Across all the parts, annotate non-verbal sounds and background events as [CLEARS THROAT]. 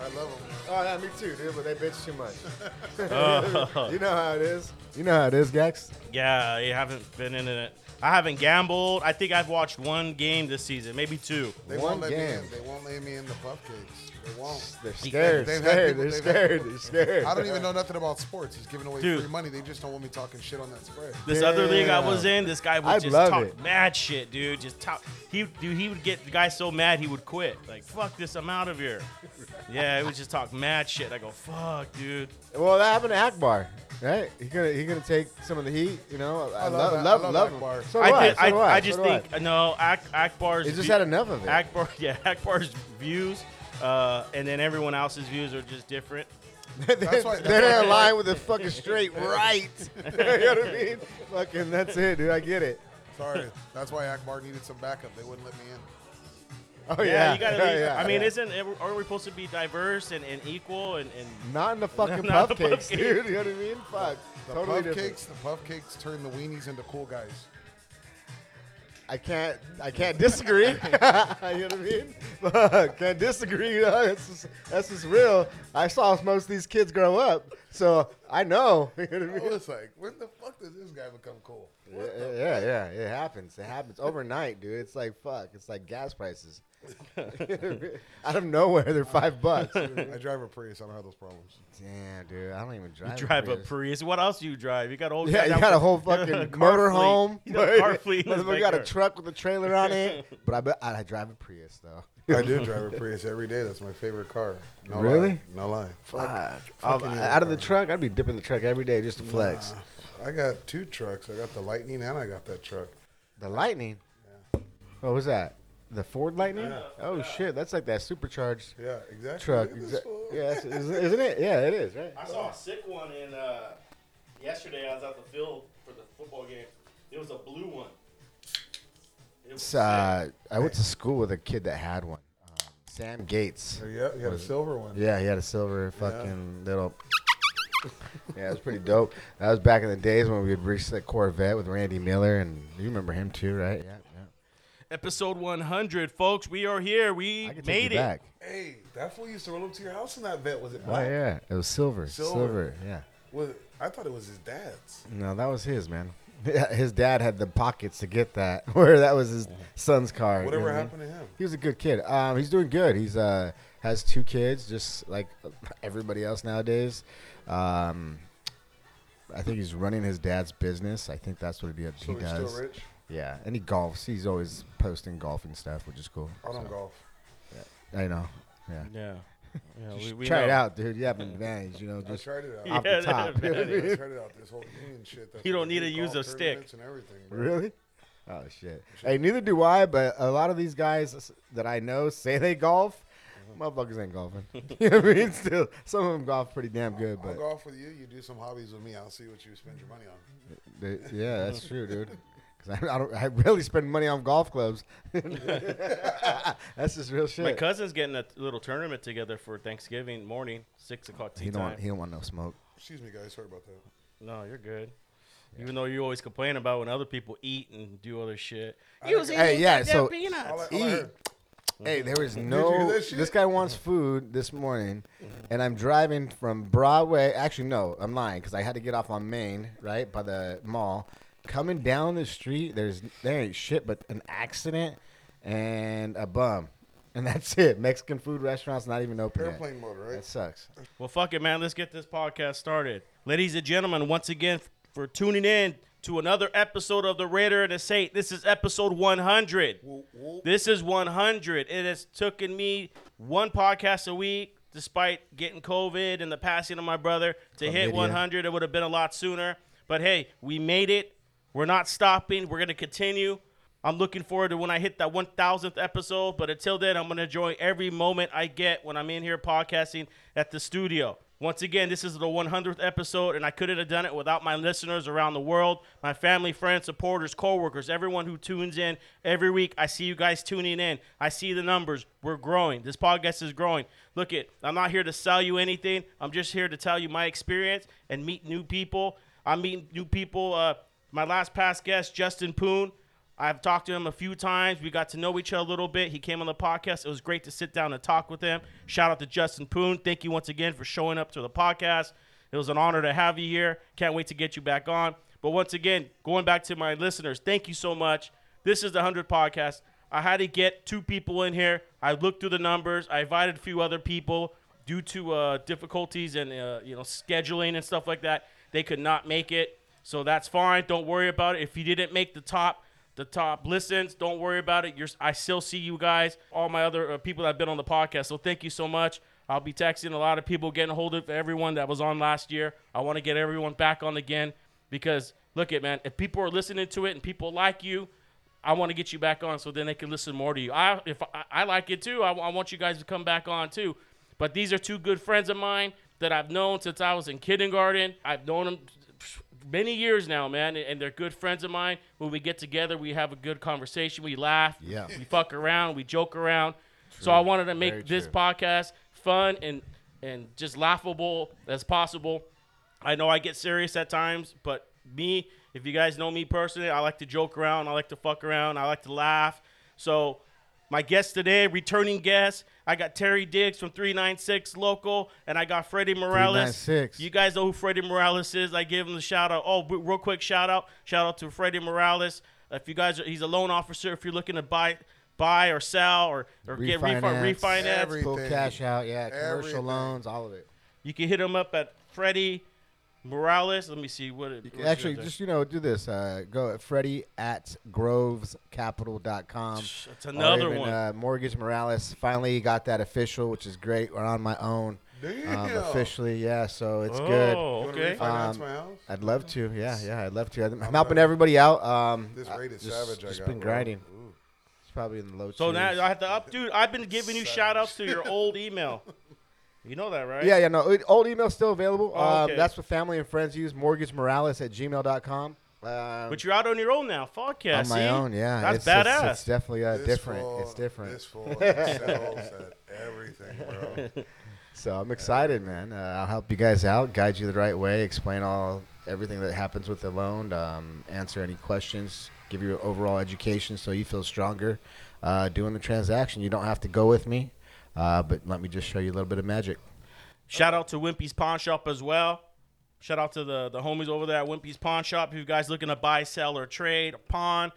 I love them. Oh, yeah, me too, dude, but they bitch too much. Oh. [LAUGHS] you know how it is. You know how it is, Gax. Yeah, I haven't been in it. I haven't gambled. I think I've watched one game this season, maybe two. They One won't let me in. They won't let me in the puff cakes. They won't. They're scared. They've had scared. people- They're they've scared. had- They're scared. I don't even know nothing about sports. He's giving away Dude. free money. They just don't want me talking shit on that spread. This other league I was in, this guy would I just love talk it. mad shit, dude. Just talk. He, dude, he would get the guy so mad he would quit. Like, fuck this, I'm out of here. [LAUGHS] Yeah, he would just talk mad shit. I go, fuck, dude. Well, that happened to Akbar, right? He gonna he gonna take some of the heat, you know. I, love love that. I love, love love him. Akbar. So do I, I. did, so I, do I, I, just do think no, Ak, Akbar's. He just had enough of it. Akbar, [LAUGHS] yeah, Akbar's views, uh, and then everyone else's views are just different. they, That's why- they that's didn't why- align with the fucking straight [LAUGHS] right. [LAUGHS] you know what I mean? Fucking, that's it, dude. I get it. Sorry. That's why Akbar needed some backup. They wouldn't let me in. Oh yeah, yeah, you gotta. leave. yeah, I mean, yeah. isn't are we supposed to be diverse and, and equal and, and not in the fucking [LAUGHS] Not puff the puff cakes, cake. dude. You know what I mean? Fuck, The totally puff different. cakes, the puff cakes turn the weenies into cool guys. I can't, I can't disagree. [LAUGHS] you know what I mean? Can't disagree. You know, that's just, that's just real. I saw most of these kids grow up, so I know. [LAUGHS] You know what I I mean? was like, when the fuck does this guy become cool? Yeah, yeah, yeah, it happens. It happens overnight, dude. It's like fuck. It's like gas prices. [LAUGHS] Out of nowhere, they're five bucks. I drive a Prius. I don't have those problems. Damn, dude. I don't even drive. you drive a Prius. Prius? What else do you drive? You got a whole Yeah, you got a whole [LAUGHS] fucking car motor fleet. home. [LAUGHS] You got a car [LAUGHS] fleet. We got a truck with a trailer on it. But I bet I drive a Prius though. I do drive a Prius every day. That's my favorite car. No Really? Lie. No lie. Fuck. fucking yeah, out of the truck, I'd be dipping the truck every day just to flex. I got two trucks. I got the Lightning and I got that truck. The Lightning. What was that? The Ford Lightning? Oh shit, that's like that supercharged Yeah, exactly. truck. Look at this Exa- fool. yeah, that's- isn't isn't it? Yeah, it is, right? I saw a sick one in uh, yesterday. I was at the field for the football game. It was a blue one. It was It's, uh, I went to school with a kid that had one. Um, Sam Gates. Oh, Yeah, you had a silver one. Yeah, he had a silver fucking little. [LAUGHS] yeah, it was pretty dope. That was back in the days when we would race the Corvette with Randy Miller, and you remember him too, right? Yeah, yeah. Episode 100, folks. We are here. We I can take made it. back. Hey, that fool used to roll up to your house in that vet. Was it Oh yeah, it was silver. Silver. Silver. Yeah. Was it- I thought it was his dad's. No, that was his man. [LAUGHS] His dad had the pockets to get that, [LAUGHS] where that was his son's car. you know Whatever what I mean? happened to him? He was a good kid. Um, he's doing good. He's uh has two kids, just like everybody else nowadays. Um, I think he's running his dad's business. I think that's what he, So he he's does. still rich. Yeah, and he golfs. He's always posting golfing stuff, which is cool. I don't So, golf. I know. Yeah. Yeah. [LAUGHS] yeah we, we Try it out, dude. You have an advantage, you know. I Just tried it out. Yeah, off the top. that advantage. I [LAUGHS] tried it out. This whole union shit. that's You don't need to use a stick. And everything. bro. really? Oh shit. Hey, neither do I. But a lot of these guys that I know say they golf, uh-huh. Motherfuckers ain't golfing. [LAUGHS] you know what I mean? Still, some of them golf pretty damn good, I'll but golf with you. You do some hobbies with me. I'll see what you spend your money on. yeah, that's true, dude. Because I, I don't, I really spend money on golf clubs. [LAUGHS] that's just real shit. My cousin's getting a little tournament together for Thanksgiving morning, six o'clock tea he don't, time. want, he don't want no smoke. Excuse me, guys. Sorry about that. No, you're good. Even though you always complain about when other people eat and do other shit. I You was eating Hey, yeah, goddamn so- All peanuts. I, all I Eat. Hey, there was no. hear that This, guy wants food this morning, and I'm driving from Broadway. Actually, no, I'm lying because I had to get off on Main, right by the mall. Coming down the street, there's there ain't shit but an accident and a bum, [LAUGHS] and that's it. Mexican food restaurants not even open. yet. Airplane mode, right? That sucks. Well, fuck it, man. Let's get this podcast started. Ladies and gentlemen, once again, for tuning in to another episode of The Raider and the Saint. This is episode 100. Whoop, whoop. This is 100. It has taken me one podcast a week, despite getting COVID and the passing of my brother, to hit Chlamydia. 100. It would have been a lot sooner. But hey, we made it. We're not stopping. We're going to continue. I'm looking forward to when I hit that 1000th episode. But until then, I'm going to enjoy every moment I get when I'm in here podcasting at the studio. Once again, this is the 100th episode, and I couldn't have done it without my listeners around the world, my family, friends, supporters, coworkers, everyone who tunes in every week. I see you guys tuning in. I see the numbers. We're growing. This podcast is growing. Look it, I'm not here to sell you anything. I'm just here to tell you my experience and meet new people. I'm meeting new people. Uh, my last past guest, Justin Poon. I've talked to him a few times. We got to know each other a little bit. He came on the podcast. It was great to sit down and talk with him. Shout out to Justin Poon. Thank you once again for showing up to the podcast. It was an honor to have you here. Can't wait to get you back on. But once again, going back to my listeners, thank you so much. This is the 100 podcast. I had to get two people in here. I looked through the numbers. I invited a few other people due to uh, difficulties and uh, you know scheduling and stuff like that. They could not make it, so that's fine. Don't worry about it. If you didn't make the top, the top listens, don't worry about it. You're, I still see you guys, all my other uh, people that have been on the podcast. So thank you so much. I'll be texting a lot of people, getting a hold of everyone that was on last year. I want to get everyone back on again because look at man, if people are listening to it and people like you, I want to get you back on so then they can listen more to you. I if I, I like it too. I, I want you guys to come back on too. But these are two good friends of mine that I've known since I was in kindergarten. I've known them many years now, man, and they're good friends of mine. When we get together, we have a good conversation. We laugh. Yeah. We fuck around. We joke around. So I wanted to make Very this true. podcast fun and and just laughable as possible. I know I get serious at times, but me, if you guys know me personally, I like to joke around. I like to fuck around. I like to laugh. So, my guest today, returning guest, I got Terry Diggs from 396 Local, and I got Freddy Morales. 396. You guys know who Freddy Morales is. I give him the shout out. Oh, b- real quick shout out. Shout out to Freddy Morales. If you guys are, he's a loan officer. If you're looking to buy, buy or sell or, or get refi- Refinance. refinance, Every- Pull cash out, yeah. Commercial Everything. loans, all of it. you can hit him up at Freddy Morales. Let me see what it. what's Actually, just you know, do this. Uh, go at Freddy at grovescapital.com. It's another or even, one. Uh, Mortgage Morales finally got that official, which is great. We're on my own Damn. um, officially, yeah. So it's good. Oh, You wanna okay. refinance Um, my house? I'd love to. Yeah, yeah, I'd love to. I'm, I'm helping everybody out. Um, This I- rate is just, savage. I Just got, been grinding. Ooh. It's probably in the low. So twos. now I have to up, dude. I've been giving you [LAUGHS] Savage. shout outs to your old email. [LAUGHS] You know that, right? Yeah, yeah, no. it- Old email's still available. Oh, okay. um, that's what family and friends use. Mortgagemorales at gmail.com. Um, But you're out on your own now. Fuck yeah. on my see? own, yeah. That's it's, it's- badass. It's, definitely uh, This different. fool- It's different. This fool excels everything, bro. [LAUGHS] So I'm excited, man. Uh, I'll help you guys out, guide you the right way, explain all everything that happens with the loan, um, answer any questions, give you an overall education so you feel stronger uh, doing the transaction. You don't have to go with me, uh, but let me just show you a little bit of magic. Shout out to Wimpy's Pawn Shop as well. Shout out to the, the homies over there at Wimpy's Pawn Shop. If you guys looking to buy, sell, or trade, a pawn,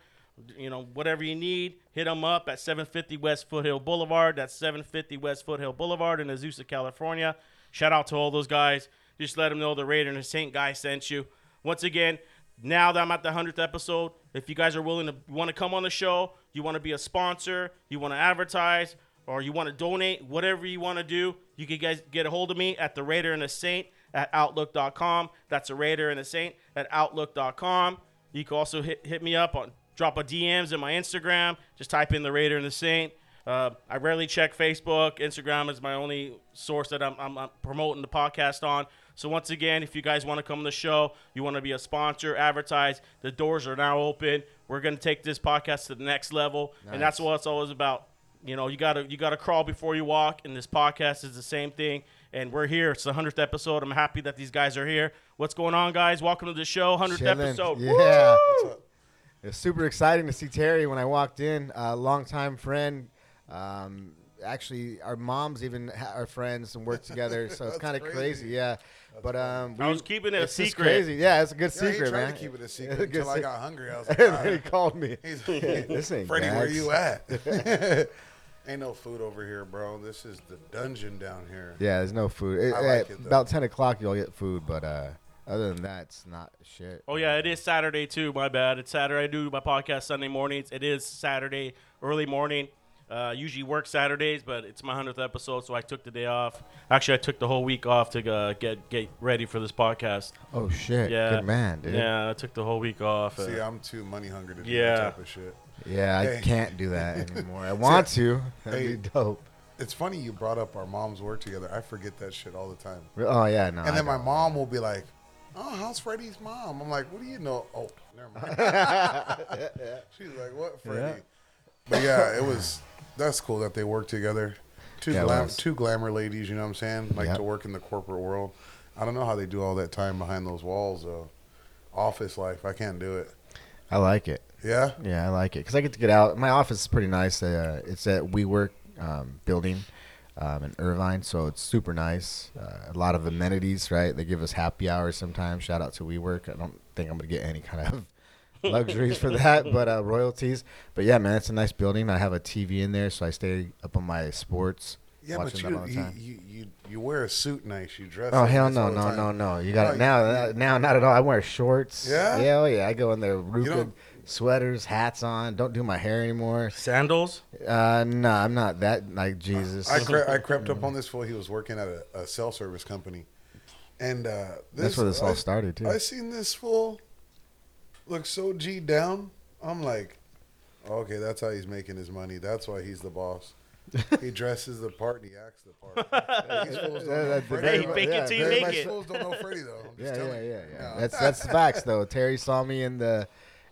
you know, whatever you need, hit them up at 750 West Foothill Boulevard. That's 750 West Foothill Boulevard in Azusa, California. Shout out to all those guys. Just let them know the Raider and the Saint guy sent you. Once again, now that I'm at the 100th episode, if you guys are willing to want to come on the show, you want to be a sponsor, you want to advertise, or you want to donate, whatever you want to do, you can guys get a hold of me at the Raider and the Saint at outlook.com. That's a Raider and the Saint at outlook.com. You can also hit, hit me up on drop a DMs in my Instagram. Just type in the Raider and the Saint. Uh, I rarely check Facebook. Instagram is my only source that I'm, I'm, I'm promoting the podcast on. So once again, if you guys want to come on the show, you want to be a sponsor, advertise, the doors are now open. We're gonna take this podcast to the next level, and that's what it's always about. You know, you gotta you gotta crawl before you walk, and this podcast is the same thing. And we're here. It's the hundredth episode. I'm happy that these guys are here. What's going on, guys? Welcome to the show, hundredth Chilling. episode. Yeah. It's super exciting to see Terry when I walked in. A longtime friend. Um, actually, our moms even ha- are friends and work together, so it's [LAUGHS] kind of crazy. crazy. Yeah. But um, I was keeping it a secret. Crazy. Yeah, it's a good Yeah, he secret, tried man. to keep it a [LAUGHS] secret Good until I got hungry. I was like, and then "Ah." he called me. He's [LAUGHS] This ain't Freddy, where Gax. you at? [LAUGHS] Ain't no food over here, bro. This is the dungeon down here. Yeah, there's no food. It- I like at it, about ten o'clock, you'll get food, but uh, other than that, it's not shit. Oh yeah, it is Saturday too. My bad. It's Saturday. I do my podcast Sunday mornings. It is Saturday early morning. Uh, usually work Saturdays, but it's my hundredth episode, so I took the day off. Actually, I took the whole week off to uh, get get ready for this podcast. Oh shit. Yeah, Good man, dude. Yeah, I took the whole week off. See, Uh, I'm too money hungry to do Yeah. that type of shit. Yeah, I can't do that [LAUGHS] anymore. I want to. That'd Hey. be dope. It's funny you brought up our moms work together. I forget that shit all the time. Oh yeah, no. and then my mom will be like, "Oh, how's Freddy's mom?" I'm like, "What do you know?" Oh, never mind. [LAUGHS] [LAUGHS] She's like, "What, Freddy?" But yeah, it was. That's cool that they work together. Two Yeah, glam, two glamour ladies. You know what I'm saying? Like Yep. to work in the corporate world. I don't know how they do all that time behind those walls. though. office life, I can't do it. I like it. Yeah. Yeah, I like it because I get to get out. My office is pretty nice. Uh, it's at WeWork um, building um, in Irvine, so it's super nice. Uh, a lot of amenities, right? They give us happy hours sometimes. Shout out to WeWork. I don't think I'm gonna get any kind of luxuries for that, but uh, royalties. But yeah, man, it's a nice building. I have a TV in there, so I stay up on my sports. Yeah, but watching you, all the you, time. you you you wear a suit nice. You dress. Oh hell nice no no no no! You got Oh, it now. uh, now not at all. I wear shorts. Yeah? Yeah. Oh yeah. I go in there. Ruka don't- sweaters, hats on. Don't do my hair anymore. sandals. Uh, no, I'm not that like Jesus. I, cre- I crept up [LAUGHS] on this fool. He was working at a, a cell service company, and uh, That's where this all started too. I seen this fool look so G down. I'm like, okay, that's how he's making his money. That's why he's the boss. he dresses the part and he acts the part. [LAUGHS] These fools don't Yeah, know that's Freddy. Hey, very- fake yeah, it till you make much it. These fools don't know Freddy though. I'm just Yeah, yeah, telling yeah, you. yeah. No. That's that's [LAUGHS] facts though. Terry saw me in the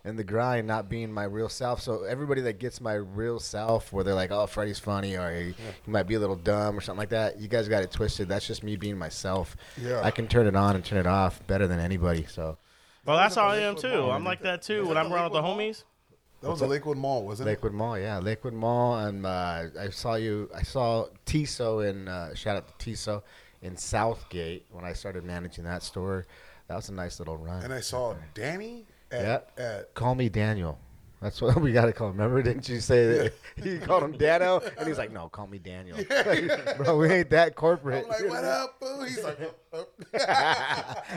in the grind, not being my real self. So everybody that gets my real self, where they're like, "Oh, Freddy's funny," or he, he might be a little dumb or something like that, you guys got it twisted. That's just me being myself. Yeah. I can turn it on and turn it off better than anybody. So Well, that's how I am too. Mall. I'm like that too. When I'm around with the homies. That was a Lakewood Mall, wasn't it? Lakewood Mall, yeah, Lakewood Mall, and uh, I saw you. I saw Tiso in uh, shout out to Tiso in Southgate when I started managing that store. That was a nice little run. it? And I saw Danny at, Yep. at Call me Daniel. That's what [LAUGHS] we got to call him. Remember, didn't you say that [LAUGHS] you called him Dano? And he's like, no, call me Daniel. [LAUGHS] Bro, we ain't that corporate. I'm like, what up, boo? He's like, oh,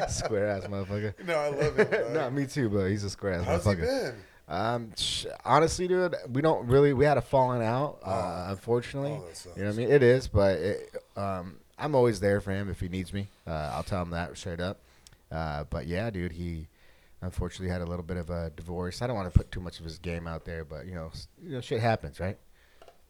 square ass motherfucker. oh. no, I love him. dog. No, me too, but he's a square ass How's he been? Um, sh- honestly, dude, we don't really. We had a falling out, uh, unfortunately. Oh, you know what I mean? It is, but it, um, I'm always there for him if he needs me. Uh, I'll tell him that straight up. Uh, but yeah, dude, he unfortunately had a little bit of a divorce. I don't want to put too much of his game out there, but you know, you know, shit happens, right?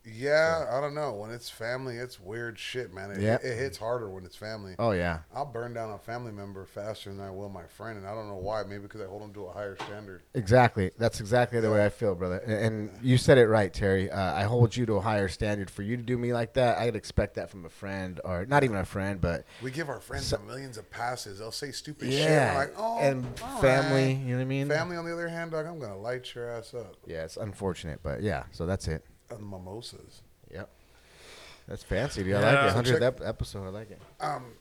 Yeah, I don't know. When it's family, it's weird shit, man. It, Yep. it hits harder when it's family. Oh yeah, I'll burn down a family member faster than I will my friend, and I don't know why. Maybe because I hold them to a higher standard. exactly. That's exactly the way I feel, brother. And, and you said it right, Terry. Uh, I hold you to a higher standard. For you to do me like that, I'd expect that from a friend, or not even a friend, but We give our friends So- millions of passes. They'll say stupid shit. yeah, We're like, oh, and family. right. You know what I mean? Family, on the other hand, dog, I'm gonna light your ass up Yeah, it's unfortunate, but yeah. So that's it. On mimosas. Yep. That's fancy, dude. I Yeah. like it. So Hundredth check- ep- episode. I like it. Um,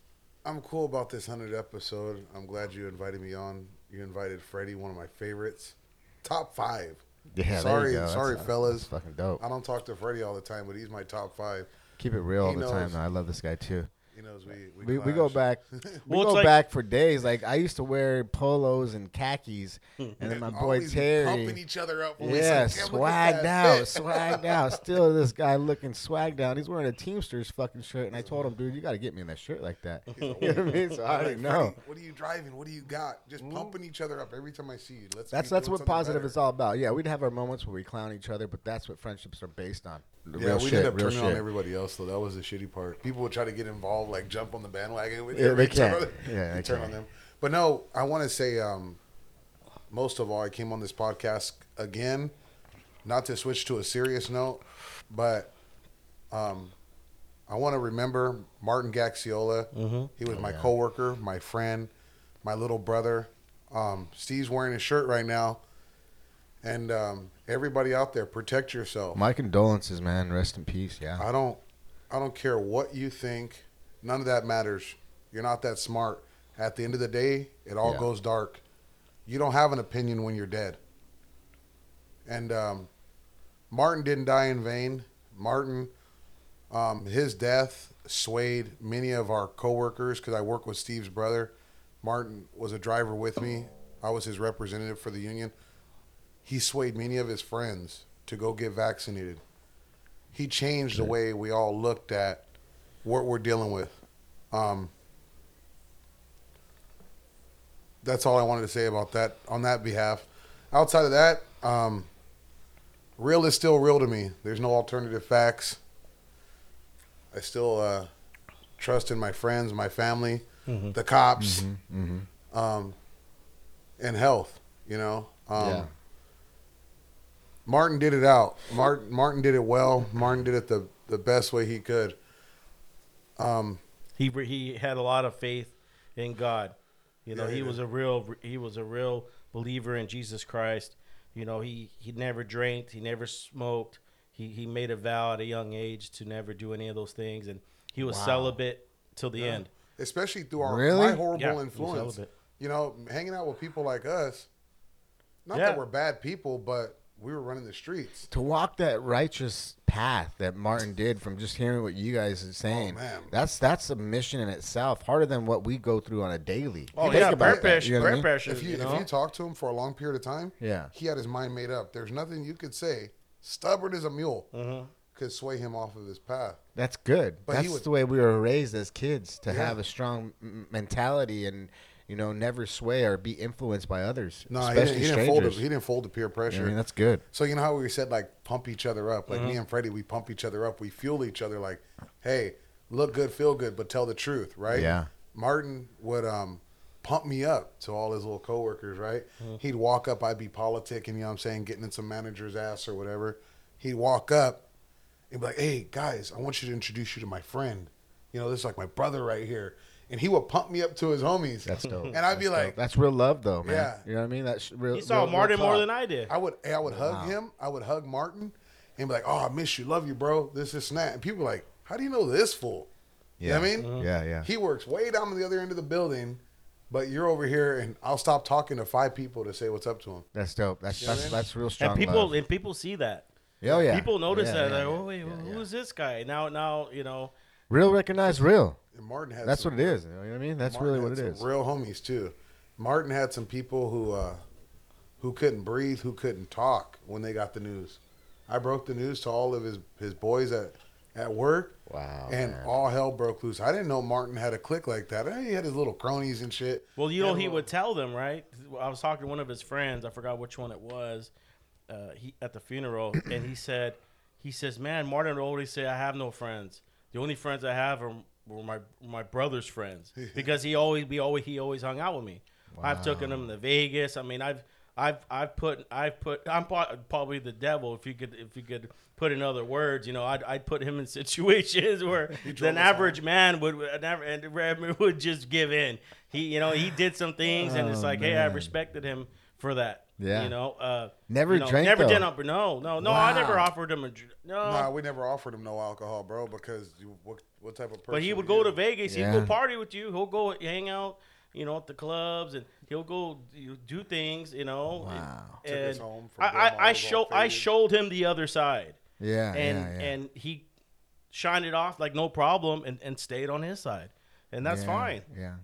I'm cool about this hundred episode. I'm glad you invited me on. You invited Freddy, one of my favorites, top five. Yeah. there you sorry, go. That's- sorry, that's fellas. fucking dope. I don't talk to Freddy all the time, but he's my top five. Keep it real all He the time. Though. I love this guy too. He knows we we, We, we go back. [LAUGHS] We Well, go like- back for days. Like I used to wear polos and khakis, hmm. and then my boy Always Terry. pumping each other up. when Yeah, say, "Damn, look at swagged out, swagged out. Still, this guy looking swagged out. He's wearing a Teamsters fucking shirt, and I told him, dude, you got to get me in that shirt like that. [LAUGHS] You know what I mean? So I already know. What are you driving? What do you got? Just pumping each other up every time I see you. Let's That's that's what positive better. is all about. Yeah, we'd have our moments where we clown each other, but that's what friendships are based on. The Yeah, we shit, ended up turning on everybody else though. That was the shitty part. People would try to get involved, like jump on the bandwagon. Yeah, they [LAUGHS] can't. on- Yeah, they turn on them. But no, I want to say, um, most of all, I came on this podcast again, not to switch to a serious note, but um, I want to remember Martin Gaxiola. Mm-hmm. He was Oh, my coworker, my friend, my little brother. Um, Steve's wearing his shirt right now, and um, everybody out there, protect yourself. My condolences, man. Rest in peace. Yeah. I don't I don't care what you think. None of that matters. You're not that smart. At the end of the day, it all Yeah. goes dark. You don't have an opinion when you're dead. And um, Martin didn't die in vain. Martin, um, his death swayed many of our coworkers because I work with Steve's brother. Martin was a driver with me. I was his representative for the union. He swayed many of his friends to go get vaccinated he changed the way we all looked at what we're dealing with. Um, that's all I wanted to say about that on that behalf. Outside of that, um, real is still real to me. There's no alternative facts. I still uh, trust in my friends, my family, Mhm. the cops, Mm-hmm. um, and health. You know, um, Yeah. Martin did it out. Martin Martin did it well. Martin did it the the best way he could. Um, He he had a lot of faith in God. You know, Yeah, he he was a real he was a real believer in Jesus Christ. You know, he he never drank, he never smoked. He he made a vow at a young age to never do any of those things, and he was Wow. celibate till the Yeah. end. especially through our Really? my horrible Yeah, he was influence. celibate. You know, hanging out with people like us. Not Yeah. that we're bad people, but we were running the streets. To walk that righteous path that Martin did from just hearing what you guys are saying, Oh, man. that's that's a mission in itself, harder than what we go through on a daily. Oh Think yeah, about peer that, pressure, you know I mean? pressure. If you, you know? if you talk to him for a long period of time, Yeah. he had his mind made up. There's nothing you could say. Stubborn as a mule Mhm. could sway him off of his path. That's good. But he That's would- the way we were raised as kids to Yeah. have a strong mentality and you know never sway or be influenced by others, No, he didn't, he didn't fold. To, he didn't fold to peer pressure. what I mean, that's good. So you know how we said like pump each other up, like me Mm-hmm. and Freddie, we pump each other up, we fuel each other. Like, hey, look good, feel good, but tell the truth, right? Yeah. Martin would um pump me up to all his little coworkers, right? Mm-hmm. He'd walk up, I'd be politicking, you know what I'm saying, getting in some manager's ass or whatever. He'd walk up and be like, hey guys, I want you to introduce you to my friend. You know, this is like my brother right here. And he would pump me up to his homies. That's dope. And I'd be like, dope. that's real love, though, man. Yeah. You know what I mean? That's real. he saw real- real Martin more than I did. I would I would Wow. hug him. I would hug Martin and be like, "Oh, I miss you, love you, bro. This is snap." And people were like, "How do you know this fool?" You know what I mean? Mm-hmm. Yeah, yeah. He works way down on the other end of the building, but you're over here, and I'll stop talking to five people to say what's up to him. That's dope. That's You know what that's that's real strong. and people love. and people see that. oh yeah. People notice Yeah, that. yeah, like, yeah. oh wait, Yeah, who- yeah. who's this guy? Now, now you know. Real recognize real. And Martin had That's some, what it is. You know what I mean? That's Martin really what it is. Real homies too. Martin had some people who uh, who couldn't breathe, who couldn't talk when they got the news. I broke the news to all of his his boys at at work. Wow. and man. all hell broke loose. I didn't know Martin had a clique like that. He had his little cronies and shit. Well, you know, he Yeah. would tell them, right? I was talking to one of his friends. I forgot which one it was. Uh, he at the funeral, and he said, he says, "Man, Martin would always say I have no friends. The only friends I have are were my my brother's friends [LAUGHS] because he always we always he always hung out with me. I've taken him to Vegas. I mean, I've I've I've put I've put I'm probably the devil if you could if you could put in other words. You know, I'd, I'd put him in [LAUGHS] situations where [LAUGHS] an average man would and Redman would just give in. He you know he did some things and it's Oh, like hey I respected him for that. Yeah. You know. Uh, Never you know, drank, Never though? did up. No no no. I never offered him a no. Nah, we never offered him no alcohol, bro, because you, what what type of person? But he would go you? to Vegas. He'd go party with you. He'll go hang out, you know, at the clubs, and he'll go you do things, you know. Wow. Took And us home from I, I, I show I showed him the other side, Yeah. and yeah, yeah. and he shined it off like no problem, and, and stayed on his side, and that's Yeah, fine. Yeah.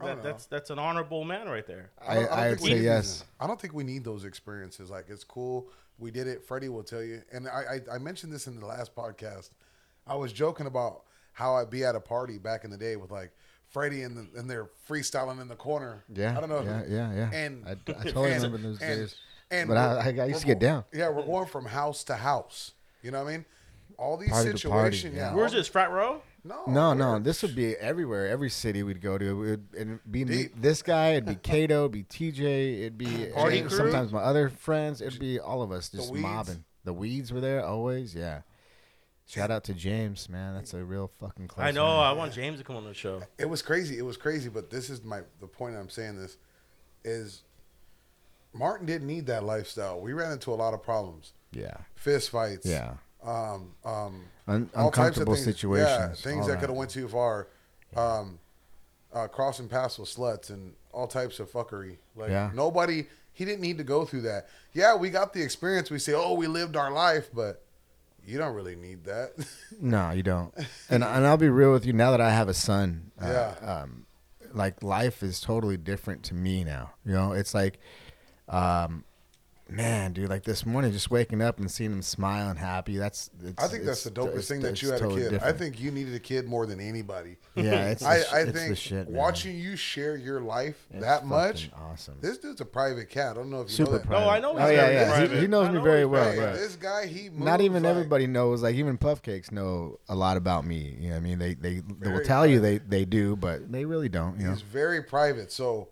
I don't That, that's that's an honorable man right there. I, don't- don't I, would think we say need yes. I don't think we need those experiences. Like it's cool. We did it. Freddy will tell you. And I, I, I mentioned this in the last podcast. I was joking about how I'd be at a party back in the day with like Freddie and, the, and they're freestyling in the corner. Yeah. I don't know. Yeah, yeah, yeah. And I, I totally [LAUGHS] and- remember those and- days. And But I- I- I used to get go- down. Yeah, we're going from house to house. You know what I mean? all these Part of party, situations. yeah. yeah. Where's this frat row? No, No, no, this would be everywhere. Every city we'd go to, it would it'd be me, this guy. It'd be [LAUGHS] Kato. It'd be TJ. It'd be Party crew? sometimes my other friends. It'd be all of us just weeds? mobbing. The weeds were there always. Yeah. Shout out to James, man. That's a real fucking close. I know. man. I want James to come on the show. It was crazy. It was crazy. But this is my the point. I'm saying this is Martin didn't need that lifestyle. We ran into a lot of problems, Yeah. fist fights, Yeah. um, um, Un- all types of uncomfortable things. situations. Yeah, things that could have went too far. Um, uh, crossing paths with sluts and all types of fuckery. Like Yeah. nobody, he didn't need to go through that. Yeah, we got the experience. We say, oh, we lived our life, but you don't really need that. [LAUGHS] No, you don't. And and I'll be real with you. Now that I have a son, uh, Yeah. um, like life is totally different to me now. You know, it's like, um, man, dude, like this morning, just waking up and seeing him smile and happy. That's it's, I think that's the dopest it's- thing that you had totally a kid. I think you needed a kid more than anybody. Yeah, it's [LAUGHS] the I, sh- I it's the think shit, man. watching you share your life It's that much, awesome. This dude's a private cat. I don't know if you Super know that. private. No, I know oh, he's Oh yeah, yeah. He, he knows I me know very well. Hey, bro. this guy, he Not even like- everybody knows. Like even puffcakes know a lot about me. You know, what I mean, they they, they will Very tell you they they do, but they really don't. You know. He's very private. So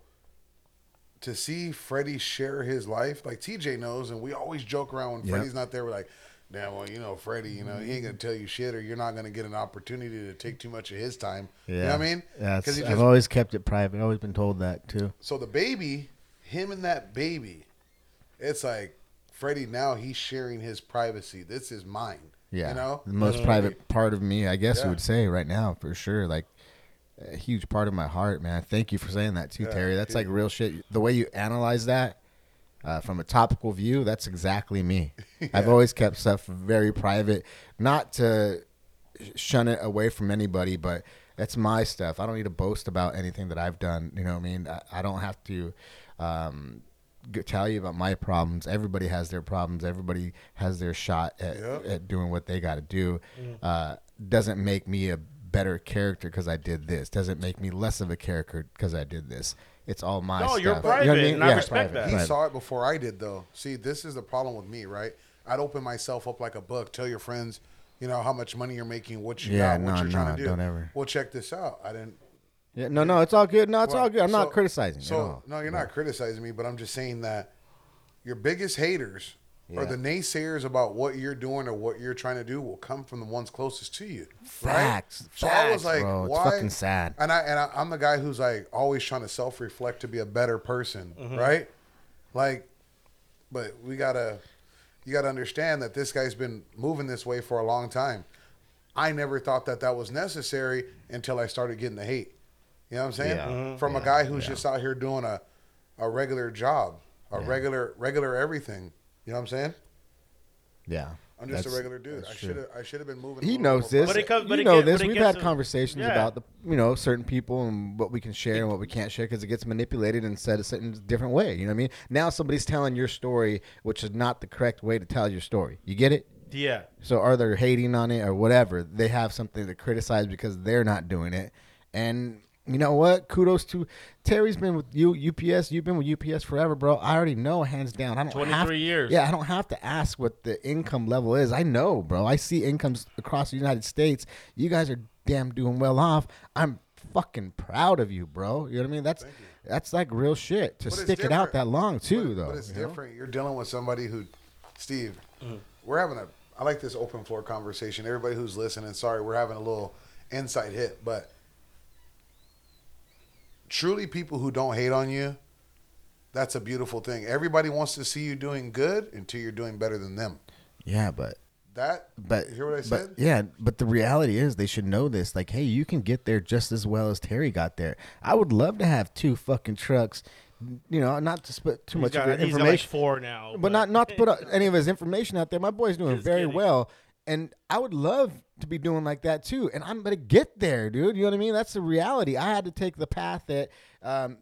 to see Freddy share his life, like TJ knows, and we always joke around when Yep. Freddy's not there. We're like, damn, well, you know, Freddy, you know, he ain't gonna tell you shit, or you're not gonna get an opportunity to take too much of his time. Yeah, You know what I mean? Yeah, it's- he I've just always kept it private. I've Always been told that too. so the baby, him and that baby, it's like Freddy now he's sharing his privacy. This is mine. Yeah, You know? the most private mm-hmm. part of me, I guess Yeah. you would say right now for sure. Like a huge part of my heart, man. Thank you for saying that too, Yeah, Terry. That's like real shit. The way you analyze that uh, from a topical view, that's exactly me. [LAUGHS] I've always kept stuff very private, not to shun it away from anybody, but that's my stuff. I don't need to boast about anything that I've done. You know what I mean? I, I don't have to. Um, g- tell you about my problems. Everybody has their problems. Everybody has their shot at, Yep. at doing what they got to do. Uh, doesn't make me a better character because I did this. Doesn't make me less of a character because I did this. It's all my No, stuff. you're You know what private, mean? and I respect private, that. He private. saw it before I did, though. See, this is the problem with me, right? I'd open myself up like a book. Tell your friends, you know, how much money you're making, what you Yeah, got, what no, you're trying to do. don't ever. Well, check this out. I didn't. Yeah, no, no, it's all good. No, it's well, all good. I'm so- not criticizing. So at all. no, you're not criticizing me, but I'm just saying that your biggest haters or the naysayers about what you're doing or what you're trying to do will come from the ones closest to you. Facts. Right? So I was Facts, like, bro. It's fucking sad. And I and I, I'm the guy who's like always trying to self-reflect to be a better person, Mm-hmm. right? Like, but we gotta, you gotta understand that this guy's been moving this way for a long time. I never thought that that was necessary until I started getting the hate. You know what I'm saying? Yeah. Mhm. From a guy who's yeah. just out here doing a, a regular job, a regular regular everything. You know what I'm saying? Yeah. I'm just a that's- regular dude. that's I true. should have I should have been moving. a He little knows more this. But it comes- but you it know get- this. but it We've gets had to- conversations yeah. about the you know certain people and what we can share and what we can't share because it gets manipulated and said a certain different way. You know what I mean? Now somebody's telling your story, which is not the correct way to tell your story. You get it? Yeah. So are they hating on it or whatever? They have something to criticize because they're not doing it. And you know what? Kudos to Terry's been with you UPS. You've been with UPS forever, bro. I already know hands down. I don't 23 have, years. Yeah, I don't have to ask what the income level is. I know, bro. I see incomes across the United States. You guys are damn doing well off. I'm fucking proud of you, bro. You know what I mean? That's that's like real shit to But stick it out that long too, but, though. But it's you know? different. You're dealing with somebody who, Steve, Mm-hmm. we're having a. I like this open floor conversation. Everybody who's listening, sorry, we're having a little inside hit, but truly, people who don't hate on you, that's a beautiful thing. Everybody wants to see you doing good until you're doing better than them. Yeah, but That, But hear what I but, said? yeah, but the reality is they should know this. Like, hey, you can get there just as well as Terry got there. I would love to have two fucking trucks. You know, not to put too He's much got, of your he's got like information, four now. but not not to put [LAUGHS] any of his information out there. My boy's doing Just very kidding. well, and I would love to be doing like that too. And I'm gonna get there, dude. You know what I mean? That's the reality. I had to take the path that. Um,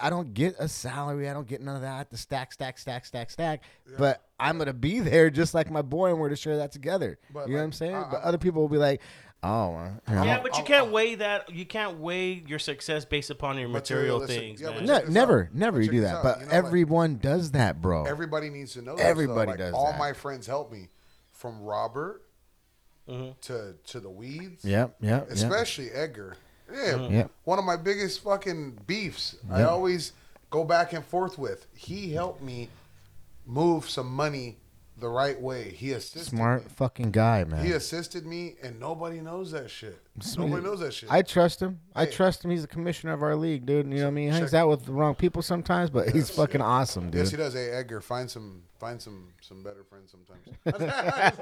I don't get a salary. I don't get none of that. I have to stack, stack, stack, stack, stack. But I'm gonna be there just like my boy, and we're to share that together. But, you know what I'm saying? I- but other people will be like, "Oh, well, you know." Yeah, but you can't I'll- weigh that. You can't weigh your success based upon your material things, Yeah, man. No, never, out. never But you do that. out. But You know, like- everyone does that, bro. Everybody needs to know. This, Everybody though. Like, does All that. my friends help me, from Robert mm-hmm. to to the weeds. Yep, yep, yep. especially Edgar. Yeah, mm-hmm. Yep. one of my biggest fucking beefs. I always go back and forth with. He helped me move some money the right way. He assisted Smart me. fucking guy, man. He assisted me, and nobody knows that shit. Nobody knows that shit. I trust him. I Hey. trust him. He's the commissioner of our league, dude. You know what I mean? He hangs out with the wrong people sometimes, but he's fucking awesome, dude. yes, he does. Hey, Edgar, find some, find some, some better friends sometimes. [LAUGHS]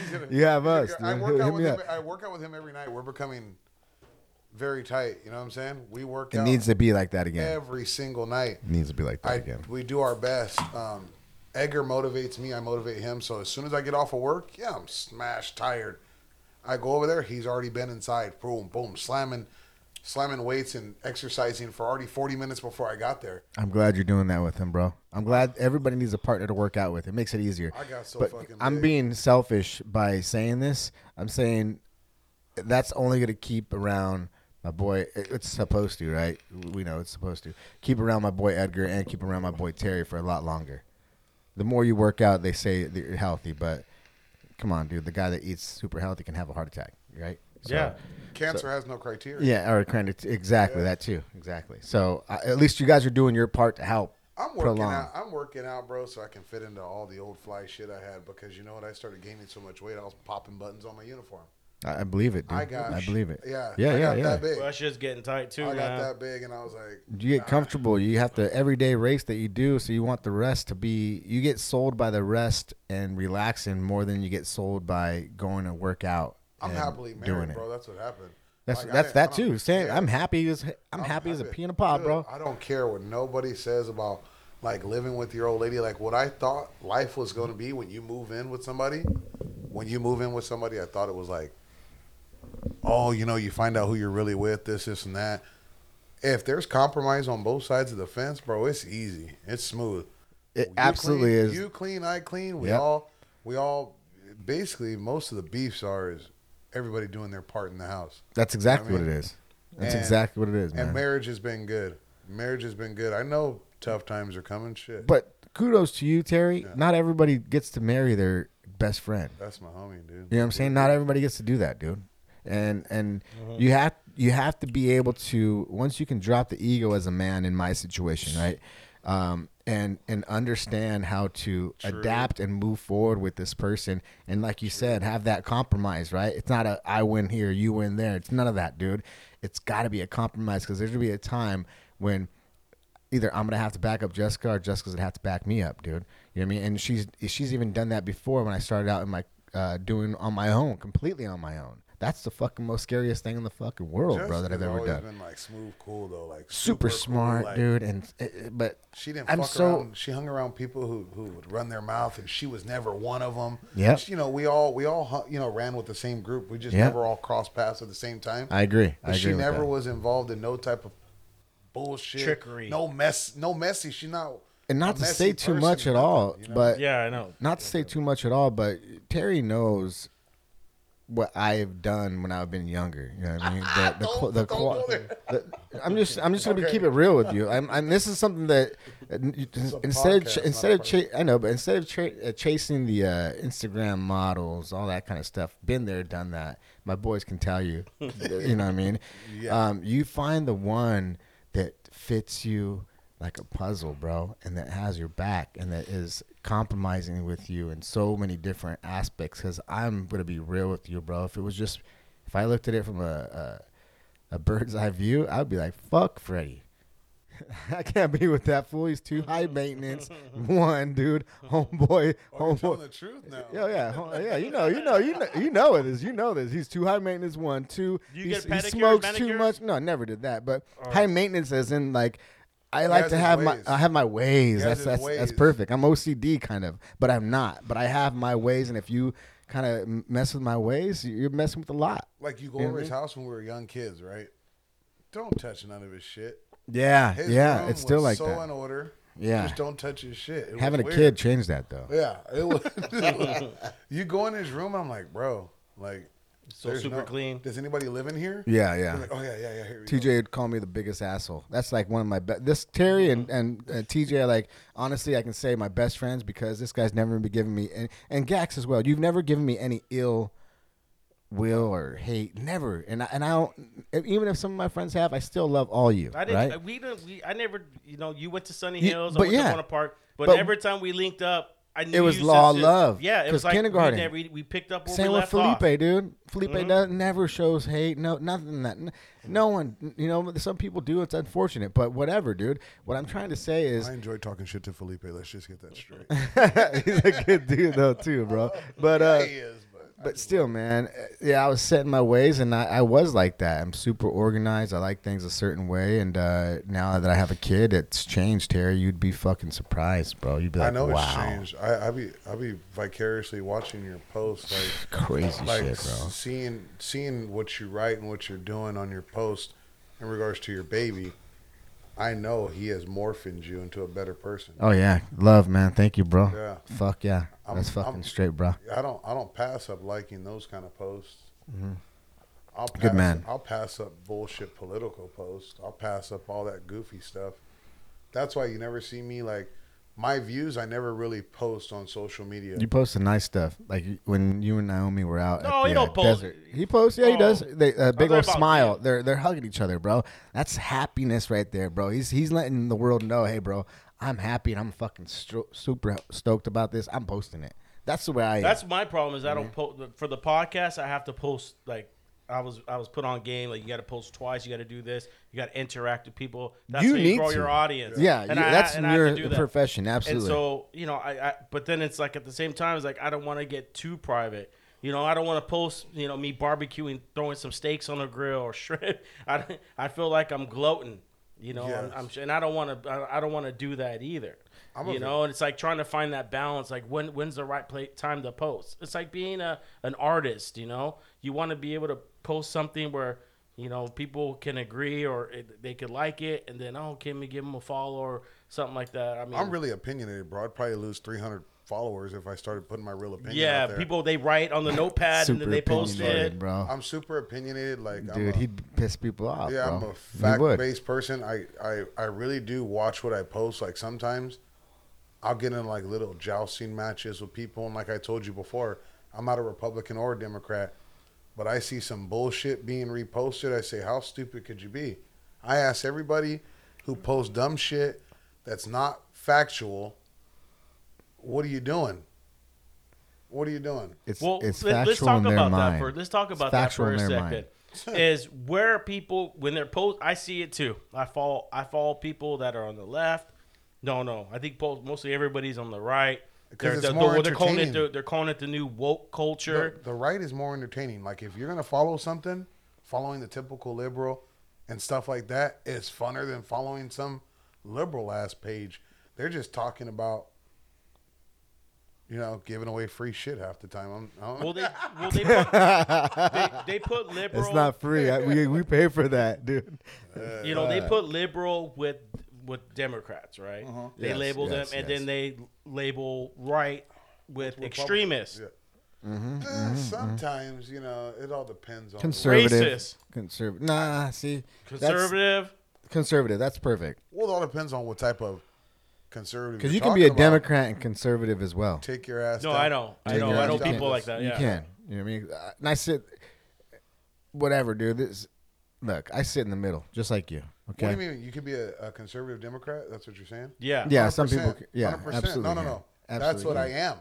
He's gonna- You have us, I dude. work Hit out me with him. up. I work out with him every night. We're becoming very tight. You know what I'm saying? We work It out needs to be like that again. every single night. It needs to be like that I, again. we do our best. Um, Edgar motivates me. I motivate him. So as soon as I get off of work, yeah, I'm smashed, tired. I go over there. He's already been inside. Boom, boom, slamming, slamming weights and exercising for already 40 minutes before I got there. I'm glad you're doing that with him, bro. I'm glad everybody needs a partner to work out with. It makes it easier. I got so but fucking I'm big. being selfish by saying this. I'm saying that's only going to keep around my boy. It's supposed to, right? We know it's supposed to keep around my boy Edgar and keep around my boy Terry for a lot longer. The more you work out, they say that you're healthy, but come on, dude. The guy that eats super healthy can have a heart attack, right? So- yeah. Cancer has no criteria. Yeah, or kind of exactly that too. Exactly. So uh, at least you guys are doing your part to help I'm working prolong. out. I'm working out, bro, so I can fit into all the old fly shit I had. Because you know what? I started gaining so much weight, I was popping buttons on my uniform. I I believe it, dude. I got. I believe it. Yeah. yeah, I yeah, got yeah. That big. Well, that shit's getting tight too, I got man. that big, and I was like, You get comfortable. You have to everyday race that you do, so you want the rest to be. You get sold by the rest and relaxing more than you get sold by going to work out. I'm and happily married, doing it. bro. That's what happened. That's Like, that's that too. Saying yeah. I'm happy as I'm, happy as a pea in a pod, Dude, bro. I don't care what nobody says about like living with your old lady. Like what I thought life was going to be when you move in with somebody. When you move in with somebody, I thought it was like, oh, you know, you find out who you're really with, this, this, and that. If there's compromise on both sides of the fence, bro, it's easy. It's smooth. It You absolutely clean, is. You clean, I clean. We Yep. all, we all, basically, most of the beefs are is everybody doing their part in the house. That's exactly I what mean, it is. That's and- exactly what it is, man. And marriage has been good. Marriage has been good. I know tough times are coming. Shit. but kudos to you, Terry. Not everybody gets to marry their best friend. That's my homie, dude. You know what I'm saying? Not everybody gets to do that, dude. And and Mm-hmm. you have you have to be able to once you can drop the ego as a man in my situation, right? Um, and and understand how to adapt and move forward with this person, and like you said, have that compromise, right? It's not a I win here, you win there. It's none of that, dude. It's got to be a compromise because there's gonna be a time when either I'm gonna have to back up Jessica or Jessica's gonna have to back me up, dude. You know what I mean? And she's she's even done that before when I started out in my uh, doing on my own, completely on my own. That's the fucking most scariest thing in the fucking world, bro, that I've ever done. Been like smooth, cool though, like Super, cool, smart, like, dude, and uh, but She didn't I'm fuck so around. She hung around people who, who would run their mouth, and she was never one of them. Yep. You know, we all we all you know ran with the same group. We just Yep. never all crossed paths at the same time. I agree. But I agree she never that. was involved in no type of bullshit, Trickery. no mess, no messy. She not and not to say too person much at all, you know? but Yeah, I know. not to say too much at all, but Terry knows what I've done when I've been younger. You know what I mean? The, [LAUGHS] the, Don't- the, don't go qua- there. the- I'm just I'm just gonna be Okay. keep it real with you. I'm, I'm this is something that uh, instead of podcast, ch- instead of cha- I know, but instead of tra- uh, chasing the uh, Instagram models, all that kind of stuff, been there, done that. My boys can tell you. [LAUGHS] you know what I mean? Yeah. Um, you find the one that fits you like a puzzle, bro, and that has your back and that is compromising with you in so many different aspects. Because I'm gonna be real with you, bro. If it was just, if I looked at it from a a, a bird's eye view, I'd be like, "Fuck Freddy." [LAUGHS] I can't be with that fool. He's too high maintenance. [LAUGHS] One dude, homeboy, Oh, homeboy. the truth now. Yeah, yeah, yeah. You know, you know, you know, you know it is. You know this. He's too high maintenance. One, two. You he, get he smokes too much. No, I never did that. But high maintenance as in like, I like to have my. I have my ways. has That's his that's that's perfect. I'm OCD kind of, but I'm not. But I have my ways, and if you kind of mess with my ways, you're messing with a lot. Like you go You over his house when we were young kids, right? Don't touch none of his shit. Yeah, His yeah. It's still like so that. in order. Yeah. Just don't touch his shit. It Having a weird. kid changed that though. Yeah, it was. [LAUGHS] [LAUGHS] you go in his room, I'm like, bro, like, So there's super no- clean. Does anybody live in here? Yeah, yeah. They're like, oh yeah, yeah, yeah. Here we TJ would call me the biggest asshole. That's like one of my best. This Terry and and uh, TJ are like honestly, I can say my best friends because this guy's never been giving me and, and Gax as well. You've never given me any ill will or hate. Never. And I, and I don't. Even if some of my friends have, I still love all you. I didn't. right? We didn't. We, I never. You know, you went to Sunny You- Hills. I but went yeah. to Buena Park. But, But- every time we linked up, I knew It was law since- love, Yeah, it 'cause was like kindergarten. We, never, we, we picked up where Same we with Felipe, off. Mm-hmm. dude. Felipe does, never shows hate. No, nothing that. No one. You know, some people do. It's unfortunate, but whatever, dude. What I'm trying to say is, I enjoy talking shit to Felipe. Let's just get that straight. [LAUGHS] he's a good dude though, too, bro. [LAUGHS] But uh, yeah, he is, but, I but just still, man, yeah, I was setting my ways, and I, I was like that. I'm super organized. I like things a certain way, and uh, now that I have a kid, it's changed. Terry, you'd be fucking surprised, bro. You'd be like, I know wow, it's changed. I, I be I be vicariously watching your posts, like [SIGHS] crazy like shit, bro. seeing seeing what you write and what you're doing on your post in regards to your baby. I know he has morphed you into a better person. Oh yeah, love, man. Thank you, bro. Yeah. Fuck yeah, I'm- that's fucking I'm- straight, bro. I don't I don't pass up liking those kind of posts. I'll pass, Mm-hmm. Good man. I'll pass up bullshit political posts. I'll pass up all that goofy stuff. That's why you never see me like my views. I never really post on social media. You post the nice stuff, like when you and Naomi were out. No, at the, he don't uh, post- Desert. He posts, yeah, he Oh. does. They, uh, big old smile. him. They're they're hugging each other, bro. That's happiness right there, bro. He's he's letting the world know, hey, bro, I'm happy and I'm fucking super stoked about this. I'm posting it. That's the way I am. That's my problem. Is I don't post for the podcast. I have to post like. I was I was put on game like you got to post twice. You got to do this. You got to interact with people. That's You how you need grow to. your audience. yeah, And you- I- that's and I your that. profession. Absolutely. And so you know, I, I but then it's like at the same time, it's like I don't want to get too private. You know, I don't want to post you know me barbecuing, throwing some steaks on the grill or [LAUGHS] shrimp. I I feel like I'm gloating. You know, Yes. I'm, I'm and I don't want to I don't want to do that either. I'm you know, and it's like trying to find that balance. Like when when's the right play, time to post? It's like being a an artist. You know, you want to be able to post something where you know people can agree or it, they could like it, and then oh, can we give them a follow or something like that? I mean, I'm really opinionated, bro. I'd probably lose 300 followers if I started putting my real opinion. yeah. out there. People they write on the [LAUGHS] notepad and then they post it. bro. I'm super opinionated. Like, I'm Dude, a- he'd piss people off. Yeah, bro. I'm a fact-based person. I, I I really do watch what I post. Like sometimes I'll get in like little jousting matches with people, and like I told you before, I'm not a Republican or a Democrat, but I see some bullshit being reposted. I say, how stupid could you be? I ask everybody who posts dumb shit that's not factual, what are you doing? What are you doing? It's Well, it's let, us talk in their about mind. that for let's talk about that for a second. mind. [LAUGHS] is where people when they're post, I see it too. I follow I follow people that are on the left. No, no, I think po- mostly everybody's on the right. Because They're, it's they're, more they're calling it entertaining. the, they're calling it the new woke culture. The, the right is more entertaining. Like if you're gonna follow something, following the typical liberal and stuff like that is funner than following some liberal ass page. They're just talking about, you know, giving away free shit half the time. I'm, I don't Well, they [LAUGHS] well they put, they, they put liberal. It's not free. I, we we pay for that, dude. [LAUGHS] you know they put liberal with with Democrats, right? They Uh-huh. Yes, label yes, them, and yes. then they label right with Republican- extremists. Yeah. Mm-hmm, Eh, sometimes you know it all depends on. Conservative. Racist. Conservative. Nah, see, that's- Conservative. conservative. That's perfect. well, it all depends on what type of conservative. Because you're can be a about. Democrat and conservative as well. Take your ass. No, down. I know. I Take know. your I ass know down. people like that. You can. You know what I mean? Uh, And I sit, whatever, dude. This, look, I sit in the middle, just like you. Okay. What do you mean? You could be a, a conservative Democrat? That's what you're saying? Yeah. Yeah, some 100%, people. Yeah, 100%. absolutely. No, no, can. no. That's Absolutely what I am.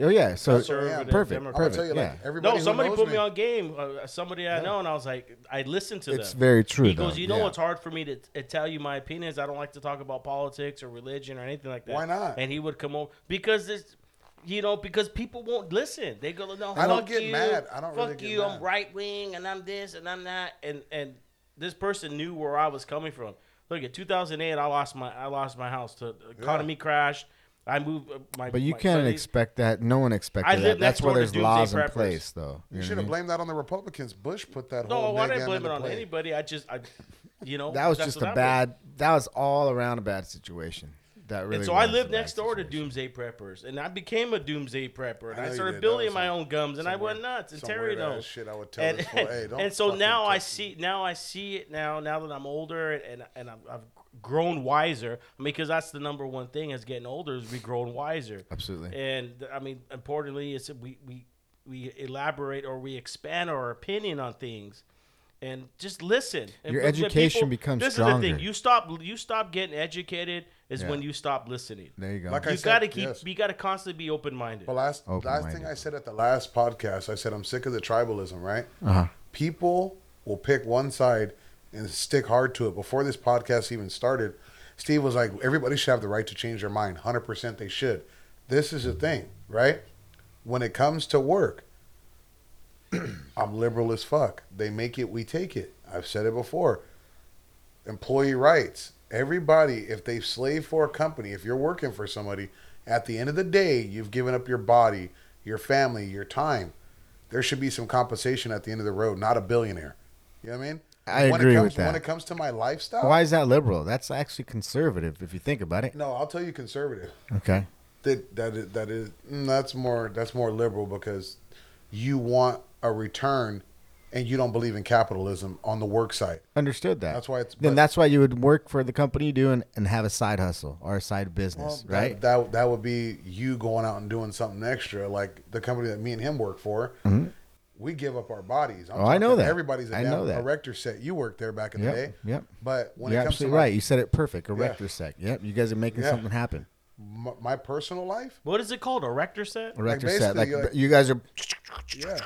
Oh yeah. So Conservative perfect. Democrat. I'm gonna tell you, like yeah. everybody. No, who somebody knows put me, me on game. Uh, somebody I know, and I was like, I listened to It's them. very true. He goes, you know, yeah. it's hard for me to, to tell you my opinions. I don't like to talk about politics or religion or anything like that. Why not? And he would come over because it's, you know, because people won't listen. They go, no, I don't get you, mad. I don't fuck really get you. I'm right wing and I'm this and I'm that. And and this person knew where I was coming from. Look at 2008. I lost my I lost my house. To the economy crashed. I moved. Uh, my, But you my can't studies- expect that. No one expected that. That's next where there's Doomsday laws in place, though. You know should what I have blamed that on the Republicans. Bush put that No, whole. I didn't blame it on play. anybody. I just, I, you know, That was just what a happened. bad. That was all around a bad situation. That really. and so I lived next door to. Doomsday Preppers, and I became a Doomsday Prepper, and I I, started building my own gums, and I went nuts. And some Terry weird-ass knows. shit I would tell and, this "Hey, [LAUGHS] don't and so now I see, now I see it now. Now that I'm older and and I've, I've grown wiser, because that's the number one thing as getting older is we grown wiser. Absolutely. And I mean, importantly, it's we we we elaborate or we expand our opinion on things. And just listen. Your when- when education becomes This is the thing. You stop. You stop getting educated is Yeah. when you stop listening. There you go. Like you said, got to keep. yes. You got to constantly be open minded. But last last Open-minded. thing I said at the last podcast, I said I'm sick of the tribalism. Right? uh-huh. People will pick one side and stick hard to it. Before this podcast even started, Steve was like, "Everybody should have the right to change their mind. Hundred percent, they should." This is the mm-hmm. thing, right? When it comes to work, [CLEARS THROAT] I'm liberal as fuck. They make it, we take it. I've said it before. Employee rights. Everybody, if they slave for a company, if you're working for somebody, at the end of the day, you've given up your body, your family, your time. There should be some compensation at the end of the road, not a billionaire. You know what I mean? I when agree it with that. When it comes to my lifestyle, Why is that liberal? That's actually conservative if you think about it. no, I'll tell you conservative. Okay. That that is, that is mm, that's more that's more liberal because you want a return and you don't believe in capitalism on the work site. Understood that. That's why it's- then but- that's why you would work for the company you do and, and have a side hustle or a side business, that- right? That, that would be you going out and doing something extra, like the company that me and him work for. We give up our bodies. I'm. Oh, I know that. Everybody's a I damn know that. erector set. You worked there back in Yep, the day. yep. But when You're it comes to absolutely my, right. You said it perfect. A Yeah. rector sec. Yep. You guys are making Yeah. something happen. my, my personal life, what is it called? A rector set? A rector set. Like, you're like- you guys are yeah,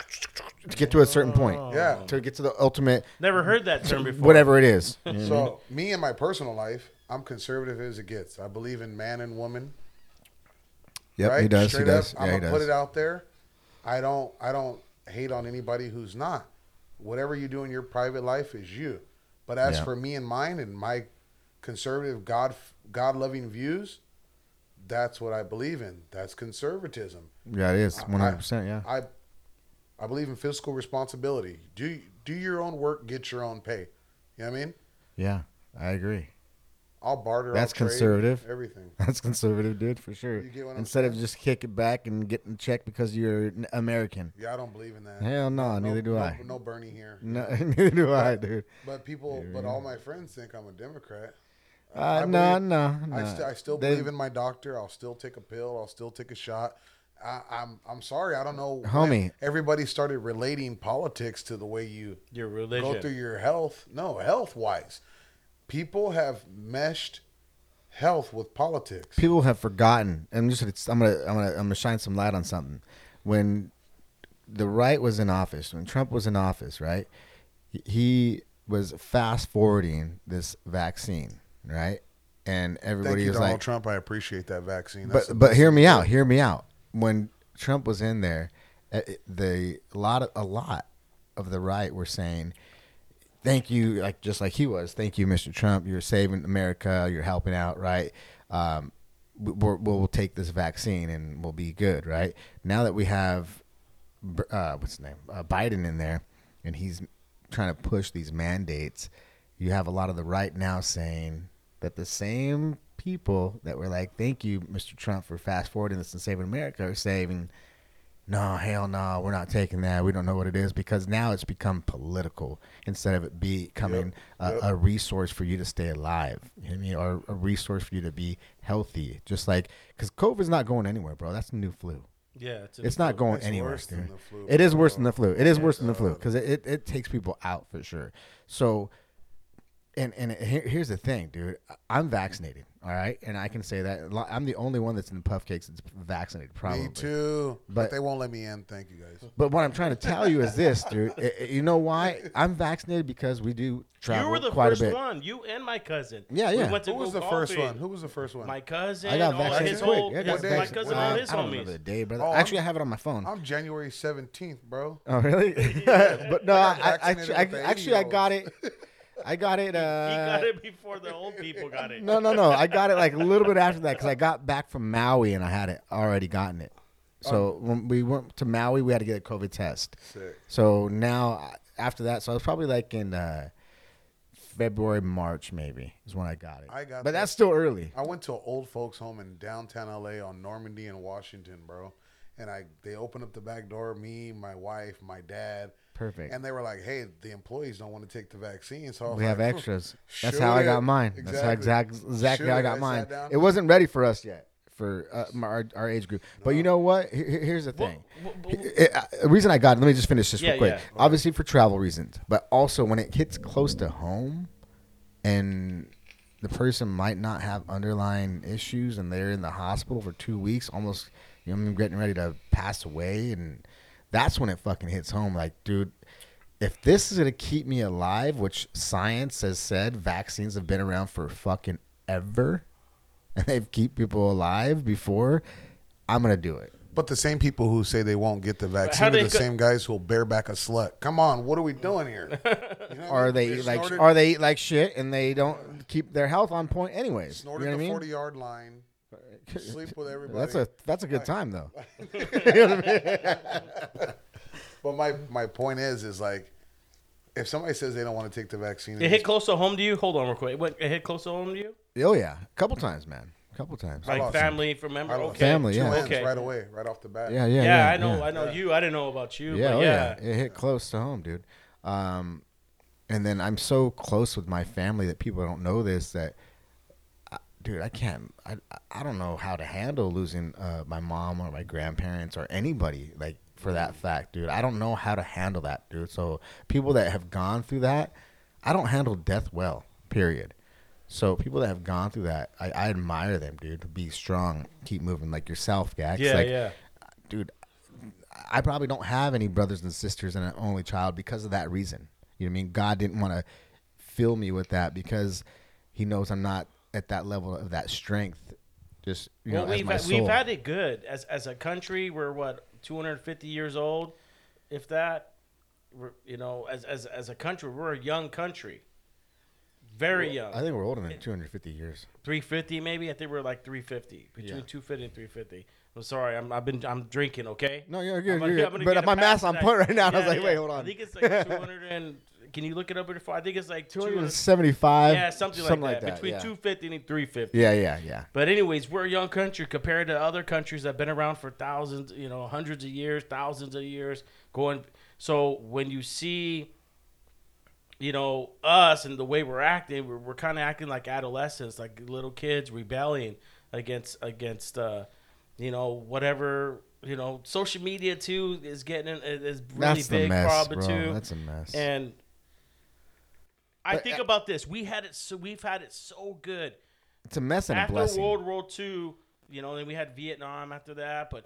to get to a certain point. yeah. To get to the ultimate Never heard that term before. whatever it is. You know what I mean? So me and my personal life, I'm conservative as it gets. I believe in man and woman. Yep, right? he does. Straight he does. Up, I'm he gonna put it out there. I don't. I don't hate on anybody who's not. Whatever you do in your private life is you. But as Yeah. for me and mine and my conservative God God loving views, that's what I believe in. That's conservatism. Yeah, it is one hundred percent. Yeah. I I believe in fiscal responsibility. Do do your own work, get your own pay. You know what I mean? Yeah, I agree. I'll barter. That's I'll trade, conservative. Everything. [LAUGHS] That's conservative, dude, for sure. You get what I'm Instead of just kick it back and getting a check because you're an American. Yeah, I don't believe in that. Hell no, neither do no, I. No Bernie here. [LAUGHS] No, neither do I, dude. But people, but all my friends think I'm a Democrat. Uh, I no, believe- no, I, st- I still They- believe in my doctor. I'll still take a pill. I'll still take a shot. I, I'm I'm sorry. I don't know. when Homie. everybody started relating politics to the way you Your religion. go religion. through your health. No, health wise, people have meshed health with politics. people have forgotten. I'm just I'm gonna I'm gonna I'm gonna shine some light on something. When the right was in office, when Trump was in office, right, he- was fast forwarding this vaccine, right, and Thank everybody you, was Donald like, Trump. I appreciate that vaccine. That's but but hear me out. Hear me out. When Trump was in there, uh, the a lot of a lot of the right were saying, "Thank you," like just like he was. Thank you, Mr. Trump. You're saving America. You're helping out, right? Um, we- we'll take this vaccine and we'll be good, right? Now that we have, uh, what's his name, uh, Biden in there, and he's trying to push these mandates. You have a lot of the right now saying that the same people that were like, "Thank you, Mr. Trump, for fast forwarding this and saving America," are saying, "No, hell no, we're not taking that. We don't know what it is because now it's become political instead of it becoming a, uh, Yep. a resource for you to stay alive. You know what I mean, or a resource for you to be healthy. Just like because COVID's not going anywhere, bro. That's a new flu. yeah, it's, It's not going It's anywhere. worse than the flu, It is worse than the flu. It is worse than the flu because it, it, it takes people out for sure. So, and and here, here's the thing, dude. I'm vaccinated, all right, and I can say that I'm the only one that's in the Puff Cakes that's vaccinated. Probably. Me too. But, But- they won't let me in. Thank you guys. But what I'm trying to tell you is this, dude. [LAUGHS] I- I- you know why I'm vaccinated because we do travel you were the quite first a bit. one. You and my cousin. Yeah, We yeah. went to Who was the first one? Who was the first one? My cousin. I got vaccinated his quick. whole, Yeah, I his, got my vaccinated. cousin Well, and I don't remember the day, brother. Oh, Actually, I'm- I have it on my phone. I'm January 17th, bro. Oh really? [LAUGHS] [LAUGHS] but no, I I, I, I, actually I got it. I got it. Uh, he got it before the old people got it. No, no, no. I got it like a little bit [LAUGHS] after that because I got back from Maui and I had it already gotten it. So when we went to Maui, we had to get a COVID test. Sick. So now uh, after that, so I was probably like in uh, February, March, maybe is when I got it. I got but that. that's still early. I went to an old folks home in downtown LA on Normandie and Washington, bro. And I they opened up the back door, me, my wife, my dad. Perfect. And they were like, "Hey, the employees don't want to take the vaccine." So I was we have like, extras. That's shoot how I got mine. That's how exact, exactly Shoot how I got sat mine. It wasn't ready for us yet. for uh, our, our age group. But you know what? Here- here- here's the thing. well, well- H- uh, The reason I got it, let me just finish this Yeah, real quick. yeah. Obviously for travel reasons, but also when it hits close to home, and the person might not have underlying issues, and they're in the hospital for two weeks, almost you know, getting ready to pass away, and that's when it fucking hits home. Like, dude, if this is gonna keep me alive, which science has said vaccines have been around for fucking ever, [LAUGHS] and they've keep people alive before, I'm gonna do it. But the same people who say they won't get the vaccine are the go- same guys who'll bareback a slut. Come on, what are we doing here? [LAUGHS] You know what I they like snorted- or they eat like shit and they don't keep their health on point anyways. You know what I mean? forty yard line, sleep with everybody. That's a that's a good time though. [LAUGHS] [LAUGHS] But my my point is, is like, if somebody says they don't want to take the vaccine, It hit close to home to you. Hold on, real quick. What, it hit close to home to you? Oh yeah, a couple times, man, a couple times. Like lost family, from member. Okay. Family, yeah. ends Okay. right away, right off the bat. Yeah, yeah, Yeah, yeah. I know. yeah. I know you. I didn't know about you. Yeah, but oh, yeah. yeah, it hit close to home, dude. Um, and then I'm so close with my family that people don't know this that, I- dude, I can't. I I don't know how to handle losing uh, my mom or my grandparents or anybody like for that fact, dude. I don't know how to handle that, dude. So people that have gone through that, I don't handle death well. Period. So people that have gone through that, I, I admire them, dude. Be strong, keep moving, like yourself, Gax. Yeah, like, yeah. dude, I probably don't have any brothers and sisters and an only child because of that reason. You know what I mean? God didn't want to fill me with that because He knows I'm not at that level of that strength. Just you well, know, we've had, we've had it good as as a country. We're what 250 years old, if that. You know, as as as a country, we're a young country. Very young. I think we're older than 250 years. 350 maybe. I think we're like 350 between Yeah. 250 and 350. I'm sorry. I'm I've been I'm drinking. Okay. No, you're good. I'm you're I'm good. gonna But my math's on point right now. I was like, yeah. wait, hold on. I think it's like 200 and. Can you look it up? I think it's like 275. Yeah, something, like, that. Between yeah. 250 and 350. Yeah, yeah, yeah. But anyways, we're a young country compared to other countries that have been around for thousands, you know, hundreds of years, thousands of years. Going, so when you see, you know, us and the way we're acting, we're, we're kind of acting like adolescents, like little kids rebelling against against, uh, you know, whatever. You know, social media too is getting is really That's big mess, problem bro. too. That's a mess. And I But, think uh, about this: we had it, so we've had it so good it's a mess and a after blessing. World War II, you know, then we had Vietnam after that. But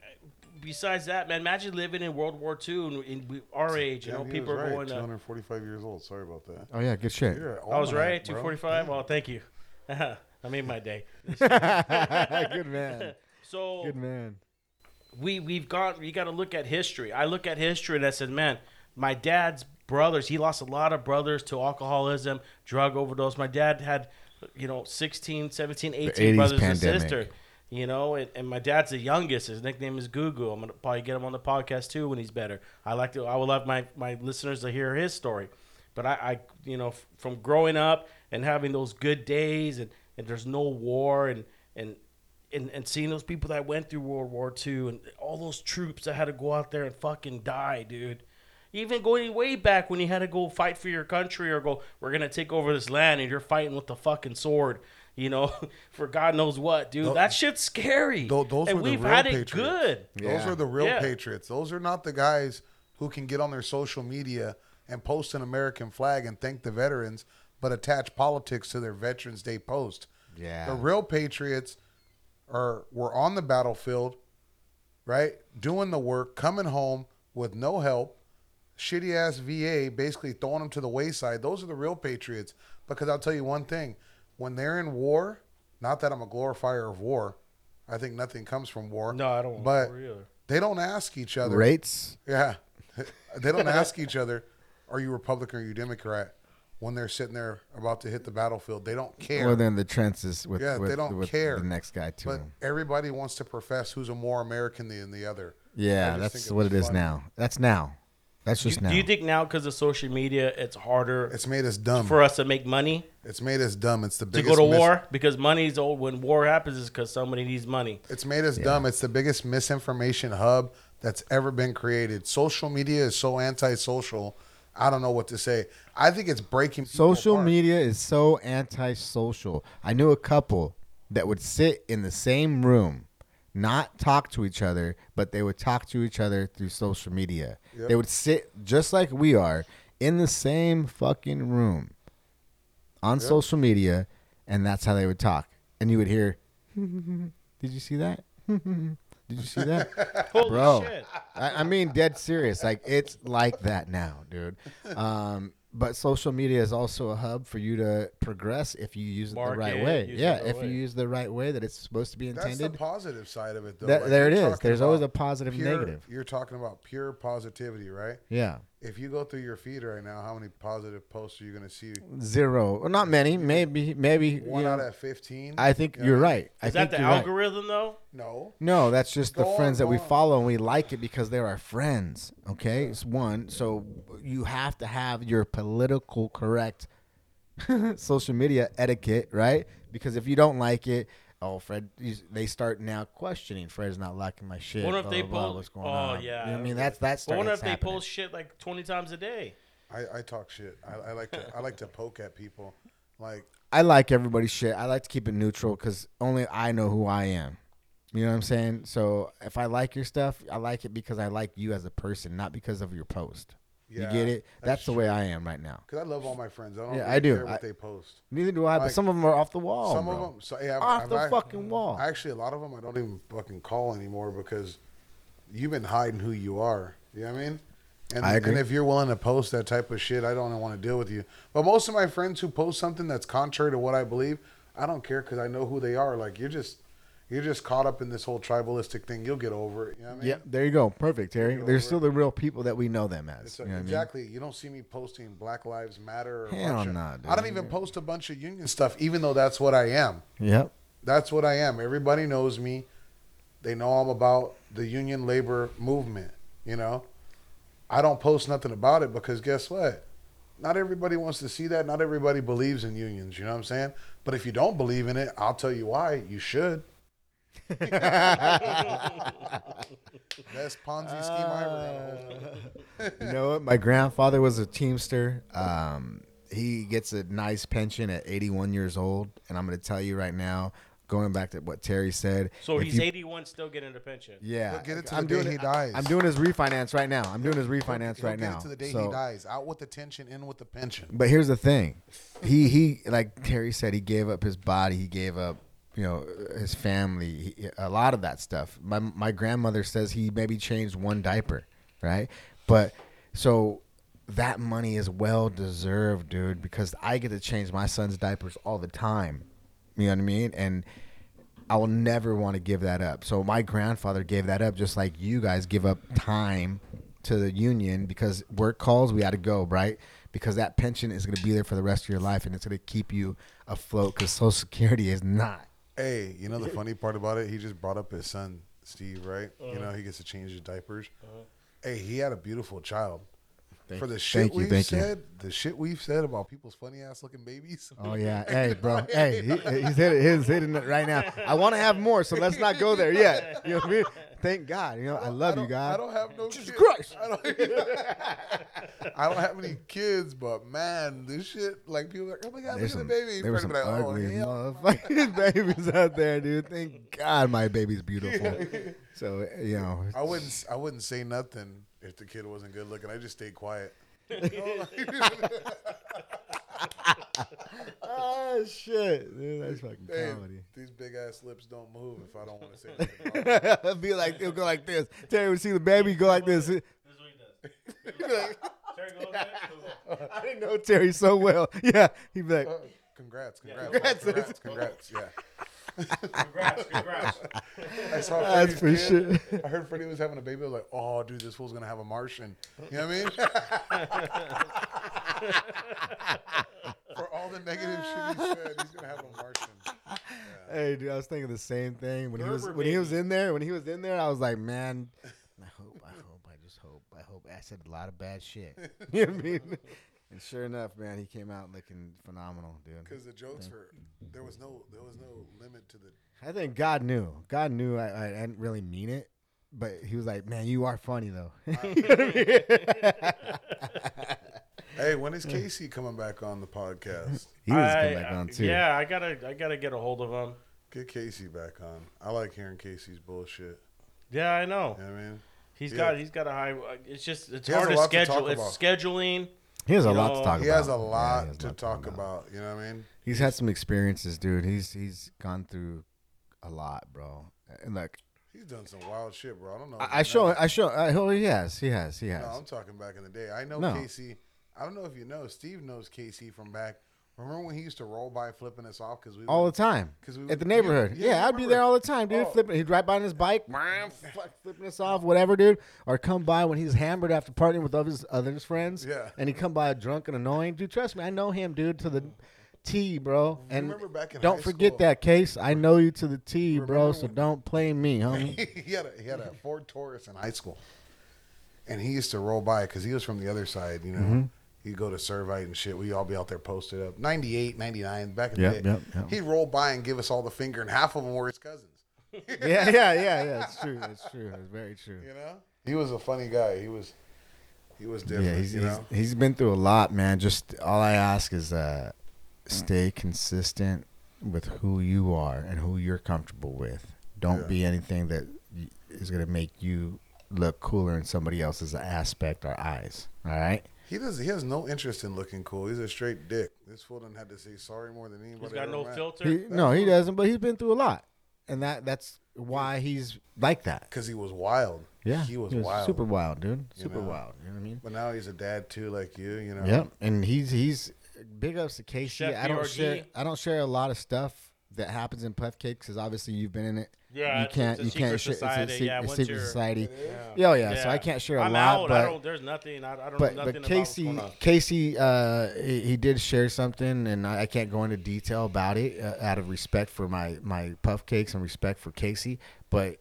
uh, besides that, man, imagine living in World War II and in we, our age. You know, people was are right. going. To, 245 years old. Sorry about that. oh yeah, good shit. I was almanac, right, bro. two forty-five. [LAUGHS] Well, thank you. [LAUGHS] I made my day. [LAUGHS] good man. So Good man. we we've got you got to look at history. I look at history and I said, man, my dad's brothers. He lost a lot of brothers to alcoholism, drug overdose. My dad had, you know, 16, 17, 18 brothers pandemic. and sister. You know, and, and my dad's the youngest. His nickname is Gugu. I'm gonna probably get him on the podcast too when he's better. I like to. I would love my my listeners to hear his story. But I, I you know, f- from growing up and having those good days and and there's no war and and and, and seeing those people that went through World War II and all those troops that had to go out there and fucking die, dude. Even going way back when you had to go fight for your country or go, we're gonna take over this land and you're fighting with the fucking sword, you know, [LAUGHS] for God knows what, dude. Tho- that shit's scary. Tho- those and were the we've real had it patriots. good. Those Yeah. are the real Yeah. patriots. Those are not the guys who can get on their social media and post an American flag and thank the veterans, but attach politics to their Veterans Day post. Yeah. The real patriots are were on the battlefield, right? Doing the work, coming home with no help, shitty ass VA basically throwing them to the wayside. Those are the real patriots. Because I'll tell you one thing: when they're in war, not that I'm a glorifier of war, I think nothing comes from war. No, I don't want But war either. they don't ask each other. Rates. Yeah, [LAUGHS] they don't [LAUGHS] ask each other, "Are you Republican or are you Democrat?" When they're sitting there about to hit the battlefield, they don't care. Well, then the trenches with, Yeah, with, they don't with care. the next guy too. but everybody wants to profess who's a more American than the other. Yeah, that's it what was it is funny. now. That's now. That's Do, just do now. you think now because of social media, it's harder It's made us dumb. for us to make money It's made us dumb. It's the biggest to go to mis- war? Because money's old. When war happens, is because somebody needs money. It's made us dumb. It's the biggest misinformation hub that's ever been created. Social media is so antisocial. I don't know what to say. I think it's breaking Social apart. media is so antisocial. I knew a couple that would sit in the same room, not talk to each other, but they would talk to each other through social media. Yep. They would sit just like we are in the same fucking room on Yep. social media, and that's how they would talk. And you would hear, [LAUGHS] "Did you see that? [LAUGHS] Did you see that?" [LAUGHS] Holy Bro. shit. I, I mean, dead serious. Like it's like that now, dude. Um, but social media is also a hub for you to progress if you use it the right way. Yeah, if way. you use the right way that it's supposed to be intended. That's the intended. positive side of it, though. That- Like, there it you're is. talking There's always a positive and pure- negative. You're talking about pure positivity, right? Yeah, If you go through your feed right now, how many positive posts are you going to see? zero. Well, not many. Maybe, maybe. One you know, out of 15? I think You know you're what I mean? right. I Is think that the you're right. algorithm though? No. No, that's just the Go on, friends that we on. follow and we like it because they're our friends. Okay, it's one. So you have to have your political correct [LAUGHS] social media etiquette, right? Because if you don't like it, oh, Fred, they start now questioning. Fred's not liking my shit. What if blah, they blah, blah, post? What's going oh on? yeah. You know what I mean, that's that's. But what starting if to they happen. post shit like twenty times a day? I, I talk shit. I, I like to I like to poke at people. Like [LAUGHS] I like everybody's shit. I like to keep it neutral because only I know who I am. You know what I'm saying? So if I like your stuff, I like it because I like you as a person, not because of your post. Yeah, you get it? That's, the way I am right now. Cause I love all my friends. I don't Yeah, really I do. care what I- they post. Neither do I, but some of them are off the wall. Some bro. of them, so yeah, off I've the act- fucking wall. Actually, a lot of them I don't even fucking call anymore because you've been hiding who you are. You know what I mean? And, I agree. and if you're willing to post that type of shit, I don't want to deal with you. But most of my friends who post something that's contrary to what I believe, I don't care because I know who they are. Like you're just, you're just caught up in this whole tribalistic thing. You'll get over it. You know what I mean? yeah, there you go. Perfect, Terry. Over still it. the real people that we know them as. It's you know what I mean? exactly. You don't see me posting Black Lives Matter. Or Hell of- nah, dude. I don't even post a bunch of union stuff, even though that's what I am. Yep. That's what I am. Everybody knows me. They know I'm about the union labor movement. You know, I don't post nothing about it because guess what? Not everybody wants to see that. Not everybody believes in unions. You know what I'm saying? But if you don't believe in it, I'll tell you why. You should. [LAUGHS] Best Ponzi scheme I ever got. you know what? My grandfather was a teamster. Um, he gets a nice pension at 81 years old, and I'm going to tell you right now, going back to what Terry said. So he's you- 81, still getting a pension. Yeah, He'll get it to I'm the day doing he dies. I'm doing his refinance right now. I'm doing his refinance He'll right get now. it to the day So- he dies. Out with the tension, in with the pension. But here's the thing, he he like Terry said, he gave up his body, he gave up, you know, his family, he, a lot of that stuff. My my grandmother says he maybe changed one diaper, right? But so that money is well deserved, dude, because I get to change my son's diapers all the time. You know what I mean? And I will never want to give that up. So my grandfather gave that up, just like you guys give up time to the union because work calls. We had to go, right? Because that pension is going to be there for the rest of your life, and it's going to keep you afloat. Because Social Security is not. Hey, you know the funny part about it? He just brought up his son, Steve, right? You Uh-huh. know, he gets to change his diapers. Hey, he had a beautiful child. Thank For the shit Thank you, we've thank you. said, the shit we've said about people's funny ass looking babies. Oh [LAUGHS] yeah, hey bro, hey, he, he's hitting, he's hitting it right now. I want to have more, so let's not go there yet. You know what I mean? Thank God. You know, I love you, don't- God. I don't have no Jesus kids. Christ. I don't, [LAUGHS] I don't have any kids, but man, this shit, like people are like, oh my god, There's look some, at the baby. there were some like, oh, ugly hell. motherfucking [LAUGHS] babies out there, dude. Thank God my baby's beautiful. [LAUGHS] So you know, I wouldn't. I wouldn't say nothing if the kid wasn't good looking. I just stayed quiet. Oh shit, dude, that's fucking Hey, comedy. these big ass lips don't move if I don't want to say [LAUGHS] anything. about it. It'll be like it'll go like this. Terry would see the baby go like this. This is what he does. Terry goes there. [LAUGHS] I didn't know Terry so well. [LAUGHS] Yeah, he'd be like, Uh, congrats, congrats, Congrats. congrats, congrats, Yeah, Congrats, congrats. I saw That's Freddie's for kid. sure. I heard Freddie was having a baby. I was like, oh, dude, this fool's gonna have a Martian. You know what I mean? [LAUGHS] For all the negative shit he said, he's gonna have a Martian. Hey, dude, I was thinking the same thing when he was Gerber when he was in there. When he was in there, I was like, man, I hope, I hope, I just hope, I hope. I said a lot of bad shit. [LAUGHS] you know what I mean? And sure enough, man, he came out looking phenomenal, dude. Because the jokes were there was no there was no limit to the I think God knew. God knew I, I didn't really mean it, but he was like, man, you are funny though. [LAUGHS] [LAUGHS] Hey, when is Casey coming back on the podcast? [LAUGHS] he was I- coming back on too. Yeah, I gotta, I gotta get a hold of him. Get Casey back on. I like hearing Casey's bullshit. Yeah, I know. You know what I mean? He's Yeah. got he's got a high. It's just it's He hard to lot to schedule. it's about. scheduling. He has a lot know, to talk He about. He has a lot has to lot talk about. You know what I mean? He's had some experiences, dude. He's he's gone through a lot, bro. And like He's done some wild shit, bro. I don't know. I, I show, know. I show. I, oh, he has, he has, he has. No. I'm talking back in the day. I know No. Casey. I don't know if you know. Steve knows Casey from back. Remember when he used to roll by flipping us off because we all the time because we at would- the neighborhood. yeah, Yeah, yeah, I'd be there all the time, dude. Oh. Flipping, he'd ride by on his bike, [LAUGHS] flipping us off, whatever, dude. Or come by when he's hammered after partying with other other friends. Yeah. and he come by drunk and annoying, dude. Trust me, I know him, dude, to the T, bro. And remember back in don't forget school- that case. I know you to the T, bro. So don't play me, [LAUGHS] homie. he had a, he had a Ford Taurus in high school, and he used to roll by because he was from the other side. You know, Mm-hmm. He'd go to Servite and shit. We all be out there posted up. 98, 99, back in Yep, the day. yep, yep. He'd roll by and give us all the finger, and half of them were his cousins. [LAUGHS] yeah, yeah, yeah, yeah. It's true. It's true. It's very true. You know, he was a funny guy. He was, he was different. Yeah, he's, you he's, he's been through a lot, man. Just all I ask is uh, stay consistent with who you are and who you're comfortable with. Don't Yeah. be anything that is going to make you look cooler in somebody else's aspect or eyes. All right? He does. He has no interest in looking cool. He's a straight dick. This fool done had to say sorry more than anybody. He's got ever no met. filter. He, no, he doesn't, but he's been through a lot. And that that's why he's like that. because he was wild. Yeah. he was, wild. Super wild, dude. You Super know? wild. You know what I mean? But now he's a dad too, like you. You know. Yep, and he's he's big ups to Casey. Chef I don't BRG. share I don't share a lot of stuff that happens in Puff cakes because obviously you've been in it. Yeah, you can't you can't secret share. It's society. a, se- Yeah, secret society. Yeah, oh, yeah, So I can't share a I'm lot, out. but I don't. There's nothing. I, I don't but know but nothing Casey about what's going. Casey uh, he, he did share something, and I, I can't go into detail about it uh, out of respect for my my puff cakes and respect for Casey. But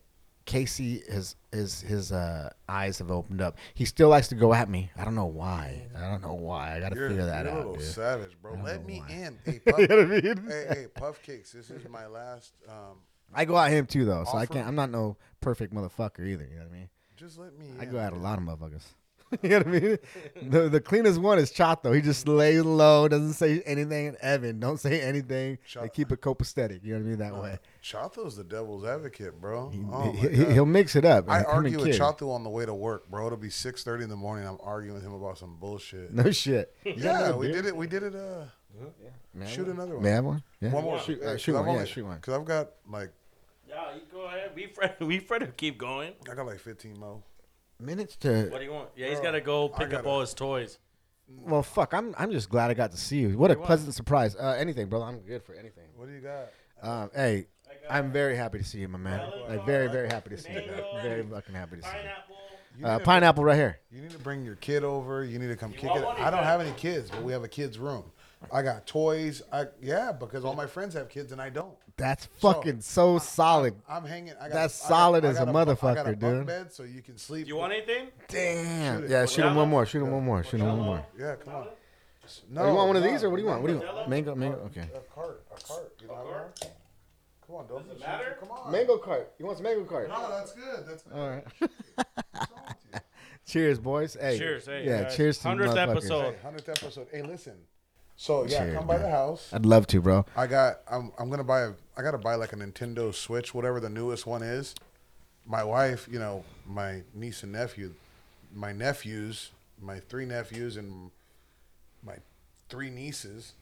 Casey his his his uh, eyes have opened up. He still likes to go at me. I don't know why. I don't know why. I got to You're, figure that you're a out. little dude. savage, bro. Let me why. in. [LAUGHS] Hey, puff, You know what I mean? hey, hey, puff cakes. This is my last. Um, I go at him too though, so I can't. I'm not no perfect motherfucker either. You know what I mean? just let me. I in, go at a lot of motherfuckers. [LAUGHS] you know what I mean? The the cleanest one is Chato. He just lays low, doesn't say anything. Evan, don't say anything. They keep it copacetic. You know what I mean? That way. Chato's the devil's advocate, bro. He, oh he, my God. will mix it up. I Him and argue with Kid. Chato on the way to work, bro. It'll be six thirty in the morning. I'm arguing with him about some bullshit. No shit. [LAUGHS] yeah, we did it. We did it. Uh, May I shoot one? another one. May I have one? Yeah. one more. Shoot, Hey, uh, 'cause shoot I've one. Yeah, shoot one. Cause I've got like Yeah, you go ahead. We Fred. [LAUGHS] We Fred will keep going. I got like fifteen mo. Minutes to. What do you want? Yeah, he's got to go pick up gotta- all his toys. Well, fuck. I'm I'm just glad I got to see you. What a you want? pleasant surprise. Uh, anything, brother. I'm good for anything. What do you got? Um, hey, I'm very happy to see you, my man. Like very, very happy to see you. mango, Very fucking happy to see you. Pineapple. You Uh, need to- pineapple right here. You need to bring your kid over. You need to come kick it. one? I don't have any kids, but we have a kids room. I got toys. I yeah, because all my friends have kids and I don't. That's fucking so solid. I'm hanging. I got, That's I got- solid I as a got bu- I got a motherfucker, bunk dude. Bed so you can sleep. Do you want anything? Damn. Shoot. Yeah, shoot him one more. Shoot him one more. Shoot him one more. Yeah, come on. Oh, you want one of no, these or what do you want? What do you want? Mango, mango. Okay. A cart. A cart. You know what I mean? Come on, don't Does it be matter? Come on. Mango cart. You want some mango cart? No, that's good. That's good. All right. What's wrong with you? [LAUGHS] cheers, boys. Hey. Cheers, hey, yeah, guys. cheers to you 100th motherfuckers. episode. Hey, hundredth episode. Hey, listen. So yeah, Cheers, come by man. the house. I'd love to, bro. I got. I'm. I'm gonna buy a. I gotta buy like a Nintendo Switch, whatever the newest one is. My wife, you know, my niece and nephew, my nephews, my three nephews and my three nieces,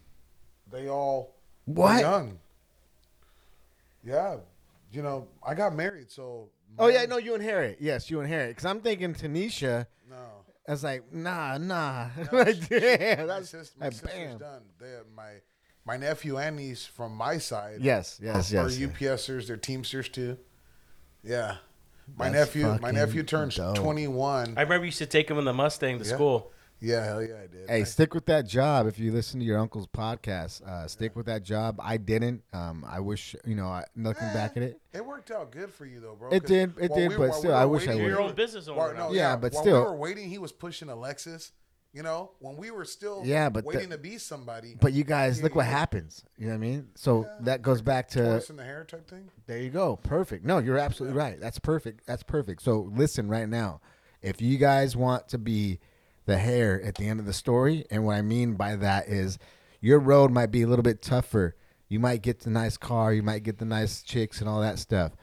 they all were What? young. Yeah, you know, I got married, so. Oh yeah, no, you inherit. Yes, you inherit. Because I'm thinking Tanisha. No. I was like, nah, nah. No, [LAUGHS] like, she- she- damn, my, that's sis, my like, sister's bam. done. They, my my nephew and niece from my side. Yes, yes, are yes. yes. UPSers. They're Teamsters too. Yeah. My That's nephew, my nephew turns dope. 21. I remember you used to take him in the Mustang to Yeah. school. Yeah, hell yeah, I did. Hey, I- stick with that job. If you listen to your uncle's podcast, uh, stick with that job. I didn't. Um, I wish you know. I, looking back at it, it worked out good for you though, bro. It did, it did, we- but still, we I wish I waiting, You're your would've. own business owner while- no, Yeah, but while still. we were waiting, he was pushing Alexis. You know, when we were still Yeah, but the- waiting to be somebody. but you guys, look what happens. You know what I mean? So that goes back to tortoise in the hare type thing. There you go. Perfect. No, you're absolutely right. That's perfect. That's perfect. So listen right now. If you guys want to be the hare at the end of the story, and what I mean by that is your road might be a little bit tougher You might get the nice car, you might get the nice chicks and all that stuff,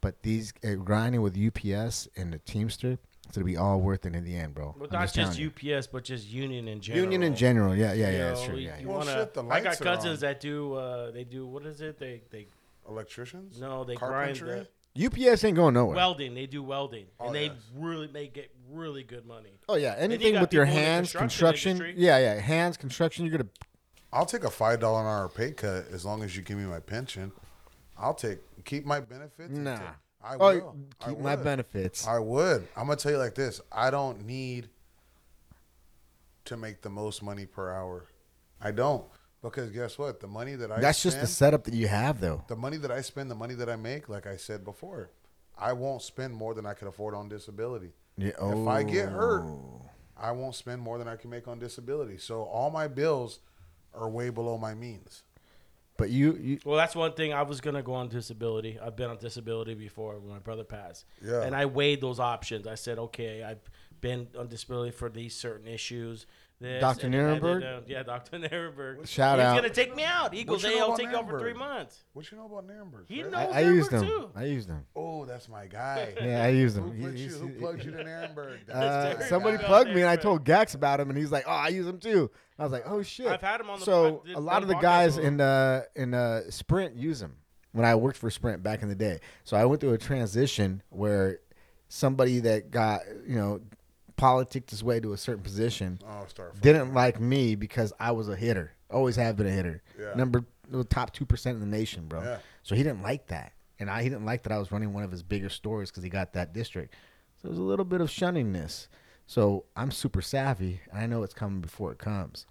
but these uh, grinding with UPS and the Teamster, it's gonna be all worth it in the end, bro. But I'm not telling just. UPS, but just Union in general. Union in general, yeah, yeah, yeah, that's true. Yeah, yeah. Well, wanna- shit, the I got cousins that do. Uh, they do. What is it? They they Electricians? no. They Carpentry? grind UPS ain't going nowhere. welding. They do welding, Oh, and they yes. really make get really good money. oh yeah, anything got with your people in the hands, construction construction. Yeah, yeah, hands, construction. You're gonna. I'll take a five dollar an hour pay cut as long as you give me my pension. I'll take keep my benefits. Nah. take- I Oh, will. I keep my would. benefits. I would. I'm gonna tell you like this. I don't need to make the most money per hour. I don't because guess what? The money that I That's just the setup that you have, though. the money that I spend, the money that I make. Like I said before, I won't spend more than I can afford on disability. Yeah, If I get hurt, oh. I won't spend more than I can make on disability. So all my bills are way below my means. But you, you Well, that's one thing. I was gonna go on disability. I've been on disability before when my brother passed. Yeah. And I weighed those options. I said, okay, I've been on disability for these certain issues. This, Dr. and then I did, Nierenberg? uh, yeah, Dr. Nierenberg. Shout He's out. He's gonna take me out. He goes, you hey, know I'll take you out for three months. What you know about Nuremberg? He Fred? knows I, I used Nierenberg, them. too. I used them. Oh, that's my guy. [LAUGHS] Yeah, I used them. Who, put He- you, who plugged you to [LAUGHS] Nuremberg? Uh, somebody plugged me, and I told Gax about him, and he's like, "Oh, I use them too." I was like, "Oh shit!" I've had him on the- So I did a lot of the guys in uh, in uh, Sprint use them when I worked for Sprint back in the day. So I went through a transition where somebody that got you know politicked his way to a certain position oh, didn't like me because I was a hitter. Always have been a hitter. Yeah. Number the top two percent in the nation, bro. Yeah. So he didn't like that, and I he didn't like that I was running one of his bigger stories because he got that district. So there's a little bit of shunningness. So I'm super savvy, and I know it's coming before it comes.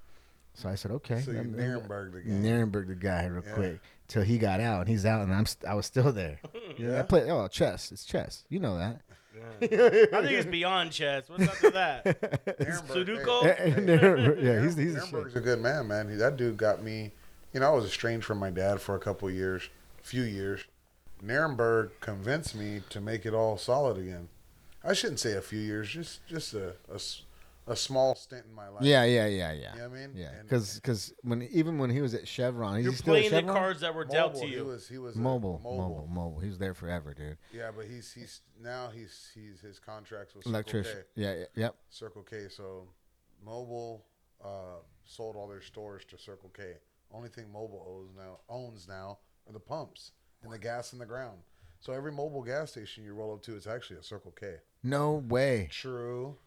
So I said, okay. So you Nuremberg the guy. Nuremberg the guy real Yeah. quick till he got out, and he's out, and I'm st- I was still there. [LAUGHS] yeah. I played oh chess. It's chess. You know that. [LAUGHS] I think it's beyond chess. What's after that? [LAUGHS] Nuremberg, Sudoku? hey, [LAUGHS] Nuremberg, yeah, he's he's a shit. Nuremberg's a good man, man. He, that dude got me. You know, I was estranged from my dad for a couple of years, few years. Nuremberg convinced me to make it all solid again. I shouldn't say a few years, just just a, a s- a small stint in my life. Yeah, yeah, yeah, yeah. You know what I mean? Yeah, And- because when even when he was at Chevron, You're he's still at playing the cards that were dealt Mobil, to He you. was he was Mobil, Mobil, Mobil, Mobil, He was there forever, dude. Yeah, but he's he's now he's he's his contracts with Circle Electrician. K. Yeah, yeah, yep. Circle K. So Mobil uh, sold all their stores to Circle K. Only thing Mobil owns now owns now are the pumps and the gas in the ground. So every Mobil gas station you roll up to is actually a Circle K. No way. True.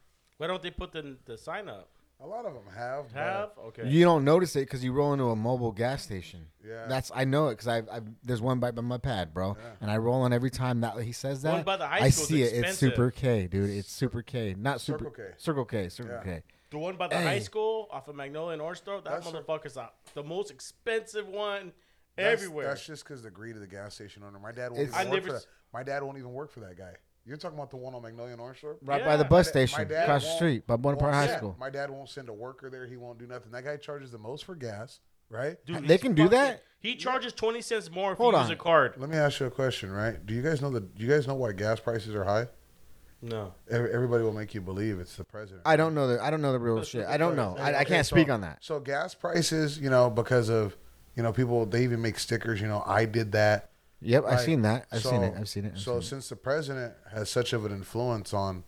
Why don't they put the the sign up? A lot of them have. but- Have okay. You don't notice it because you roll into a Mobil gas station. Yeah. That's I know it because I've, I've there's one by, by my pad, bro, yeah. and I roll on every time that he says that. One by the high I school's see it. It's. Super K, dude. It's Super K, not Super Circle K. Circle K. Circle Yeah. K. The one by the Hey. high school off of Magnolia and Orangethorpe, that That's motherfucker's out. The most expensive one That's, everywhere. That's just because the greed of the gas station owner. My dad won't It's- even I work never for that. My dad won't even work for that guy. You're talking about the one on Magnolia and Orange Thorpe? Right Yeah. by the bus My station, dad across the street by Buena Park High send- School. My dad won't send a worker there. He won't do nothing. That guy charges the most for gas, right? Dude, They can do that? He charges twenty cents more if Hold you use a card. Let me ask you a question, right? Do you guys know the? Do you guys know why gas prices are high? No. Everybody will make you believe it's the president. I don't know the I don't know the real shit. I don't know. I, I can't so- speak on that. So gas prices, you know, because of you know people, they even make stickers. You know, I did that. Yep, I've Right. seen that. I've So- seen it. I've seen it. I've so seen it. since the president has such of an influence on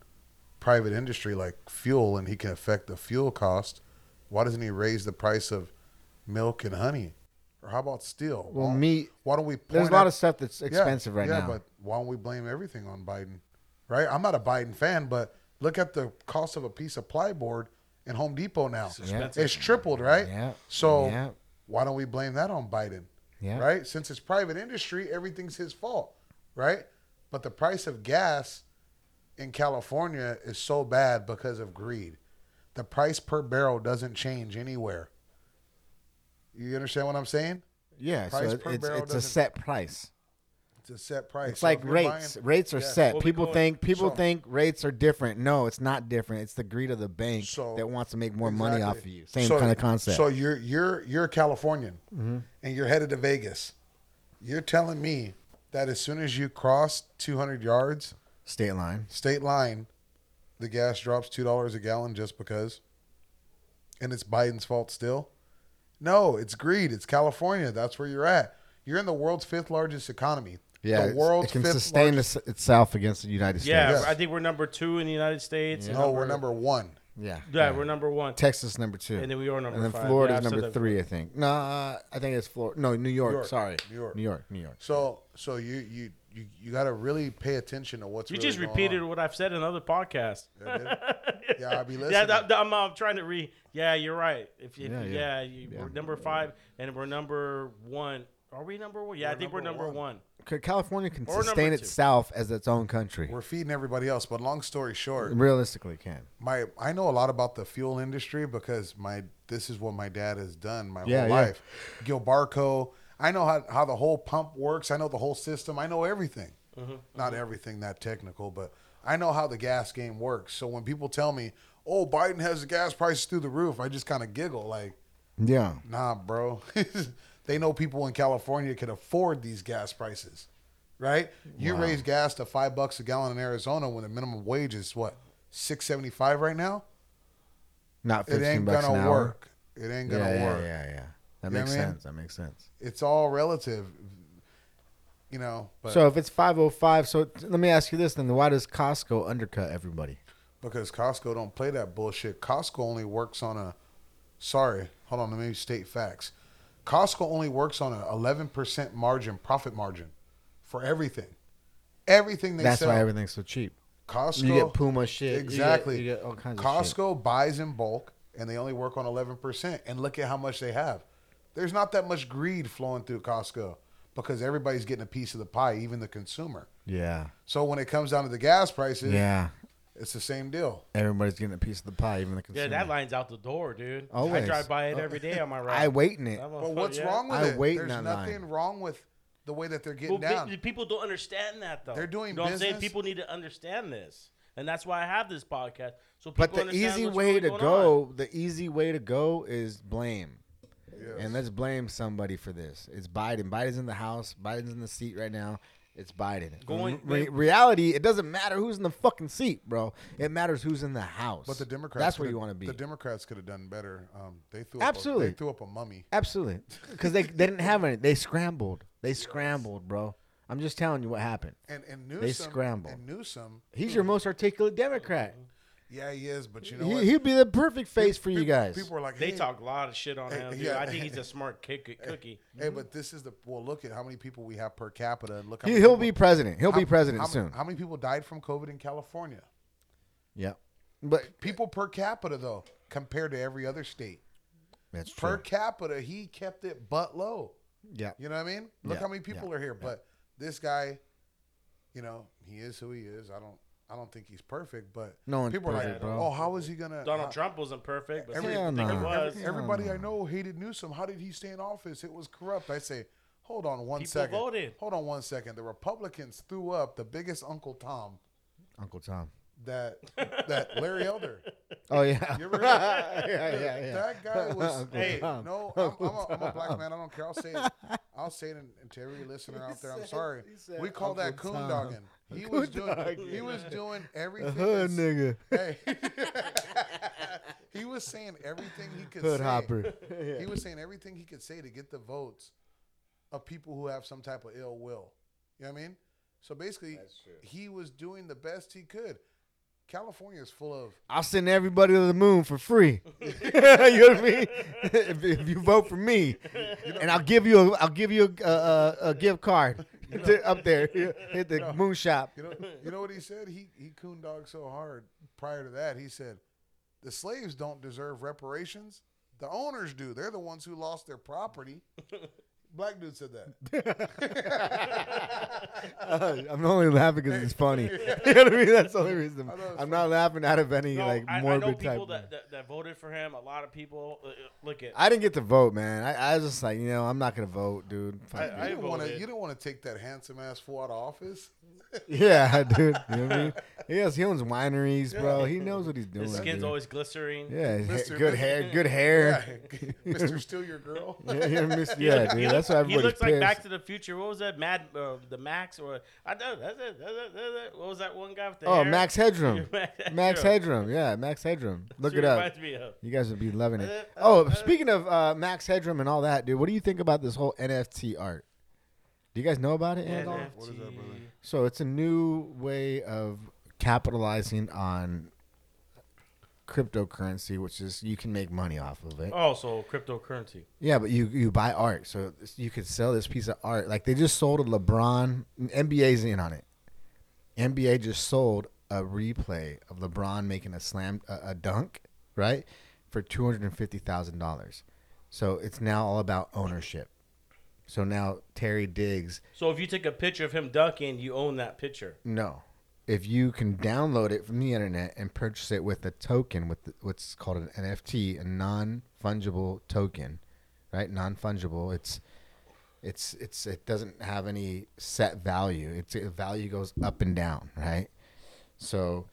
private industry like fuel, and he can affect the fuel cost, why doesn't he raise the price of milk and honey? Or how about steel? Well, why, meat. Why don't we? There's a lot at- of stuff that's Yeah, expensive right now? yeah, now. but why don't we blame everything on Biden? Right? I'm not a Biden fan, but look at the cost of a piece of plyboard in Home Depot now. Yeah. It's tripled, right? Yeah. So Yeah. why don't we blame that on Biden? Yeah. Right? Since it's private industry, everything's his fault, right? But the price of gas in California is so bad because of greed. The price per barrel doesn't change anywhere. You understand what I'm saying? yeah, price per it's it's a set price. It's a set price. It's So like rates. buying- rates are Yeah. set. What People think people so- think rates are different. No, it's not different. It's the greed of the bank So- that wants to make more money off of you. Same So- kind of concept. So you're you're you're a Californian, Mm-hmm. and you're headed to Vegas. You're telling me that as soon as you cross 200 yards State line. state line, the gas drops two dollars a gallon just because, and it's Biden's fault still. No, it's greed. It's California. That's where you're at. You're in the world's fifth largest economy. Yeah, the it's- world's it can fifth sustain largest. itself against the United States. Yeah, Yes. I think we're number two in the United States. and No, we're number one. yeah, Yeah, we're number one. Texas number two, And then we are number and then five. Florida's Yeah, I've number three, I think. No, uh, I think it's Florida. No, New York. York. Sorry, New York. New York, New York. So, so you you you, you got to really pay attention to what's. You really just going repeated on. what I've said in other podcasts. I did? [LAUGHS] Yeah, I'll be listening. Yeah, that, that- I'm, uh, trying to re. Yeah, you're right. If, if Yeah, yeah, yeah. you, we're number five, and we're number one. Are we number one? Yeah, I We're think we're number number one. one. C- California can Or number sustain two. itself as its own country. We're feeding everybody else. But long story short, Realistically, can. my I know a lot about the fuel industry because my this is what my dad has done my Yeah, whole yeah. life. Gilbarco. I know how, how the whole pump works. I know the whole system. I know everything. Mm-hmm, Not everything that technical, but I know how the gas game works. So when people tell me, "Oh, Biden has the gas prices through the roof," I just kind of giggle like, Yeah, "Nah, bro." [LAUGHS] they know people in California can afford these gas prices, right? You raise gas to five bucks a gallon in Arizona when the minimum wage is what six seventy five right now. not fifteen It ain't bucks gonna an hour. work. It ain't gonna yeah, work. yeah, yeah. Yeah. That You makes what I mean? sense. That makes sense. It's all relative, you know. But so if it's five oh five, so let me ask you this: then why does Costco undercut everybody? because Costco don't play that bullshit. Costco only works on a. Sorry, hold on. Let me state facts. Costco only works on a eleven percent margin, profit margin, for everything. Everything they That's sell. why everything's so cheap. Costco. You get Puma shit. you get- Exactly. You get, all kinds of shit. Costco buys in bulk and they only work on 11%. And look at how much they have. There's not that much greed flowing through Costco because everybody's getting a piece of the pie, even the consumer. Yeah, So when it comes down to the gas prices, yeah. It's the same deal. Everybody's getting a piece of the pie, even the consumer. Yeah, that line's out the door, dude. I Always. drive by it oh. every day on my ride. I [LAUGHS] wait in it. That But motherfucker- what's yeah. wrong with I it? wait in There's that nothing line. wrong with the way that they're getting Well, down. pe- people don't understand that though. They're doing you know what I'm saying? business. People need to understand this, and that's why I have this podcast. So people But the understand easy what's way really to go, on. the easy way to go is blame. Yes. And let's blame somebody for this. It's Biden. Biden's in the House. Biden's in the seat right now. It's Biden. Going- Re- reality, it doesn't matter who's in the fucking seat, bro. It matters who's in the House. But the Democrats. That's where you want to be. The Democrats could have done better. Um, they threw Absolutely. Up a, they threw up a mummy. Absolutely, because they they didn't have any. They scrambled. They scrambled, bro. I'm just telling you what happened. And and Newsom. scramble. And Newsom. He's your most articulate Democrat. Yeah, he is. But you know He, what? he'd be the perfect face for you guys. People are like, They hey, talk a lot of shit on Hey, him, dude. yeah. I think he's [LAUGHS] a smart kick- cookie. Hey, but this is the well. Look at how many people we have per capita, and look. How He, many he'll people- be president. He'll how- be president how, soon. How many people died from COVID in California? Yeah, But People per capita, though, compared to every other state, that's per capita, he kept it butt low. Yeah. You know what I mean? Look Yeah, how many people yeah, are here. But this guy, you know, he is who he is. I don't. I don't think he's perfect, but No one's people are like, bro. "Oh, how is he gonna?" Donald how- Trump wasn't perfect, but Every- some people Hell think he was. Hell Everybody I know hated Newsom. How did he stay in office? It was corrupt. I say, hold on one People second. voted. Hold on one second. The Republicans threw up the biggest Uncle Tom Uncle Tom. that that Larry Elder. Oh yeah. You ever heard yeah, [LAUGHS] yeah, yeah. That guy was. [LAUGHS] Uncle hey, no, [LAUGHS] I'm, I'm, a, I'm a black man. I don't care. I'll say it. I'll say it to every [LAUGHS] listener out there. I'm said- sorry. he said We call that Uncle coon Tom. dogging. [LAUGHS] He was doing. He was doing everything. Hood that's- nigga. Hey, [LAUGHS] he was saying everything he could Hood say. hopper. He was saying everything he could say to get the votes of people who have some type of ill will. You know what I mean? So basically, he was doing the best he could. California is full of I'll send everybody to the moon for free. [LAUGHS] you know what I mean? [LAUGHS] if, if you vote for me, and I'll give you a I'll give you a, a, a gift card [LAUGHS] to- up there. Hit the moon shop. You know, you know what he said? He he coon dogged so hard. Prior to that, he said, "The slaves don't deserve reparations. The owners do. They're the ones who lost their property." Black dude said that. [LAUGHS] Uh, I'm only laughing because it's funny. [LAUGHS] [LAUGHS] you know what I mean? That's the only reason. I know it's I'm not laughing out of any No, like I, I know type. people that, that, that voted for him. A lot of people. Uh, uh, look at. I didn't get to vote, man. I, I was just like, you know, I'm not gonna vote, dude. I- it. I didn't want to. You didn't want to take that handsome ass fool out of office. yeah, dude. You know what I mean? He has he owns wineries, bro. He knows what he's doing. His skin's dude. always glistering. yeah, his ha- Mr. good hair, good hair. Yeah, Mr. Steal Your Girl. Yeah, yeah, Mr. He yeah, look- dude. he That's look- why He everybody's looks like Back to the Future. What was that? Mad, uh, the Max, or I don't. That's it. That's it. That's it. What was that one guy with the Oh, hair? Max Headroom. [LAUGHS] Max Max Headroom. Headroom. Yeah, Max Headroom. Look That's it up. Reminds me of. You guys would be loving Uh, it. uh, Oh, uh, speaking of uh, Max Headroom and all that, dude, what do you think about this whole NFT art? Do you guys know about it? at all? NFT. What is that, brother? So it's a new way of capitalizing on cryptocurrency, which is you can make money off of it. Oh, so cryptocurrency. Yeah, but you you buy art, so you could sell this piece of art. Like they just sold a LeBron. NBA's in on it. NBA just sold a replay of LeBron making a slam a, a dunk, right, for two hundred and fifty thousand dollars. So it's now all about ownership. So now Terry Diggs, So if you take a picture of him dunking, you own that picture. no, if you can download it from the internet and purchase it with a token, with what's called an NFT, a non fungible token, right? Non fungible. It's it's it's it doesn't have any set value. It's value goes up and down, right? So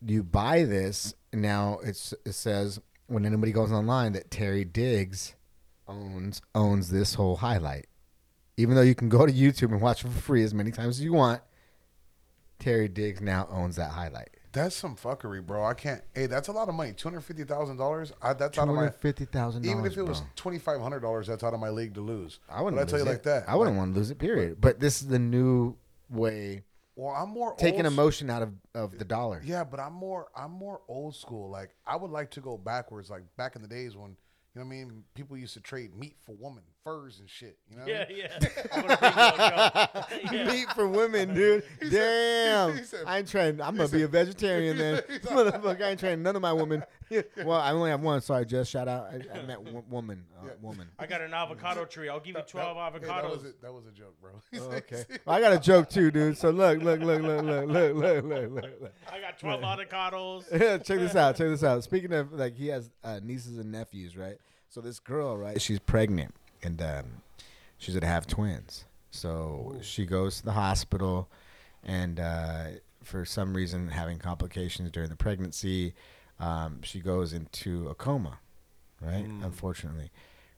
you buy this now. It's it says when anybody goes online that Terry Diggs owns owns this whole highlight. Even though you can go to YouTube and watch it for free as many times as you want, Terry Diggs now owns that highlight. That's some fuckery, bro. I can't. Hey, that's a lot of money. Two hundred fifty thousand dollars. That's out of my. hundred fifty thousand. Even if it was twenty five hundred dollars, that's out of my league to lose. I wouldn't. But I tell you it. like that. I wouldn't want to lose it. Period. But this is the new way Well, I'm more taking emotion out of, of the dollar. Yeah, but I'm more I'm more old school. Like I would like to go backwards, like back in the days when you know what I mean. People used to trade meat for woman furs and shit. You know? Yeah, yeah. I'm gonna bring you a joke. Yeah. Meat for women, dude. He said- Damn. he said- I ain't trying. I'm gonna be a vegetarian then. Motherfucker, I ain't trying none of my women. well, I only have one. Sorry, just shout out. I, I meant wo- woman. Uh, Woman. I got an avocado tree. I'll give you 12 that- hey, avocados. that, was a, that was a joke, bro. Oh, okay. Well, I got a joke too, dude. So look, look, look, look, look, look, look, look, look. I got 12 avocados. Yeah, check this out. Check this out. Speaking of like, he has uh, nieces and nephews, right? So this girl, right? She's pregnant, and um, she's gonna have twins. So she goes to the hospital, and uh, for some reason, having complications during the pregnancy, um, she goes into a coma, right? Unfortunately,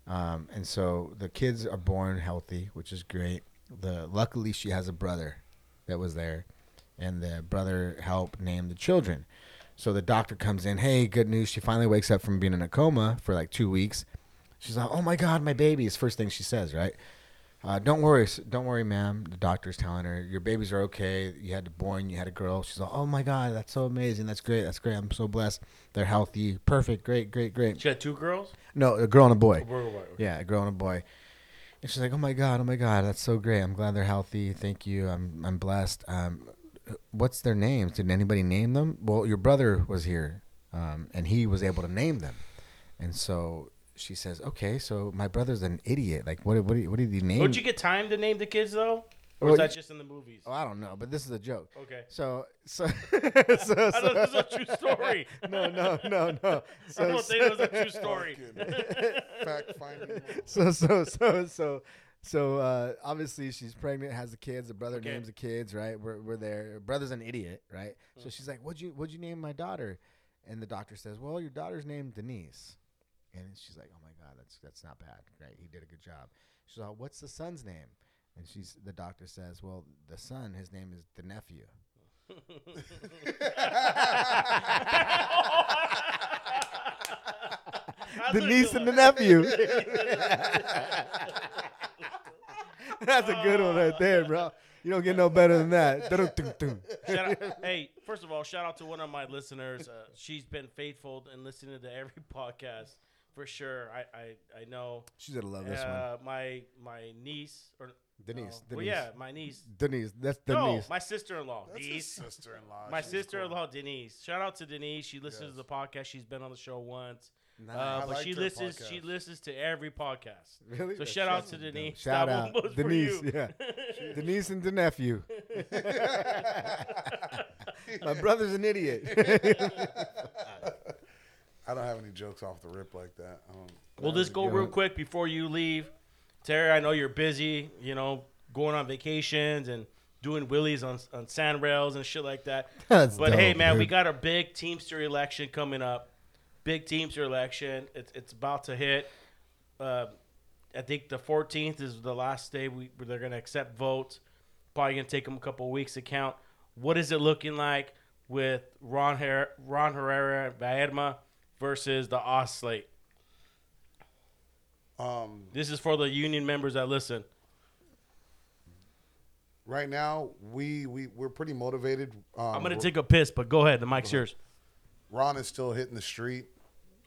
um, and so the kids are born healthy, which is great. The luckily she has a brother that was there, and the brother helped name the children. So the doctor comes in. Hey, good news! She finally wakes up from being in a coma for like two weeks. She's like, "Oh my God, my baby!" Is first thing she says, right? Uh, don't worry, don't worry, ma'am. The doctor's telling her your babies are okay. You had a boy and you had a girl. She's like, "Oh my God, that's so amazing. That's great. That's great. I'm so blessed. They're healthy, perfect, great, great, great." She had two girls? No, a girl and a boy. A Boy, boy, boy. Yeah, a girl and a boy. And she's like, "Oh my god, oh my god, that's so great. I'm glad they're healthy. Thank you. I'm I'm blessed. Um, what's their names? Did anybody name them? Well, your brother was here, um, and he was able to name them. And so she says, "Okay, so my brother's an idiot. Like, what what did- what did he name? Don't you get time to name the kids, though? Or Well, is that just in the movies? oh, I don't know, but this is a joke. Okay. So so [LAUGHS] [LAUGHS] so, I so thought this was a true story. [LAUGHS] no no no no. I So, don't think it was a true story. Fact finding. so so so so so uh, obviously she's pregnant, has the kids. The brother Okay. names the kids, right? We're, we're there. Her brother's an idiot, right? Mm. So she's like, "What'd you What'd you name my daughter?" And the doctor says, "Well, your daughter's named Denise." And she's like, "Oh my God, that's that's not bad, right? He did a good job." She's like, "What's the son's name?" And she's the doctor says, "Well, the son, his name is the nephew." [LAUGHS] the niece and the nephew. [LAUGHS] That's a good one right there, bro. You don't get no better than that. Shout out, hey, first of all, shout out to one of my listeners. Uh, she's been faithful and listening to every [LAUGHS] podcast for sure. I I, I know. She's gonna love this one. Uh, my my niece or Denise, no, well, yeah, my niece. Denise, that's Denise. No, my sister-in-law. That's his Denise. sister-in-law. My She's sister-in-law Denise. Shout out to Denise. She listens Yes. to the podcast. She's been on the show once. Nice. Uh, but she her listens. She listens to every podcast. Really? So That's shout out to fucking dope. Denise. Shout That out one was for Denise. Yeah, [LAUGHS] Denise and the nephew. [LAUGHS] My brother's an idiot. [LAUGHS] I don't have any jokes off the rip like that. Um, We'll just go real one. quick before you leave. Terry, I know you're busy, you know, going on vacations and doing willies on on sand rails and shit like that. [LAUGHS] That's but hey, dope, man, we got a big Teamster election coming up. Big Teamster election. It's it's about to hit. Uh, I think the 14th is the last day we where they're gonna accept votes. Probably gonna take them a couple of weeks to count. What is it looking like with Ron Her- Ron Herrera and Vairma versus the Oz slate? Um, This is for the union members that listen. right now, we we we're pretty motivated. Um, I'm gonna take a piss, but go ahead. The mic's yours. Ron is still hitting the street.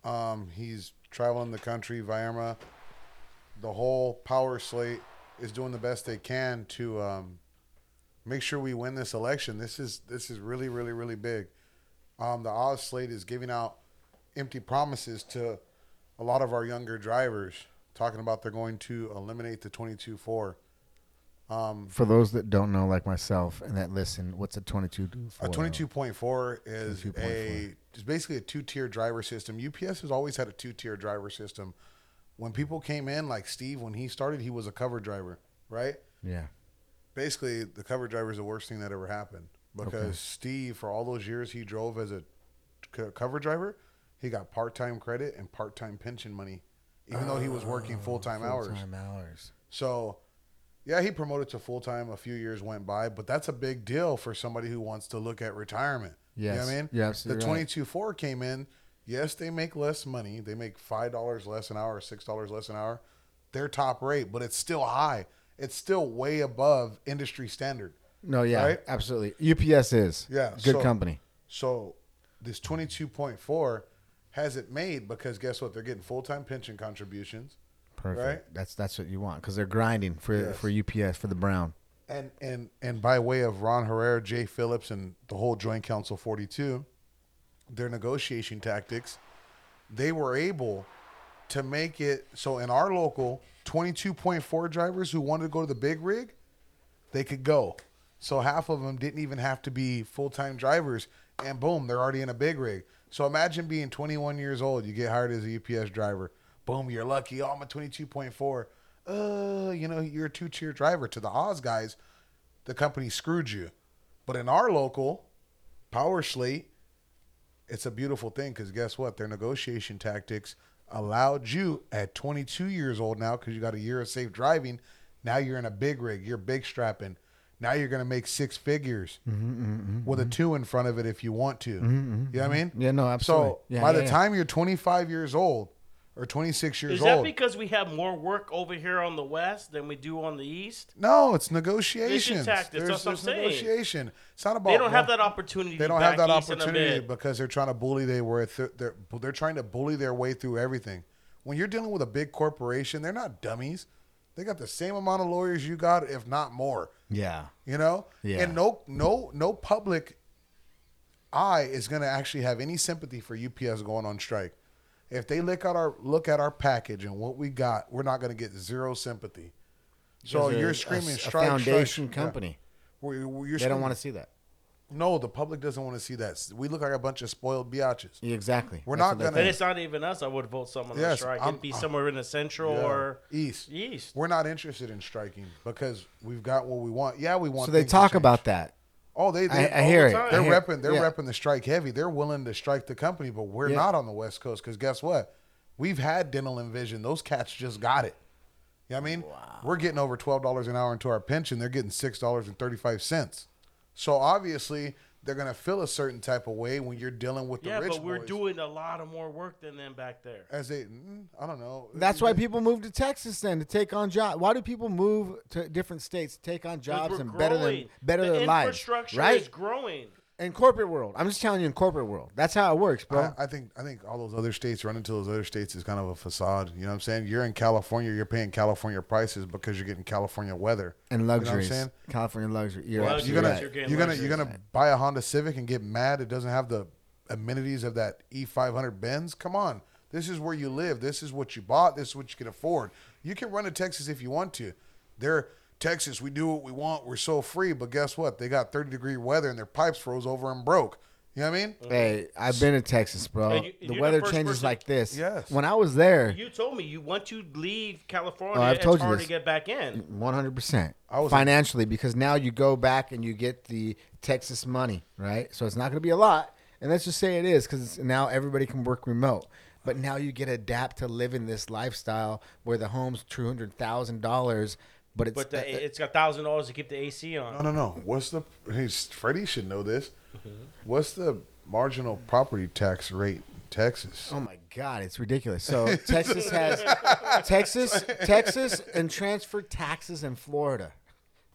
Um, he's traveling the country. Vairma, the whole power slate is doing the best they can to um, make sure we win this election. This is this is really really really big. Um, the Oz slate is giving out empty promises to a lot of our younger drivers, talking about they're going to eliminate the 22-4. Um, For those that don't know, like myself, and that listen, what's a 22? A twenty-two point four is 22.4. a is basically a two-tier driver system. UPS has always had a two-tier driver system. When people came in, like Steve, when he started, he was a cover driver, right? Yeah. Basically, the cover driver is the worst thing that ever happened because Okay. Steve, for all those years he drove as a cover driver, he got part-time credit and part-time pension money, even though he was working oh, full-time hours. Full-time hours. So, yeah, he promoted to full time. A few years went by, but that's a big deal for somebody who wants to look at retirement. You know what I mean? You're the absolutely twenty right. four came in. Yes, they make less money. They make five dollars less an hour, six dollars less an hour. They're top rate, but it's still high. It's still way above industry standard. No, yeah, Right? absolutely. UPS is. Yeah, Good so- company. So this twenty two point four has it made because guess what? They're getting full time pension contributions. Perfect. Right? That's that's what you want because they're grinding for Yes. for UPS for the Brown. and and and by way of Ron Herrera, Jay Phillips, and the whole Joint Council 42, their negotiation tactics, they were able to make it so in our local 22.4 drivers who wanted to go to the big rig, they could go. So half of them didn't even have to be full time drivers, and boom, they're already in a big rig. So imagine being 21 years old, you get hired as a UPS driver. Boom, you're lucky. Oh, I'm a 22.4. Uh, you know, you're a two tier driver. To the Oz guys, the company screwed you. But in our local power slate, it's a beautiful thing because guess what? Their negotiation tactics allowed you at 22 years old now because you got a year of safe driving. Now you're in a big rig. You're big strapping. Now you're going to make six figures Mm-hmm, mm-hmm with a mm-hmm. two in front of it if you want to. Mm-hmm, you know what I mean? Yeah, no, absolutely. So Yeah, by yeah, the yeah. time you're 25 years old or 26 years old, Is that old, because we have more work over here on the west than we do on the east? no, it's negotiations. tactics, There's, that's what I'm there's saying. negotiation. It's not about They don't have that opportunity. They don't have that east in the opportunity because they're trying to bully their way through. They're they're trying to bully their way through everything. When you're dealing with a big corporation, they're not dummies. They got the same amount of lawyers you got, if not more. Yeah. You know, Yeah. And no no no public eye is going to actually have any sympathy for UPS going on strike. If they look at our look at our package and what we got, we're not going to get zero sympathy. So There's you're a- screaming a strike, foundation strike. Yeah. company. We're- we're- you're They don't want to see that. No, the public doesn't want to see that. We look like a bunch of spoiled biatches. Yeah, exactly. We're That's not what they gonna- Then it's not even us. I would vote someone on Yes, strike. I'm- It'd be somewhere in the central Yeah. or East. east. We're not interested in striking because we've got what we want. Yeah, we want. So they things to talk about that. Oh, they. they I, I all hear the it. Time. They're hear- repping. They're yeah. repping the strike heavy. They're willing to strike the company, but we're Yeah. not on the West Coast because guess what? We've had dental and vision. Those cats just got it. You know what I mean? We're getting over twelve dollars an hour into our pension. They're getting six dollars and thirty five cents. So obviously they're gonna feel a certain type of way when you're dealing with the Yeah, rich but we're boys. doing a lot of more work than them back there. as they. mm, I don't know. That's why people move to Texas then to take on jobs. Why do people move to different states to take on jobs we're and better than better the their lives? infrastructure Right? is growing. In corporate world, I'm just telling you, in corporate world, that's how it works, bro. I, I think I think all those other states running to those other states is kind of a facade. You know what I'm saying? You're in California, you're paying California prices because you're getting California weather and You know what I'm saying? California luxury. You're Well, You're gonna. You're you're gonna you're gonna buy a Honda Civic and get mad it doesn't have the amenities of that E500 Benz. Come on, this is where you live. This is what you bought. This is what you can afford. You can run to Texas if you want to. They're Texas. We do what we want. We're so free. But guess what? They got 30 degree weather and their pipes froze over and broke. You know what I mean? Hey, I've been to Texas, bro. And you- the you're the weather first changes person- like this. Yes. When I was there, You told me you once you leave California, Oh, I've it's told you hard this. to get back in. One hundred percent I was- financially because now you go back and you get the Texas money, right? So it's not going to be a lot, and let's just say it is because now everybody can work remote. But now you get to adapt to living this lifestyle where the home's two hundred thousand dollars, but it's But the, it's got thousand dollars to keep the AC on. No, no, no. What's the? Hey, Freddy should know this. Mm-hmm. What's the marginal property tax rate in Texas? Oh my God, it's ridiculous. So Texas has [LAUGHS] Texas, Texas, and transfer taxes in Florida.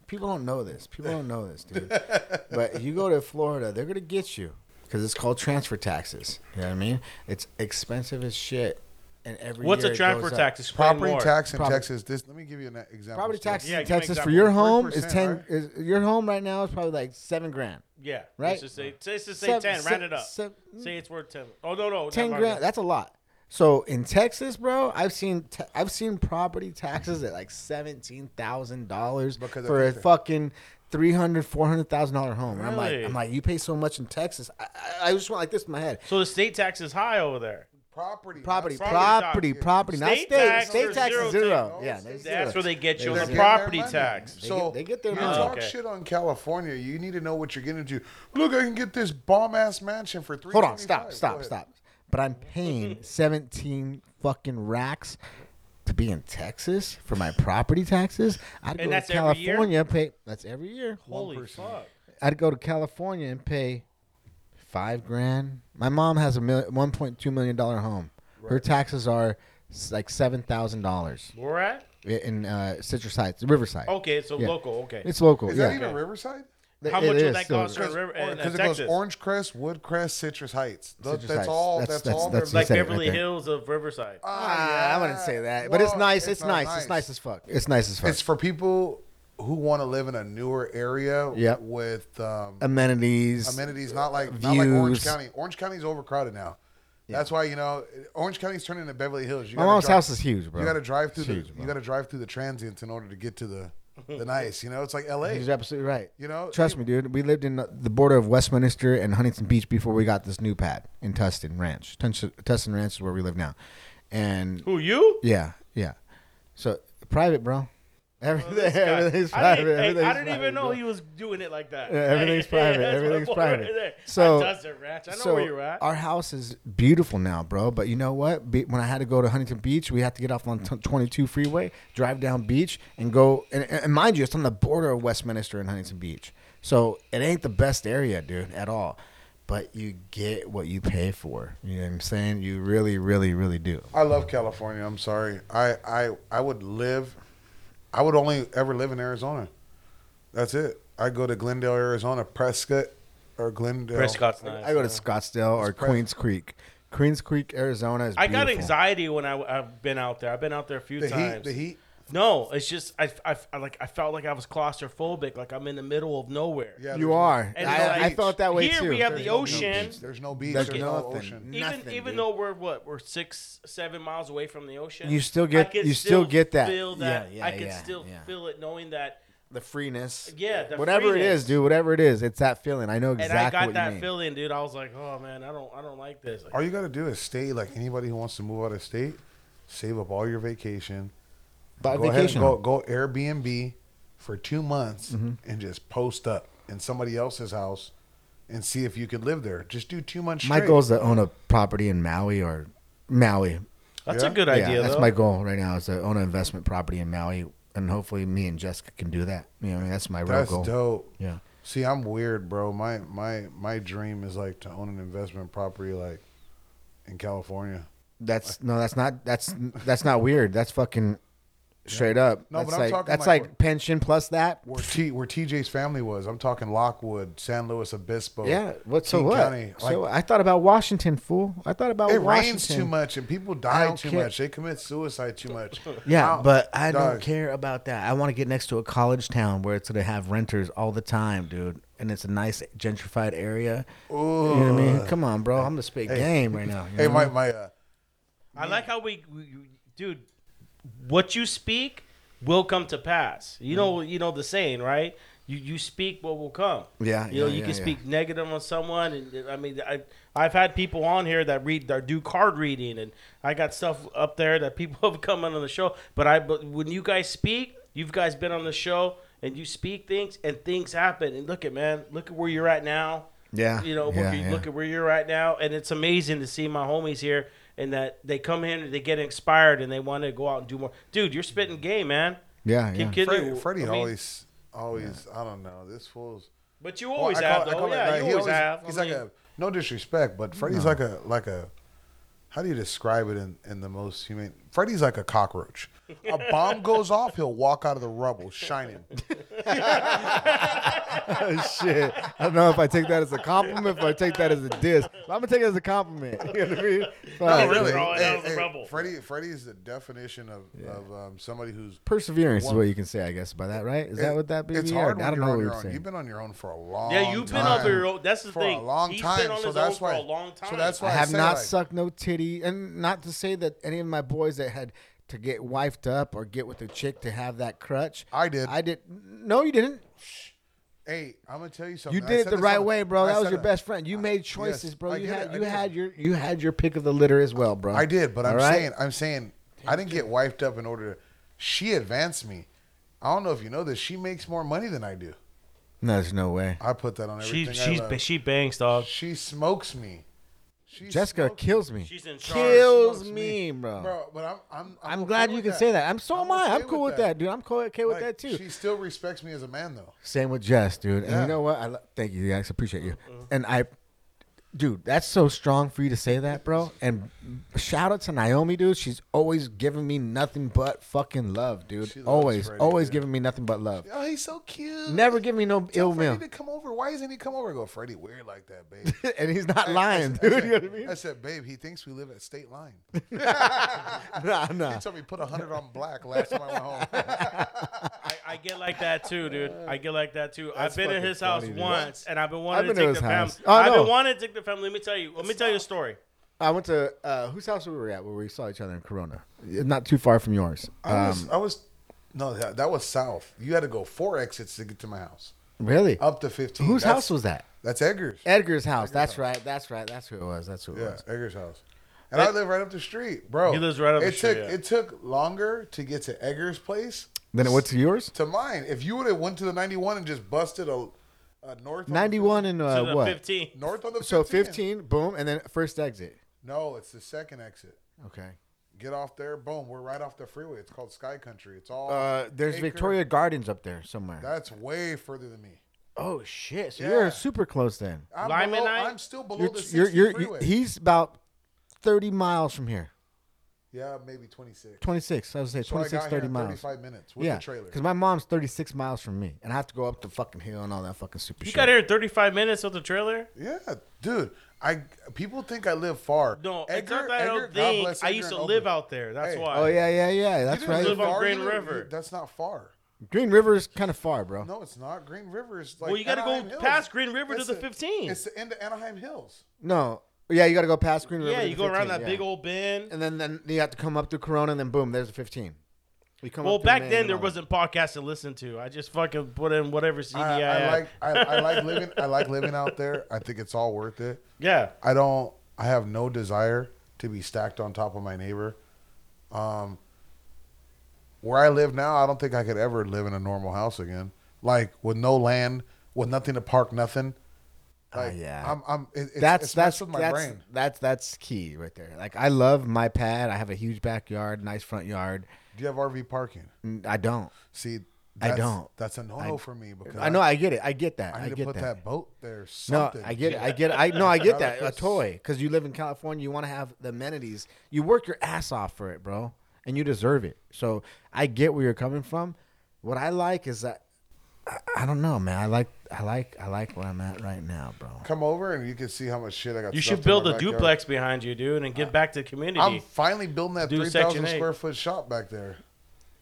People don't know this. People don't know this, dude. But if you go to Florida, they're gonna get you because it's called transfer taxes. You know what I mean? It's expensive as shit, and every What's year a it transfer goes up. tax? Explain Property more. tax in Property- Texas. This. Let me give you an example. Property Steve. taxes Yeah, in give me Texas for example. your home is 3%, ten. right? Is, your home right now is probably like seven grand. Yeah, Right? Let's just say, let's just say Seven- ten. se- round it up. se- mm. say it's worth ten. Oh no, no, ten never grand. mind. That's a lot. So in Texas, bro, I've seen te- I've seen property taxes at like seventeen thousand dollars Because for a think that- fucking three hundred, four hundred thousand dollar home. And I'm like, Really? I'm like, you pay so much in Texas. I, I, I just went like this in my head. So the state tax is high over there. Property. Property, not property, tax. property, not State state. tax State tax zero is zero. tax? Yeah, No, there's That's zero. where they get you on They're the property money. tax. They So get- they get their you money. talk Okay. shit on California. You need to know what you're getting into. Look, I can get this bomb ass mansion for three. Hold on, stop, stop, stop. But I'm paying seventeen fucking racks to be in Texas for my property taxes. I'd And go that's to every year? California, pay. That's every year. Holy fuck! I'd go to California and pay five grand. My mom has a mil- one point two million dollar home. Her taxes are s- like seven thousand dollars Where at? in uh, Citrus Heights, Riverside. Okay, so Yeah. local. Okay. It's local. Is yeah. that even Riverside? How It much is would that still- cost her in River- Because it goes Orange Crest, Woodcrest, Citrus Heights. Th- Citrus that's Heights. all. That's- That's, that's- all. that's- they're- like said it right Beverly. Hills of Riverside. Ah, I wouldn't say that, but it's nice. It's, not nice. It's nice as fuck. It's nice as fuck. It's for people who want to live in a newer area Yep. with um, amenities. amenities, not like not like Orange County. Orange County's overcrowded now. That's why you know Orange County's turning into Beverly Hills. You My mom's drive- house is huge, bro. You got to drive through It's the huge, you got to drive through the transients in order to get to the the [LAUGHS] nice. You know, it's like L.A. He's absolutely right. You know, Trust me, dude. We lived in the border of Westminster and Huntington Beach before we got this new pad in Tustin Ranch. Tustin, Tustin Ranch is where we live now. And Who you? yeah, yeah. So private, bro. Everything, oh, This guy. everything's I private. didn't, everything's I didn't private, even know bro. he was doing it like that. Yeah, everything's [LAUGHS] private. that's my Everything's private. right there. So- That it, I know so where you're at. Our house is beautiful now, bro. But you know what? Be- when I had to go to Huntington Beach, we had to get off on t- 22 freeway, drive down beach, and go. And, and mind you, it's on the border of Westminster and Huntington Beach, so it ain't the best area, dude, at all. But you get what you pay for. You know what I'm saying? You really, really, really do. I love California. I'm sorry. I I I would live. I would only ever live in Arizona. That's it. I go to Glendale, Arizona, Prescott, or Glendale. Prescott's nice. I go to. Scottsdale or It's pre- Queens Creek. Queens Creek, Arizona is. I got anxiety when I, have been out there. I've been out there a few The heat. times. The heat. No, it's just I, I, I like I felt like I was claustrophobic, like I'm in the middle of nowhere. Yeah, You are. And I, it's I like- felt that way Here too. we have There's the no ocean. beach. There's no beach. There's There's, no nothing. ocean. Even Nothing, even dude. though we're what we're six seven miles away from the ocean, You still get- could you still get that. Feel that Yeah, yeah, I can yeah, still yeah. feel it, knowing that. the freeness. Yeah, the whatever it freeness. is, dude. Whatever it is, it's that feeling. I know exactly. And I got what that mean. feeling, dude. I was like, oh man, I don't I don't like this. Like, All you got to do is stay. Like anybody who wants to move out of state, save up all your vacation. But go vacation. ahead and go go Airbnb for two months Mm-hmm. and just post up in somebody else's house and see if you could live there. Just do two months. my straight. goal is to own a property in Maui or Maui. that's Yeah? a good idea. yeah, idea. that's though. my goal right now is to own an investment property in Maui, and hopefully me and Jessica can do that. You know, I mean, that's my real goal. That's goal. dope. Yeah. See, I'm weird, bro. My my my dream is like to own an investment property like in California. That's no, that's not that's that's not weird. That's fucking straight up. No, that's but I'm like talking that's like like, pension plus that. Where T where TJ's family was. I'm talking Lockwood, San Luis Obispo. Yeah. What? So King what? County. so I thought about Washington, fool. I thought about it Washington. rains too much and people die too care. much. They commit suicide too much. [LAUGHS] Yeah, Wow. but I Dog. don't care about that. I want to get next to a college town where it's gonna have renters all the time, dude, and it's a nice gentrified area. You know what I mean? Come on, bro. I'm the spit Hey. game right now. you Hey, know? my my uh, I like how we, we, dude. What you speak will come to pass. You mm. know, you know the saying, right? you you speak what will come. Yeah, you know yeah, you yeah, can yeah. speak negative on someone, and I mean I I've had people on here that read that do card reading, and I got stuff up there that people [LAUGHS] have come on the show. But I but when you guys speak, you've guys been on the show and you speak things and things happen. And look at man, look at where you're at now. Yeah, You know, look, at, yeah. look at where you're at now, and it's amazing to see my homies here and that they come in and they get inspired and they want to go out and do more. Dude, you're spitting game, man. Yeah, Keep yeah. kidding Freddy, you. Freddy I mean, always, always, I don't know. This fool's. But you always I call have, it- though. call it- yeah, like, you he always have. He's I like a no disrespect, but Freddy's like a like a. How do you describe it in, in the most humane? Freddy's like a cockroach. A bomb goes off, he'll walk out of the rubble shining. [LAUGHS] Shit. I don't know if I take that as a compliment, if I take that as a diss. But I'm gonna take it as a compliment. [LAUGHS] You know what I mean? No, really. Throw it Hey, out of the hey, rubble. Freddy, Freddy is the definition of, of um, somebody who's. Perseverance is what you can say, I guess, by that, right? Is that what that be? It's Or- hard I don't you're know on what your you're own. saying. You've been on your own for a long. yeah, you've been time. on your own. That's the for thing. a long He's time. been on so his that's own why. for a long time. So that's why I I, have say, not like, sucked no titty, and not to say that any of my boys that had to get wifed up or get with a chick to have that crutch. I did. I did. No, you didn't. Hey, I'm gonna tell you something. You did it the right way, bro. I That was your it. best friend. You made choices, bro. I You had it, you had your you had your pick of the litter as well, bro. I did, but I'm All right? saying, I'm saying, I didn't get wiped up in order to. She advanced me. I don't know if you know this. She makes more money than I do. No, there's no way. I put that on She everything. she's I love. she bangs, dog. She smokes me. She Jessica smokes kills me. She's in charge. Kills smokes me, bro. bro. But I'm, I'm, I'm okay glad you with can say that. I'm so I'm I. okay I'm cool with that. dude. I'm cool, okay with Like, that too. She still respects me as a man, though. Same with Jess, dude. And Yeah. you know what? I lo- thank you, guys. Appreciate you. Mm-hmm. And I, dude, that's so strong for you to say that, bro. And shout out to Naomi, dude. She's always giving me nothing but fucking love, dude. Always, Freddy, always dude. giving me nothing but love. Oh, he's so cute. Never give me no Tell ill Freddy will. to come over. Why isn't he come over? I go, Freddy, weird like that, babe. [LAUGHS] and he's not I- I lying, said- I dude. said- you know what I mean? I said, babe, he thinks we live at Stateline. nah, [LAUGHS] nah. He told me put a hundred on black last time I went home. [LAUGHS] I, I get like that too, dude. I get like that too. I've been in fucking his house funny, dude. once, and I've been wanting I've to been to take the his family. house. Oh, I've no. been wanting to take the family. Let me tell you. Let me tell you a story. I went to uh, whose house were we were at where we saw each other in Corona. Not too far from yours. I was, Um, I was, no, that, that was south. You had to go four exits to get to my house, really? up to fifteen. Whose That's- house was that? That's Edgar's. Edgar's house. That's house. right. That's right. That's who it was. That's who it Yeah, was. Edgar's house. And I live right up the street, bro. He lives right up the it street, Took, yeah. It took longer to get to Edgar's place Then it went to yours. to mine. If you would have went to the 91 and just busted a, a north on the 91 and To uh, the what? 15. 15 north on the 15. So 15, boom, and then first exit. No, it's the second exit. Okay. Get off there, boom. We're right off the freeway. It's called Sky Country. It's all. Uh, there's acre. Victoria Gardens up there somewhere. That's way further than me. oh shit! So Yeah. you're super close then. I'm, Lyman below, I'm still below You're, the 60 you're, you're, freeway. he's about 30 miles from here. Yeah, maybe 26. 26. I was say So I 26, got 30 miles. 35 minutes with yeah, the trailer. because my mom's 36 miles from me, and I have to go up the fucking hill and all that fucking super You shit. got here in 35 minutes with the trailer. Yeah, dude. I people think I live far. No, it's Edgar, not that I Edgar, don't God think. bless I used to live out there. That's Hey. why. Oh yeah, yeah, yeah. That's You right. live on. Green You River. you- That's not far. Green River is kind of far, bro. No, it's not. Green River is like. Well, you got to go Hills. past Green River to It's the 15. It's the end of Anaheim Hills. No. Yeah, you got to go past Green River. yeah, to you the go around 15, that yeah. big old bend. and then then you have to come up through Corona, and then boom, there's a 15. You come Well, up through back Maine then and there all wasn't podcasts to listen to. I just fucking put in whatever CD I, I, I had. like. I, I like [LAUGHS] living. I like living out there. I think it's all worth it. yeah, I don't. I have no desire to be stacked on top of my neighbor. Um, where I live now, I don't think I could ever live in a normal house again. Like with no land, with nothing to park, nothing. Ah, Like, yeah. I'm. I'm. It, it's, that's it's that's with my that's, brain. that's that's key right there. Like I love my pad. I have a huge backyard, nice front yard. Do you have RV parking? I don't. See, I don't. That's a no I- no for me because I know. I get it. I get that. I I, need to get put that. that. boat there. No, I get it. I get it. I no, I get [LAUGHS] that. A toy because you live in California. You want to have the amenities. You work your ass off for it, bro, and you deserve it. So I get where you're coming from. What I like is that I, I don't know, man. I like I like I like where I'm at right now, bro. Come over and you can see how much shit I got. you should build a backyard. duplex behind you, dude, and give back to the community. I'm finally building that Do three Section thousand eight. square foot shop back there.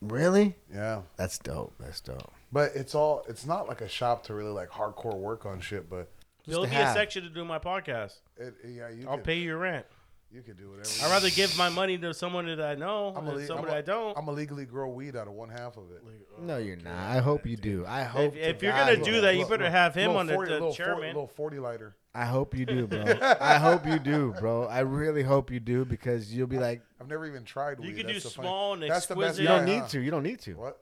Really? Yeah. That's dope. That's dope. But it's all it's not like a shop to really like hardcore work on shit, but There'll to be a have. section to do my podcast. it, yeah, you I'll could, pay your rent. You can do whatever. I'd rather give my money to someone that I know I'm than ille- someone I'm I don't. I'm illegally grow weed out of one half of it. Oh, no, you're not. I hope you do. I hope. if if you're God gonna do do. that, you Little- better little- have him little on the, 40 the little 40 chairman. little forty lighter. I hope you do, bro. [LAUGHS] I hope you do, bro. I really hope you do because you'll be like, I've never even tried weed. You could That's do the funny- small and That's the best exquisite. you guy, don't need huh? to. You don't need to. What?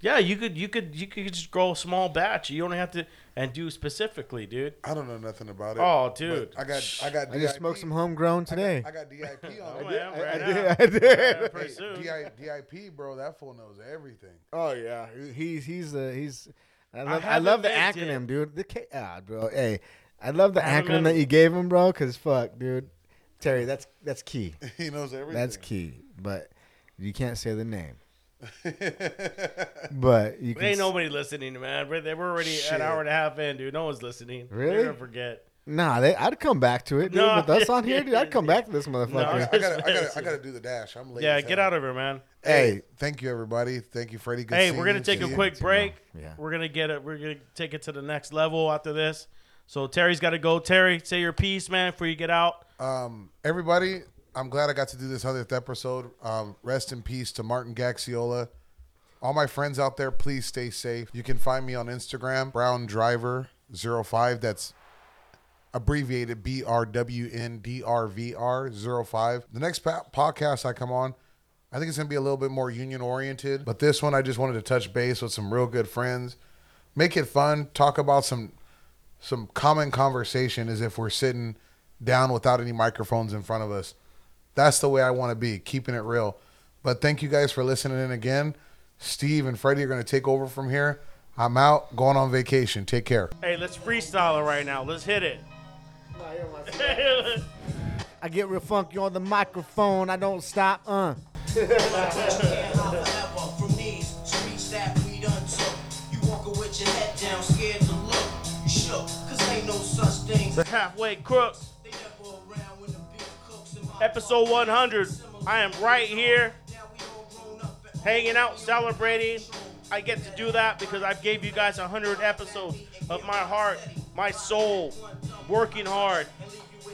Yeah, you could you could you could just grow a small batch. You don't have to and do specifically, dude. I don't know nothing about it. Oh, but dude. I got I got. I just DIP. smoked some homegrown today. I got DIP [LAUGHS] Oh, on. yeah, it. right I now. did. I did. Yeah, pretty Hey, soon. DIP, bro, that fool knows everything. Oh yeah, he's he's uh, he's. I love, I haven't love the acronym, it. dude. The K, ah, bro. Hey, I love the I acronym met that you gave him, bro. Cause fuck, dude. Terry, that's that's key. [LAUGHS] he knows everything. That's key. But you can't say the name. [LAUGHS] But you can. Ain't s- nobody listening, man. We're, we're already Shit. an hour and a half in, dude. No one's listening. Really? They're gonna forget. Nah, they, I'd come back to it, dude. No. With us on here, dude, I'd come back to this motherfucker. No. [LAUGHS] I gotta, I gotta, I gotta do the dash. I'm late. Yeah, get hell. out of here, man. Hey, thank you, everybody. Thank you, Freddy. Good Hey, we're gonna take a quick break. Yeah. We're gonna get it. We're gonna take it to the next level after this. So Terry's got to go. Terry, say your piece, man, before you get out. Um, everybody, I'm glad I got to do this hundredth episode. Um, rest in peace to Martin Gaxiola. All my friends out there, please stay safe. You can find me on Instagram, Brown Driver 05. That's abbreviated B R W N D R V R 05. The next podcast I come on, I think it's going to be a little bit more union oriented. But this one, I just wanted to touch base with some real good friends, make it fun, talk about some some common conversation as if we're sitting down without any microphones in front of us. That's the way I want to be, keeping it real. But thank you guys for listening in again. Steve and Freddy are going to take over from here. I'm out, going on vacation. Take care. Hey, let's freestyle it right now. Let's hit it. [LAUGHS] I get real funky on the microphone. I don't stop. Uh. However, from these streets that we done took, you walking with your head down, scared to look. You shook, cause ain't no such thing. the halfway crook. Episode 100. I am right here, hanging out, celebrating. I get to do that because I've gave you guys 100 episodes of my heart, my soul, working hard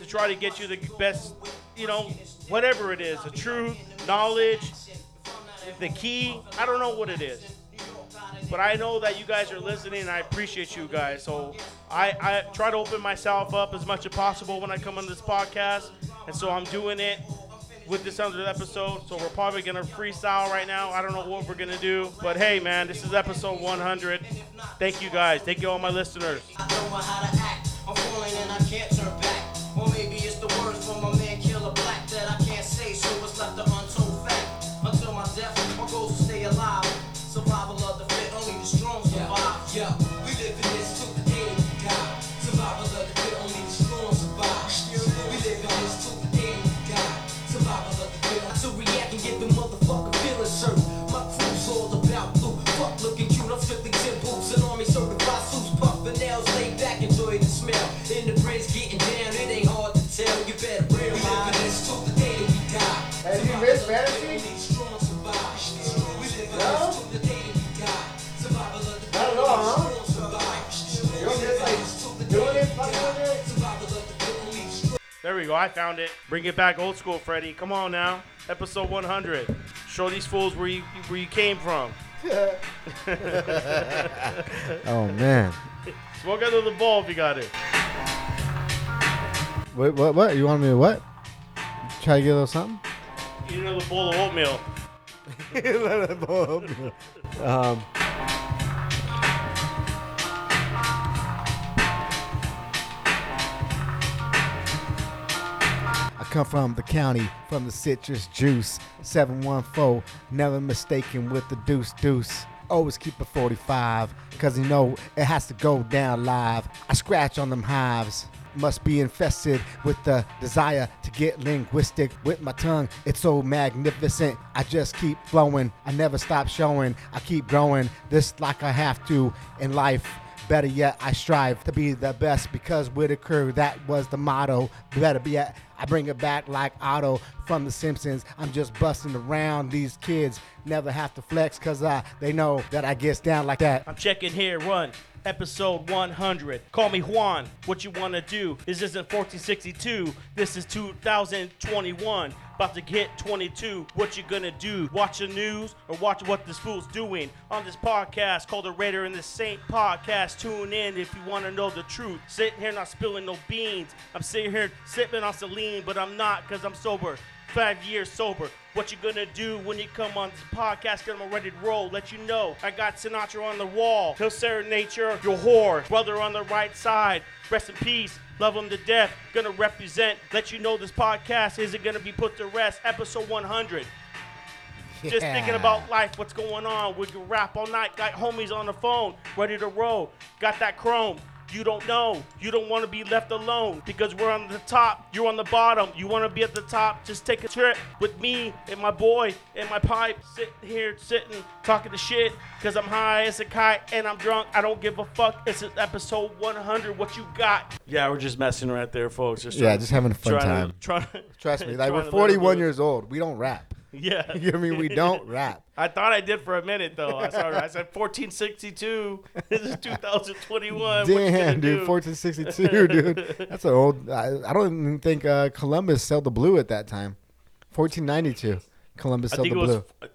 to try to get you the best, you know, whatever it is, the truth, knowledge, the key. I don't know what it is. But I know that you guys are listening and I appreciate you guys. So I, I try to open myself up as much as possible when I come on this podcast. And so I'm doing it with this 100th episode. So we're probably going to freestyle right now. I don't know what we're going to do. But hey, man, this is episode 100. Thank you guys. Thank you, all my listeners. Of the Not at all, huh? You don't like, doing it, fucking with it? Survival of the fit, only the strong There we go. I found it. Bring it back old school, Freddy. Come on now. Episode 100. Show these fools where you where you came from. [LAUGHS] Oh man. Smoke out of the ball if you got it. Wait, what? What? You want me to what? Try to get a little something? Eat another bowl of oatmeal. [LAUGHS] Another bowl. um. I come from the county, from the citrus juice. 714, never mistaken with the deuce deuce. Always keep a 45, cause you know it has to go down live. I scratch on them hives. Must be infested with the desire to get linguistic with my tongue. It's so magnificent. I just keep flowing. I never stop showing. I keep growing. This like I have to in life. Better yet, I strive to be the best because Whitaker, that was the motto. Better be, I I bring it back like Otto from The Simpsons. I'm just busting around. These kids never have to flex because they know that I gets down like that. I'm checking here, run. Episode 100. Call me Juan. What you want to do? This isn't 1462. This is 2021. About to get 22. What you gonna do? Watch the news or watch what this fool's doing on this podcast called the Raider and the Saint podcast. Tune in if you want to know the truth. Sitting here not spilling no beans. I'm sitting here sipping on Celine, but I'm not because I'm sober. Five years sober. What you gonna do when you come on this podcast? Cause I'm ready to roll. Let you know I got Sinatra on the wall. He'll serenade your your whore. Brother on the right side. Rest in peace. Love him to death. Gonna represent. Let you know this podcast isn't gonna be put to rest. Episode 100. Just thinking about life, what's going on. We can rap all night. Got homies on the phone, ready to roll. Got that chrome. You don't know. You don't want to be left alone because we're on the top. You're on the bottom. You want to be at the top. Just take a trip with me and my boy and my pipe. Sitting here, sitting, talking to shit because I'm high as a kite and I'm drunk. I don't give a fuck. It's episode 100. What you got? Yeah, we're just messing right there, folks. Just Yeah, just having a fun time. To, trying, Trust me, [LAUGHS] like we're to let it 41 years old. We don't rap. [LAUGHS] Yeah. [LAUGHS] You know I mean? We don't rap. I thought I did for a minute though. I sorry. I said 1462. This is 2021. what you Damn, dude, do? 1462, dude. That's an old. I, I don't even think uh, Columbus sailed the blue at that time. 1492, Columbus sailed the blue. was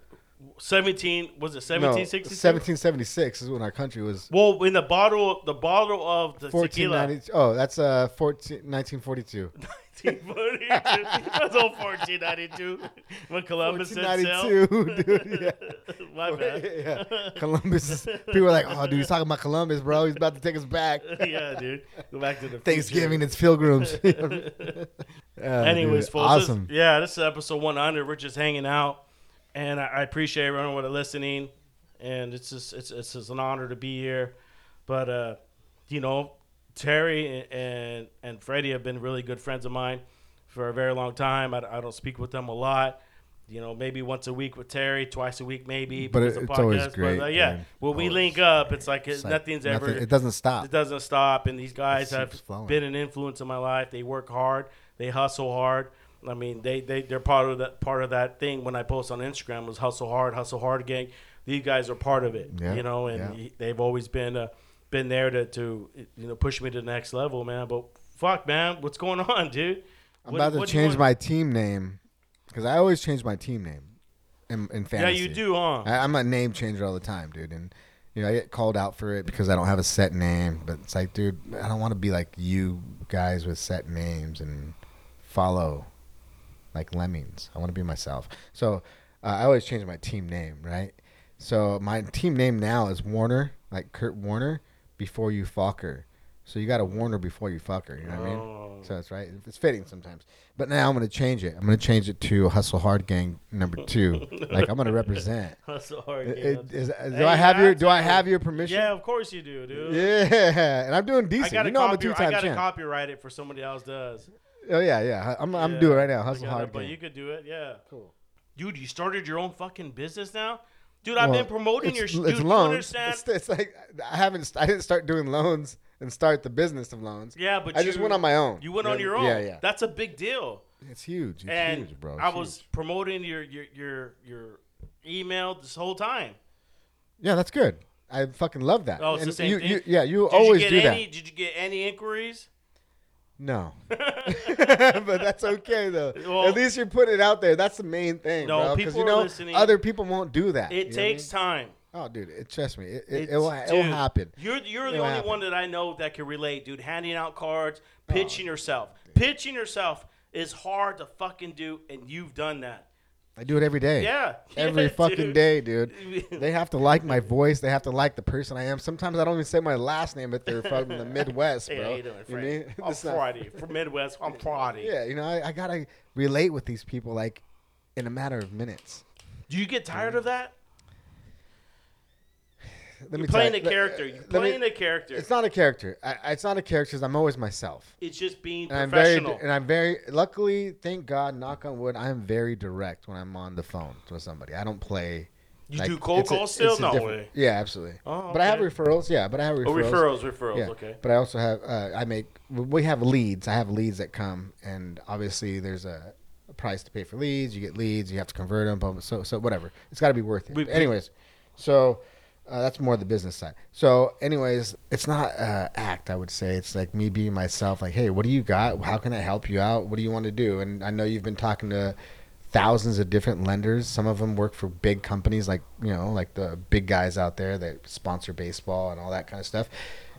17. Was it No, 1762? 1776 is when our country was. Well, in the bottle, the bottle of the tequila. 1490. Oh, that's uh 14, 1942. 1942. That's all 1492 when Columbus set sail. 1492, dude. Yeah. [LAUGHS] My bad. [LAUGHS] yeah. Columbus. Is, people are like, oh, dude, he's talking about Columbus, bro. He's about to take us back. [LAUGHS] yeah, dude. Go back to the future. Thanksgiving, it's pilgrims. Uh, Anyways, dude, folks, this- yeah, this is episode 100. We're just hanging out, and I, I appreciate everyone with listening, and it's just it's it's just an honor to be here. But uh, you know, Terry and and Freddy have been really good friends of mine for a very long time. I, I don't speak with them a lot. You know, maybe once a week with Terry, twice a week maybe. But it- it's always great, But, uh, yeah, man. when we link up, it's like, It's like nothing's nothing- ever It doesn't stop. it doesn't stop, and these guys have flowing. been an influence in my life. They work hard, they hustle hard. I mean, they they they're part of that part of that thing. When I post on Instagram was hustle hard, hustle hard gang. These guys are part of it, Yeah, you know, and yeah. he- they've always been uh, been there to to you know push me to the next level, man. But fuck, man, what's going [LAUGHS] on, dude? I'm What- about to change my team name because I always change my team name in, in Yeah, you do, huh? I, I'm a name changer all the time, dude, and you know I get called out for it because I don't have a set name. But it's like, dude, I don't want to be like you guys with set names and follow like lemmings. I want to be myself. So uh, I always change my team name, right? So my team name now is Warner, like Kurt Warner, before you fuck her. So you got to warn her before you fuck her. You know what I mean? Oh. So it's right. It's fitting sometimes. But now I'm gonna change it. I'm gonna change it to Hustle Hard Gang number two. [LAUGHS] like I'm gonna represent. Hustle hard, gang. it- is- do I have your Do I have your permission? yeah, of course you do, dude. Yeah, [LAUGHS] and I'm doing I decent. gotta You know I'm a copy. I two-time gotta champ. copyright it for somebody else does. Oh yeah, yeah. I'm I'm doing it right now. I Hustle gotta- Hard But you could do it, yeah. Cool. Dude, you started your own fucking business now? Dude, I've Well, been promoting your it's, sh- it's dude, you loans. understand? It's, it's like I haven't. I didn't start doing loans and start the business of loans. yeah, but I just went on my own. You went You on your own. Yeah, yeah. That's a big deal. It's huge. It's and huge, bro. It's I was huge. promoting your your your your email this whole time. Yeah, that's good. I fucking love that. Oh, it's the same you, thing? You, yeah, you Did always you do get that. did you get any inquiries? No, [LAUGHS] [LAUGHS] but that's okay though. Well- At least you're putting it out there. That's the main thing, No, bro. Because people you are know listening. other people won't do that. It what I takes mean? time. Oh, dude, it, trust me, it, it, it, will, it will happen. You're you're the It'll only happen. one that I know that can relate, dude. Handing out cards, Oh, pitching yourself. Pitching yourself is hard to fucking do, and you've done that. I do it every day. Yeah. [LAUGHS] Every Yeah, fucking dude. day, dude. [LAUGHS] They have to like my voice. They have to like the person I am. Sometimes I don't even say my last name if they're from the [LAUGHS] Midwest, Hey, bro. how you doing, You mean? I'm not- Friday from Midwest. I'm Friday. Yeah, you know, I, I gotta relate with these people like in a matter of minutes. Do you get tired mm. of that? Let You're me playing tell a character. You're let me- playing a character. It's not a character. I, it's not a character. 'cause I'm always myself. It's just being And I'm very, professional. and I'm very, luckily, thank God, knock on wood, I am very direct when I'm on the phone with somebody. I don't play You Like, do cold calls still? No way. Yeah, absolutely. Oh, But I have referrals. Yeah, but I have referrals. Oh, referrals. referrals. Yeah, Okay. but I also have uh, I make we have leads. I have leads that come, and obviously there's a, a price to pay for leads. You get leads, you have to convert them. So so whatever. It's got to be worth it. We- anyways, so uh, that's more the business side. So anyways, it's not uh, act. I would say it's like me being myself. Like, hey, what do you got? How can I help you out? What do you want to do? And I know you've been talking to thousands of different lenders. Some of them work for big companies, like you know, like the big guys out there that sponsor baseball and all that kind of stuff.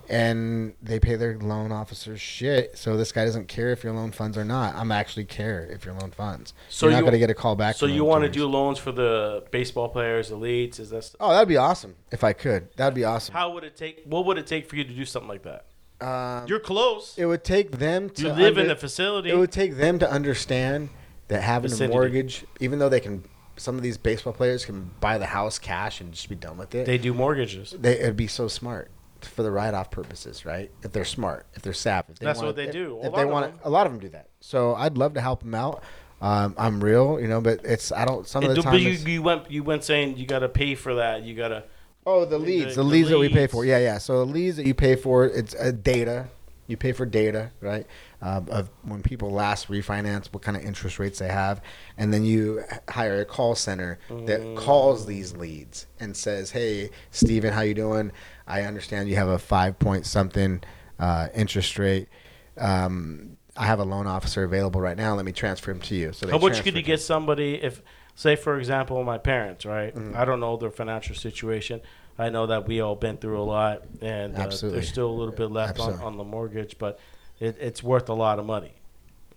And they pay their loan officers shit. So this guy doesn't care if your loan funds or not. I'm actually care if your loan funds. So You're not you- going to get a call back. So you want to do loans for the baseball players, elites? Is that st- Oh, that'd be awesome if I could. That'd be awesome. how would it take? What would it take for you to do something like that? Um, You're close. it would take them to You live in under- the facility. It would take them to understand that having Vicinity. a mortgage, even though they can, some of these baseball players can buy the house cash and just be done with it. they do mortgages. they, it'd be so smart for the write-off purposes, right? If they're smart, if they're savvy, if they That's wanna- what they if- do. A If lot they of want, them. a lot of them do that. So I'd love to help them out. Um, I'm real, you know, but it's I don't. Some of the do- time, you, you went you went saying you got to pay for that. You got to. oh, the the- leads, the the, leads that we pay for, yeah, yeah. So the leads that you pay for, it's uh, data. You pay for data, right? Um, of when people last refinance, what kind of interest rates they have, and then you hire a call center that Mm. calls these leads and says, "Hey, Steven, how you doing? I understand you have a five point something uh, interest rate. Um, I have a loan officer available right now. Let me transfer him to you." So How much could you get somebody if, say, for example, my parents, right? Mm-hmm. I don't know their financial situation. I know that we all been through a lot, and uh, there's still a little bit left on, on the mortgage, but it, it's worth a lot of money.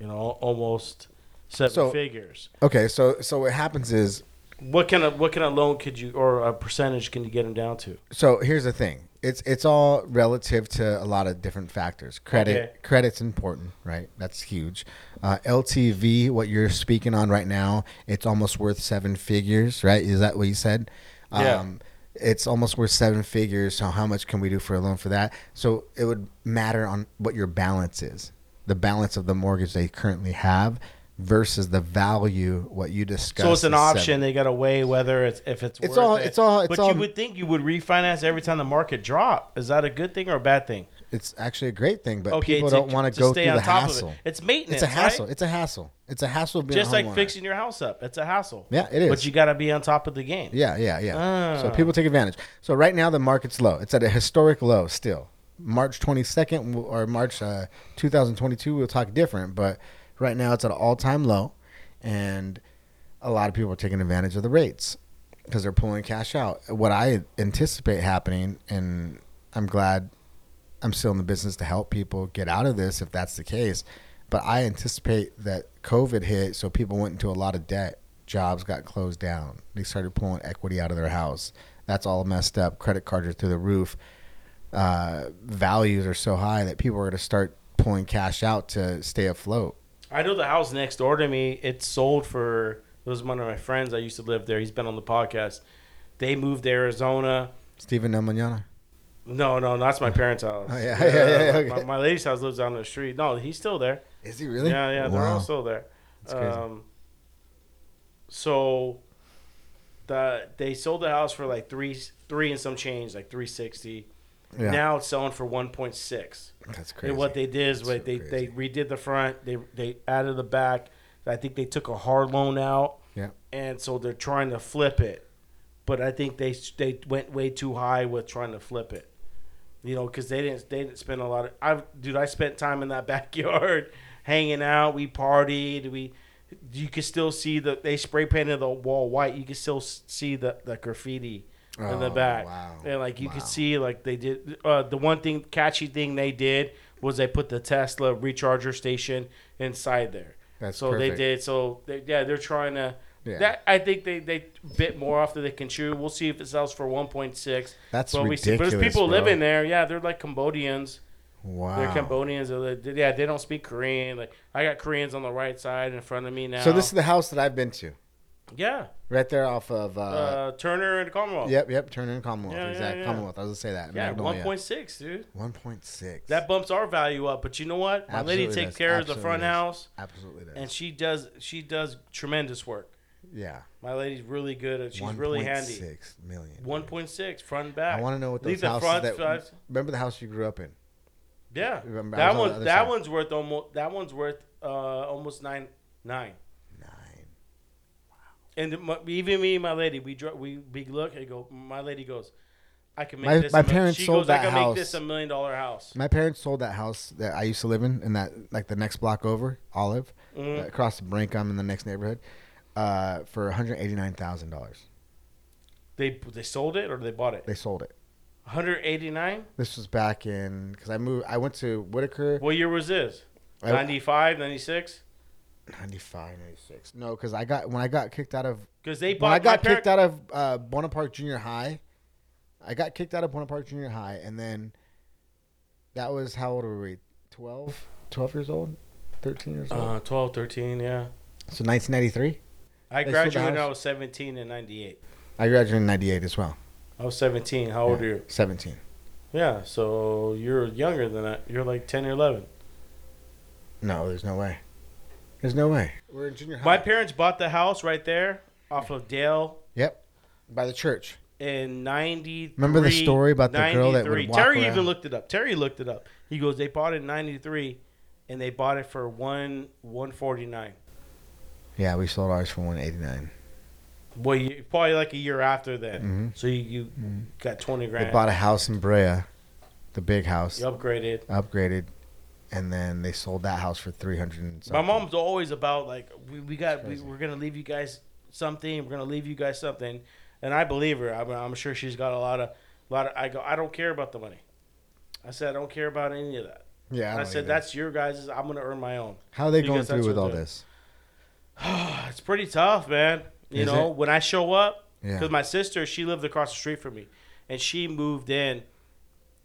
You know, almost seven So- figures. Okay, so so what happens is What kind of what kind of loan could you or a percentage can you get them down to? So here's the thing. It's it's all relative to a lot of different factors. Credit Okay. credit's important, right? That's huge. Uh, LTV, what you're speaking on right now, it's almost worth seven figures, right? Is that what you said? Yeah. Um, it's almost worth seven figures. So how much can we do for a loan for that? So it would matter on what your balance is, the balance of the mortgage they currently have versus the value what you discussed. So it's an is seven. option. They got to weigh whether it's if it's. It's worth all- it. it's all- it's but all- you would think you would refinance every time the market drop. Is that a good thing or a bad thing? It's actually a great thing, but Okay, people to- don't want to go through the of it. hassle. It's maintenance, It's a hassle. right? It's a hassle. It's a hassle being Just like fixing your house up. It's a hassle. Yeah, it is. But you got to be on top of the game. Yeah, yeah, yeah. So Ah. people take advantage. So right now the market's low. It's at a historic low still. March 22nd or March uh, 2022 we'll talk different, but right now it's at an all-time low and a lot of people are taking advantage of the rates because they're pulling cash out. What I anticipate happening and I'm glad I'm still in the business to help people get out of this if that's the case. But I anticipate that COVID hit, so people went into a lot of debt. Jobs got closed down. They started pulling equity out of their house. That's all messed up. Credit cards are through the roof. Uh, values are so high that people are going to start pulling cash out to stay afloat. I know the house next door to me. It sold for. It was one of my friends. I used to live there. He's been on the podcast. They moved to Arizona. Steven No No, no, that's my parents' house. [LAUGHS] Oh, yeah, yeah, yeah, [LAUGHS] okay. my, my lady's house lives down the street. No, he's still there. Is he really? Yeah, yeah, they're all still there. That's crazy. Um, so the they sold the house for like three three and some change, like three sixty. Yeah. Now it's selling for one point six. That's crazy. And what they did is what so they, crazy. they redid the front, they they added the back. I think they took a hard loan out, Yeah. and so they're trying to flip it. But I think they they went way too high with trying to flip it. You know, because they didn't they didn't spend a lot of. I dude, I spent time in that [LAUGHS] backyard, hanging out. We partied. We, you could still see the they spray painted the wall white. You could still see the the graffiti in the Oh, back. wow. And like you Wow. could see like they did. Uh, the one thing catchy thing they did was they put the Tesla recharger station inside there. That's so perfect. they did. So they, yeah, they're trying to. Yeah. That I think they they bit more off than they can chew. We'll see if it sells for one point six. That's but we see, but there's people bro. living there. Yeah, they're like Cambodians. Wow. They're Cambodians. Yeah, they don't speak Korean. Like I got Koreans on the right side in front of me now. So this is the house that I've been to, yeah, right there off of. Uh, uh, Turner and Commonwealth. Yep, yep. Turner and Commonwealth. Yeah, yeah, yeah. Commonwealth. I was gonna say that. yeah, one point six, dude. One point six. That bumps our value up. But you know what? My lady takes care of the front does. house, absolutely does. and she does she does tremendous work. Yeah. My lady's really good. At, she's really handy. 1.6 million. One point six front and back. I want to know what Leave those the houses front that. sides- Remember the house you grew up in? Yeah, Remember, that was on one—that side. one's worth almost. That one's worth uh, almost nine nine. Nine. And my, even me and my lady, we dro- we we look and go. My lady goes, I can make My- this. my a mil-" parents she sold goes, I that can make this house. a million dollar house. My parents sold that house that I used to live in, in that like the next block over, Olive, Mhm. uh, across the brink. I'm in the next neighborhood, uh, for 189 thousand dollars. They they sold it or they bought it. They sold it. 189. This was back in because I moved. I went to Whitaker. What year was this? I- 95, 96. 95, 96. No, because I got when I got kicked out of Because they bought. when I got parent- kicked out of uh, Buena Park Junior High. I got kicked out of Buena Park Junior High, and then that was how old were we? 12? 12 years old, thirteen years old. Uh, 12, 13, yeah. so 1993. I They sold the graduated when I was 17 in 98. I graduated in '98 as well. I was 17. How old Yeah, are you? 17. Yeah, so you're younger than that. You're like 10 or 11. No, there's no way. There's no way. We're in junior high. My parents bought the house right there off of Dale Yep. By the church. in 93. Remember the story about the girl that would 93. walk Terry around? even looked it up. Terry looked it up. He goes, they bought it in 93 and they bought it for one 149. Yeah, we sold ours for 189. Well, you, probably like a year after then. Mhm. So you, you got 20 grand. They bought a house in Brea, the big house, you upgraded. upgraded, and then they sold that house for 300 and My mom's always about like we, we got we, we're gonna leave you guys something. We're gonna leave you guys something, and I believe her. I'm, I'm sure she's got a lot of lot of. I go. I don't care about the money. I said I don't care about any of that. Yeah, I, I, said either. that's your guys'. I'm gonna earn my own. How are they going because through with all they're- this? [SIGHS] it's pretty tough, man. You Is know, it? when I show up, Yeah. because my sister she lived across the street from me, and she moved in.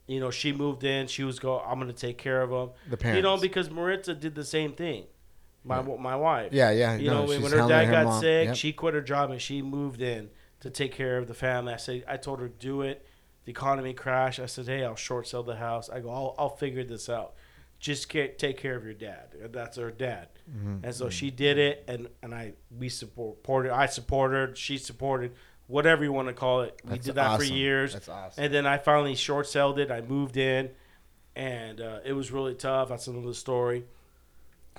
You know, she moved in. She was go. I'm gonna take care of them. The parents. You know, because Maritza did the same thing. My my wife. yeah, yeah. You no, know, when her dad got mom. sick, Yep. she quit her job and she moved in to take care of the family. I said, I told her do it. The economy crashed. I said, hey, I'll short sell the house. I go, I'll, I'll figure this out. Just take care of your dad. That's her dad. Mm-hmm. And so she did it, and and I we supported. I supported. She supported. Whatever you want to call it. We That's did that for years. That's awesome. And then I finally short sold it. I moved in, and uh, it was really tough. That's another story.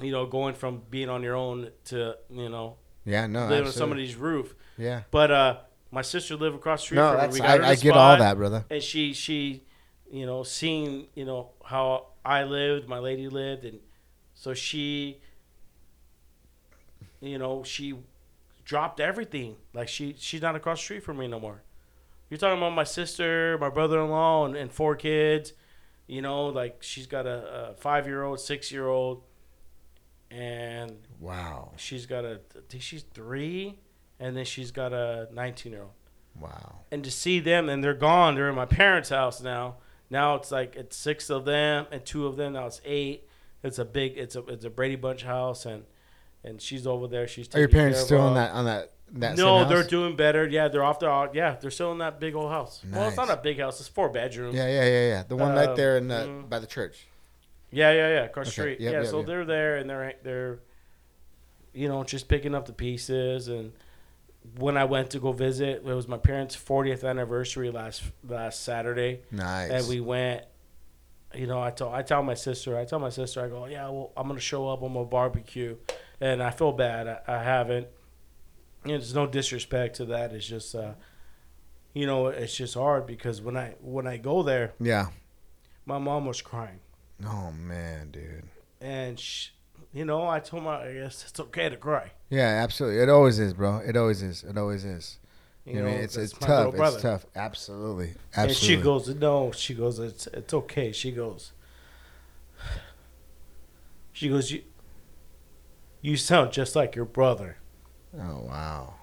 You know, going from being on your own to you know yeah, no, living on somebody's roof. Yeah. But uh, my sister lived across the street No, from that's We got her I, I get all that, brother. And she she, you know, seeing you know how I lived, my lady lived, and so she, you know, she dropped everything. Like she she's not across the street from me no more. You're talking about my sister, my brother-in-law, and, and four kids. You know, like she's got a, a five-year-old, six-year-old, and Wow, she's got a. I think she's three, and then she's got a 19-year-old. wow. And to see them, and they're gone. They're in my parents' house now. Now it's like it's six of them and two of them. Now it's eight. It's a big. It's a it's a Brady Bunch house, and and she's over there. She's. Are your parents still on that on that that? no, they're doing better. Yeah, they're off their. Yeah, they're still in that big old house. Well, it's not a big house. It's four bedrooms. Yeah, yeah, yeah, yeah. The one right Um, there in the, mm. by the church. Yeah, yeah, yeah. Across the Okay. street. Yep, yeah, yep, so yep. they're there and they're they're, you know, just picking up the pieces. And when I went to go visit, it was my parents' 40th anniversary last last Saturday, Nice. and we went. You know, I tell I tell my sister, I tell my sister, I go, yeah, well, I'm gonna show up on my barbecue, and I feel bad, I, I haven't. You know, there's no disrespect to that. It's just, uh, you know, it's just hard because when I when I go there, yeah. my mom was crying. Oh man, dude. and sh you know, I told my, I guess it's okay to cry. Yeah, absolutely. It always is, bro. It always is. It always is. You You know, know, it's it's tough. It's tough. Absolutely. Absolutely. And she goes, no. She goes, it's it's okay. She goes, she goes, you, you sound just like your brother. Oh wow.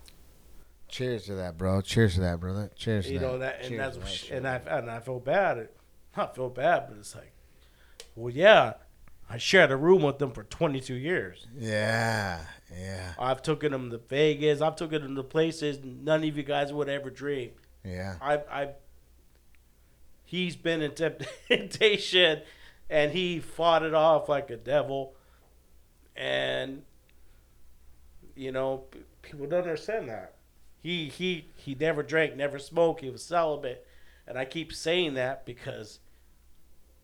Cheers to that, bro. Cheers to that, brother. Cheers to You that. know that, and Cheers that's that she, and I and I feel bad. Not feel bad, but it's like, well, yeah, I shared a room with them for 22 years. Yeah. Yeah. I've taken them to Vegas. I've taken them to places none of you guys would ever dream. Yeah. I I he's been in [LAUGHS] temptation and he fought it off like a devil and you know people don't understand that. He he he never drank, never smoked. He was celibate, and I keep saying that because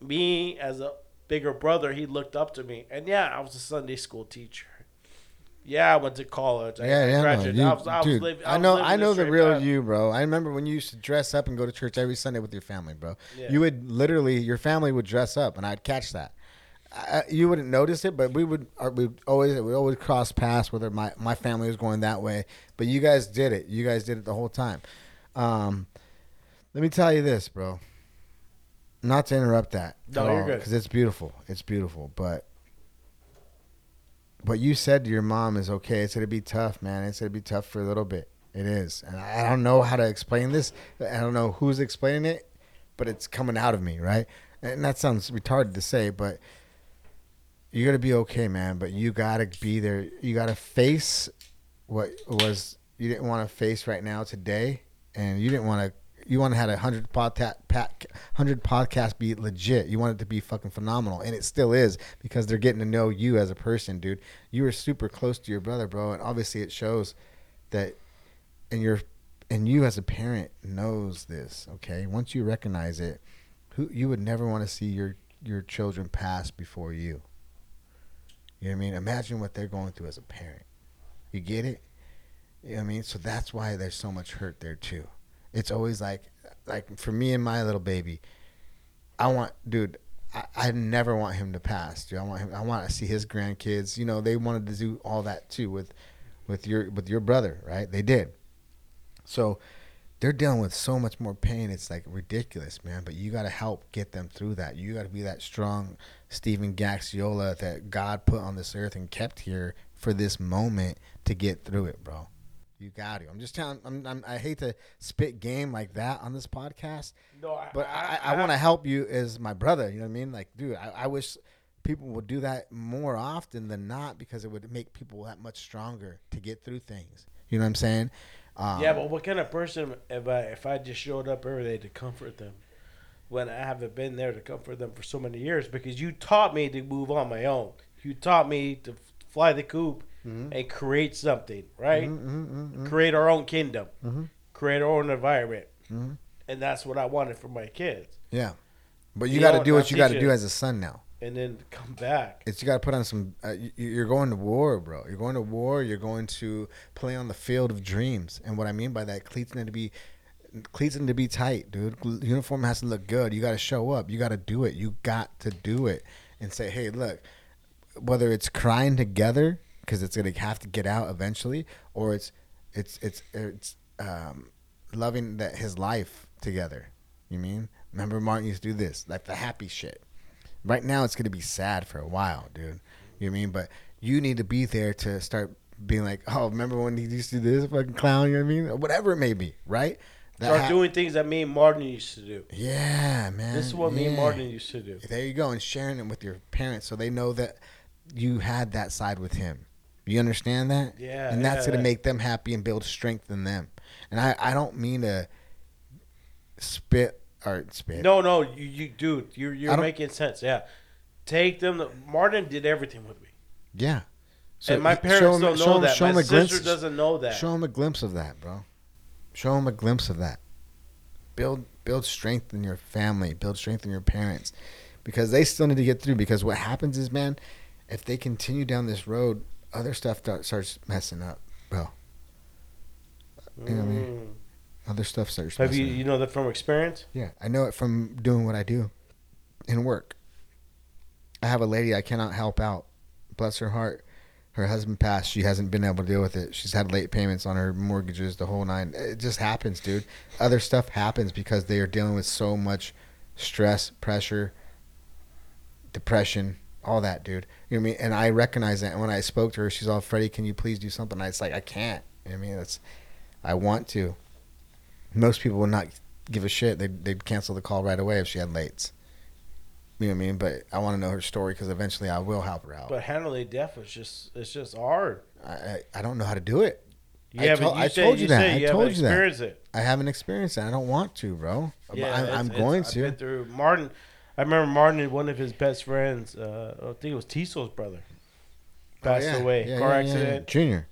me as a bigger brother, he looked up to me. And yeah, I was a Sunday school teacher. Yeah, I went to college. I, Yeah, I yeah, no, you, I was, I was dude. living, I was know, I know the real path. you, bro. I remember when you used to dress up and go to church every Sunday with your family, bro. Yeah. You would literally, your family would dress up, and I'd catch that. I, you wouldn't notice it, but we would. We always, we always cross paths. Whether my my family was going that way, but you guys did it. You guys did it the whole time. Um, let me tell you this, bro. Not to interrupt that. No, you're good. Because it's beautiful. It's beautiful, but what you said to your mom is okay. It's gonna be tough, man. It's gonna be tough for a little bit. It is, and I I don't know how to explain this. I don't know who's explaining it, but it's coming out of me, right? And that sounds retarded to say, but you're gonna be okay, man. But you gotta be there. You gotta face what was you didn't want to face right now today, and you didn't want to. You want to have a hundred podcast, hundred podcast be legit. You want it to be fucking phenomenal, and it still is because they're getting to know you as a person, dude. You were super close to your brother, bro, and obviously it shows that, and your, and you as a parent knows this. Okay, once you recognize it, who you would never want to see your your children pass before you. You know what I mean? Imagine what they're going through as a parent. You get it? You know what I mean? So that's why there's so much hurt there too. It's always like like for me and my little baby, I want dude, I, I never want him to pass, dude. I want him I want to see his grandkids. You know, they wanted to do all that too with with your with your brother, right? They did. So they're dealing with so much more pain. It's like ridiculous, man. But you got to help get them through that. You got to be that strong Steven Gaxiola that God put on this earth and kept here for this moment to get through it, bro. You got to. I'm just telling. I'm, I'm, I hate to spit game like that on this podcast, No, I, but I, I, want to help you as my brother. You know what I mean? Like, dude, I, I wish people would do that more often than not because it would make people that much stronger to get through things. You know what I'm saying? Um, Yeah, but what kind of person if I if I just showed up every day to comfort them when I haven't been there to comfort them for so many years? Because you taught me to move on my own. You taught me to fly the coop Mm-hmm. and create something, right? Create our own kingdom, Mm-hmm. create our own environment, and that's what I wanted for my kids. Yeah, but you You got to do what you got to do as a son now. And then come back. It's you got to put on some. Uh, you're going to war, bro. You're going to war. You're going to play on the field of dreams. And what I mean by that, cleats need to be cleats need to be tight, dude. Uniform has to look good. You got to show up. You got to do it. You got to do it and say, hey, look, whether it's crying together because it's gonna have to get out eventually, or it's it's it's it's um, loving that his life together. You mean? Remember Martin used to do this, like the happy shit. Right now, it's gonna be sad for a while, dude. You know what I mean? But you need to be there to start being like, oh, remember when he used to do this fucking clown? You know what I mean? Or whatever it may be, right? That Start ha- doing things that me and Martin used to do. Yeah, man. This is what me and. Martin used to do. There you go, and sharing it with your parents so they know that you had that side with him. You understand that? Yeah, And that's yeah, gonna yeah. make them happy and build strength in them. And I, I don't mean to spit or spit. No, no, you, you dude, you're you're making sense. Yeah, take them. To, Martin did everything with me. Yeah. and my parents 'em- don't know 'em- that. My a sister glimpse- doesn't know that. Show them a glimpse of that, bro. Show them a glimpse of that. Build build strength in your family. Build strength in your parents, because they still need to get through. Because what happens is, man, if they continue down this road, other stuff starts messing up, bro. You know what I mean? Mm. Other stuff starts. Have you messing you up. know that from experience? Yeah, I know it from doing what I do in work. I have a lady I cannot help out. Bless her heart. Her husband passed. She hasn't been able to deal with it. She's had late payments on her mortgages, the whole nine. It just happens, dude. Other stuff happens because they are dealing with so much stress, pressure, depression, all that, dude. You know what I mean? And I recognize that. And when I spoke to her, she's all, Freddy, can you please do something? I was like, I can't. You know what I mean? It's, I want to. Most people would not give a shit. They'd, they'd cancel the call right away if she had lates. You know what I mean? But I want to know her story because eventually I will help her out. But handling death is just it's just hard. I, I, I don't know how to do it. You I you I say, told you that. Say I told you that. it. I haven't experienced it. I don't want to, bro. Yeah, I'm, it's- I'm it's- going I've been through Martin. I remember Martin, one of his best friends. Uh, I think it was Tiso's brother. Oh, Passed yeah. away, Yeah, car yeah, accident. Junior.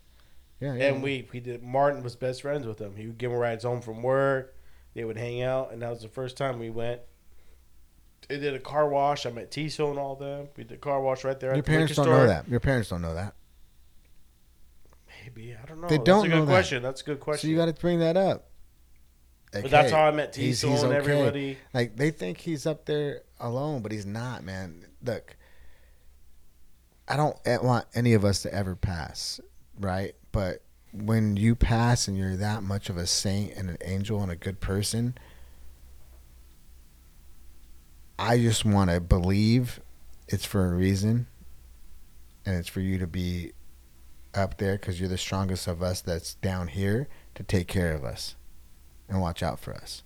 Yeah, yeah. And we we did. Martin was best friends with him. He would give him rides home from work. They would hang out, and that was the first time we went. They did a car wash. I met Tiso and all them. We did a car wash right there. Your at the parents liquor don't know that. Your parents don't know that. Maybe I don't know. They That's don't a good know that. question. That's a good question. So you got to bring that up. Like, But that's hey, how I met Tiso he's and okay. everybody. Like they think he's up there alone, but he's not, man. Look, I don't want any of us to ever pass, right? But when you pass and you're that much of a saint and an angel and a good person, I just want to believe it's for a reason, and it's for you to be up there because you're the strongest of us that's down here to take care of us and watch out for us.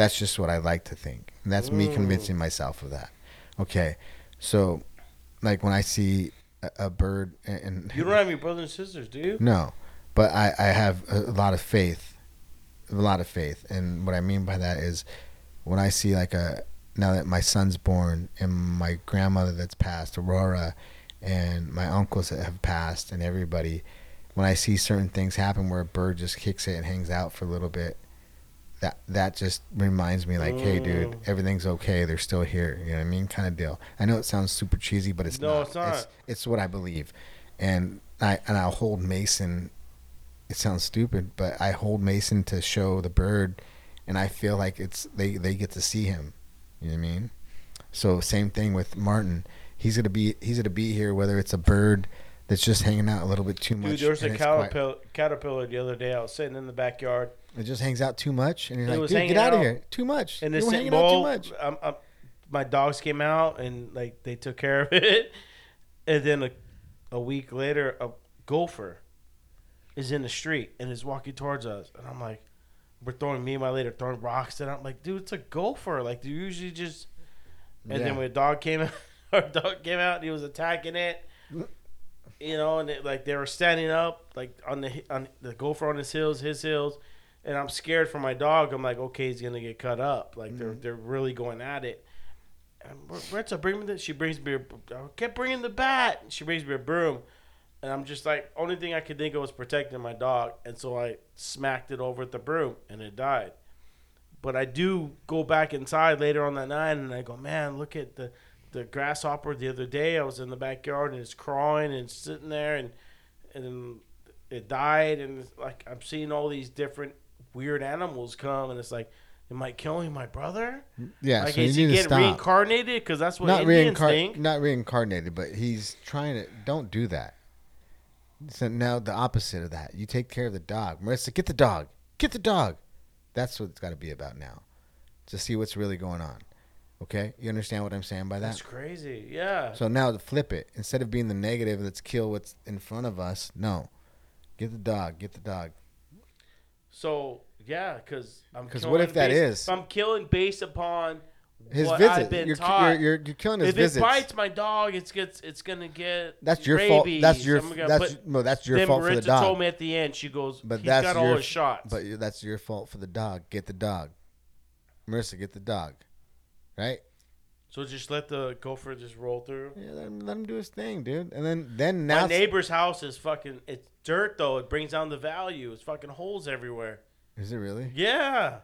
That's just what I like to think. And that's me Mm. convincing myself of that. Okay. So, like when I see a, a bird and, and You don't have any brothers and sisters, do you? no, but I, I have a, a lot of faith, a lot of faith, and what I mean by that is when I see like a now that my son's born and my grandmother that's passed, Aurora, and my uncles that have passed, and everybody, when I see certain things happen where a bird just kicks it and hangs out for a little bit, that that just reminds me like, hey, dude, Mm. everything's okay. They're still here. You know what I mean? Kind of deal. I know it sounds super cheesy, but it's No, not. it's not. It's, it's what I believe, and I and I'll hold Mason. It sounds stupid, but I hold Mason to show the bird, and I feel like it's they they get to see him. You know what I mean? So same thing with Martin. He's gonna be he's gonna be here whether it's a bird that's just hanging out a little bit too much. Dude, there was a and it's quiet. caterpillar, caterpillar the other day. I was sitting in the backyard, It just hangs out too much, and you're It like, dude, get out of here. Too much. and this hanging out too bowl, much. um, um, my dogs came out and like they took care of [LAUGHS] it, and then a, a week later, a gopher is in the street and is walking towards us, and I'm like, we're throwing me and my lady throwing rocks, and I'm like, dude, it's a gopher. Like, you usually just? And Yeah. then when a dog came out, [LAUGHS] our dog came out and he was attacking it. You know, and it, like they were standing up, like on the on the gopher on his heels, his heels, and I'm scared for my dog. I'm like, okay, he's gonna get cut up. Like they're mm-hmm. they're really going at it. And Retza, bring me the. She brings me. A, I kept bringing the bat. She brings me a broom, and I'm just like, only thing I could think of was protecting my dog, and so I smacked it over with the broom, and it died. But I do go back inside later on that night, and I go, man, look at the the grasshopper the other day. I was in the backyard, and it's crawling and it's sitting there, and and it died, and like I'm seeing all these different weird animals come, and it's like, am I killing my brother? Yeah, like so is you he getting reincarnated? Because that's what not Indians reincar- think. not reincarnated, but he's trying to. Don't do that. So now the opposite of that. You take care of the dog, Marissa. Get the dog. Get the dog. That's what it's got to be about now. To see what's really going on. Okay, you understand what I'm saying by that? That's crazy. Yeah. So now to flip it, instead of being the negative, let's kill what's in front of us. No, get the dog. Get the dog. So yeah, because I'm 'Cause killing what if that based, is? I'm killing based upon His what visit. I've been you're, taught. you're, you're you're killing his if visits. it bites my dog, it's gets it's gonna get that's your rabies. fault. That's your. That's no. That's your fault for the dog. told me at the end. She goes, But he's that's got your all his shots. But that's your fault for the dog. Get the dog. Marissa, get the dog. Right? So just let the gopher just roll through. Yeah, let him, let him do his thing, dude. And then then now My neighbor's house is fucking. It's dirt though. It brings down the value. It's fucking holes everywhere. is it really? Yeah.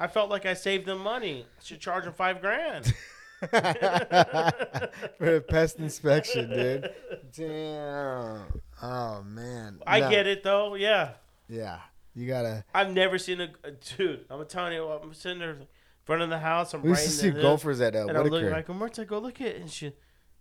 I felt like I saved them money. I should charge them five grand. [LAUGHS] for a pest inspection, dude. [LAUGHS] Damn. Oh man. I No. get it though. Yeah. Yeah. You gotta. I've never seen a dude. I'm telling you, I'm sitting there front of the house. I'm We used to see gophers at uh, and I'm looking like, Marta, go look at it. And she,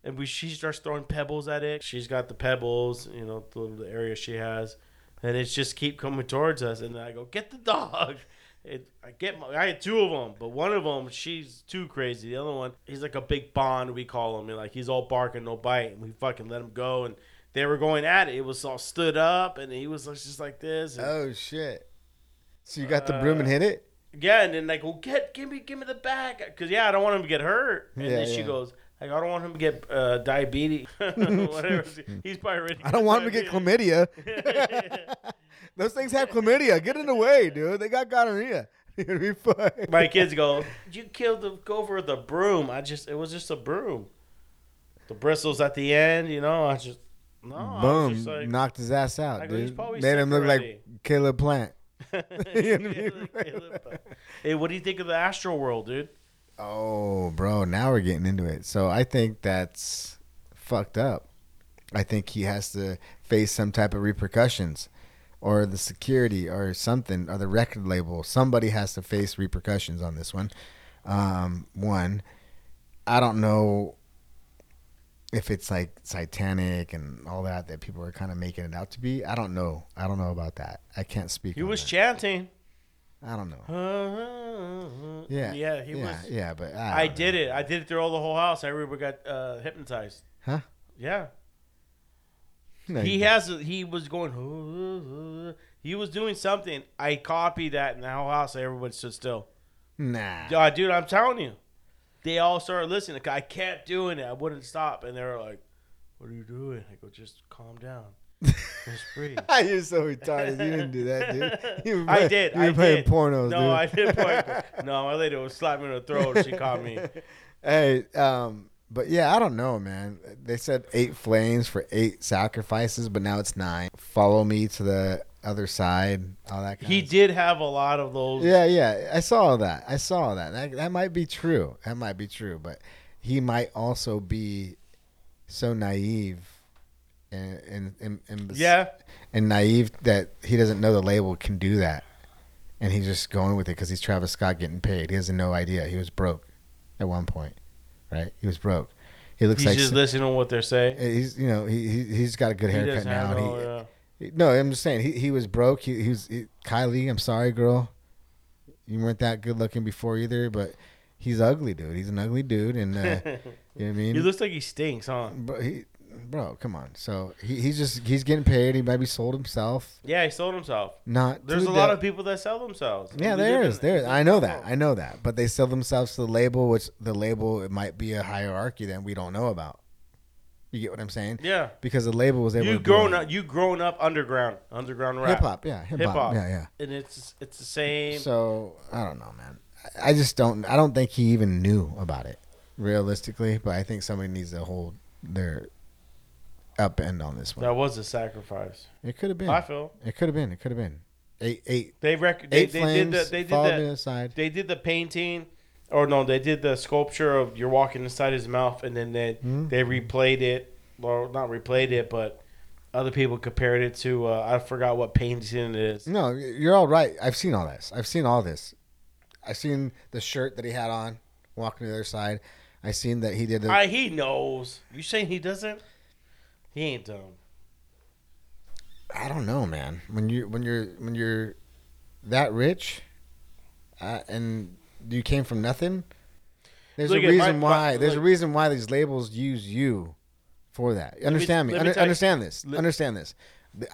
and we, she starts throwing pebbles at it. She's got the pebbles, you know, the, the area she has, and it's just keep coming towards us. And I go, get the dog. [LAUGHS] It, I get my, I had two of them, but one of them, she's too crazy. The other one, he's like a big bond, we call him. And like he's all barking, no bite, and we fucking let him go. And they were going at it. It was all stood up, and he was just like this. and- Oh shit. So you got the broom and hit it? Yeah, and then like, well, get give me give me the bag, cause yeah, I don't want him to get hurt. And Yeah, then she goes, like, I don't want him to get uh, diabetes, [LAUGHS] whatever. [LAUGHS] He's probably ready. I don't want him to get chlamydia. [LAUGHS] Those things have chlamydia. Get in the way, dude. They got gonorrhea. You're gonna be fine. My kids go, you killed the gopher with a broom. I just, it was just a broom. The bristles at the end, you know. I just, No, Boom, just like- knocked his ass out, I go, he's dude. probably Made him look already. like Caleb Plant. [LAUGHS] hey, what do you think of the Astroworld, dude? Oh, bro, now we're getting into it. So I think that's fucked up. I think he has to face some type of repercussions, or the security, or something, or the record label. Somebody has to face repercussions on this one. Um, one, I don't know if it's like satanic and all that that people are kind of making it out to be. I don't know. I don't know about that. I can't speak. He was that. chanting. I don't know. Yeah, Yeah. yeah, he yeah, was. Yeah, but I don't did it. I did it through all the whole house. Everybody got uh, hypnotized. Huh? Yeah. No, he has. A, he was going. He was doing something. I copied that in the whole house. Everybody stood still. Nah. Dude, I'm telling you, they all started listening. I kept doing it. I wouldn't stop, and they were like, "What are you doing?" I go, "Just calm down. Just breathe." [LAUGHS] You're so retarded. You didn't do that, dude. [LAUGHS] You were I did. You were I playing did. pornos, no, dude. I did play. [LAUGHS] no, my lady was slapping me in the throat. She caught me. Hey, um, but yeah, I don't know, man. They said eight flames for eight sacrifices, but now it's nine. Follow me to the other side. All that. Kind He did have a lot of those. Yeah, yeah. I saw that. I saw that. That that might be true. That might be true, but he might also be so naive and and and, and Yeah. and naive that he doesn't know the label can do that, and he's just going with it because he's Travis Scott getting paid. He has no idea. He was broke at one point, right? He was broke. He looks He's like just listening to what they're saying. he's you know he, he he's got a good He haircut now. and he, yeah. No, I'm just saying he, he was broke. He, he was he, Kylie. I'm sorry, girl. You weren't that good looking before either, but he's ugly, dude. He's an ugly dude, and uh, [LAUGHS] you know what I mean. He looks like he stinks, huh? but he, bro, come on. So he, he's just he's getting paid. He maybe sold himself. Yeah, he sold himself. Not There's a lot the- of people that sell themselves. Yeah, there is. There. I know that. I know that. But they sell themselves to the label, which the label it might be a hierarchy that we don't know about. You get what I'm saying? Yeah. Because the label was able You to grown up. You grown up underground, underground rap, hip hop. Yeah, hip hop. Yeah, yeah. and it's it's the same. So I don't know, man. I- just don't. I don't think he even knew about it, realistically. But I think somebody needs to hold their up end on this one. that was a sacrifice. It could have been. I feel It could have been. It could have been. Eight, eight, they rec- eight they flames. did the they did the aside. they did the painting, or no, they did the sculpture of you're walking inside his mouth, and then they Hmm? they replayed it, or not replayed it, but other people compared it to uh, I forgot what painting it is. No, you're all right. I've seen all this. I've seen all this. I've seen the shirt that he had on, walking to the other side. I seen that he did the. I, he knows. You saying he doesn't? He ain't dumb. I don't know, man. When you when you're when you're that rich, uh, and you came from nothing, there's Look a reason my- why. my- there's a reason why these labels use you for that. Understand me? me Under, tell you- understand this. let- understand this.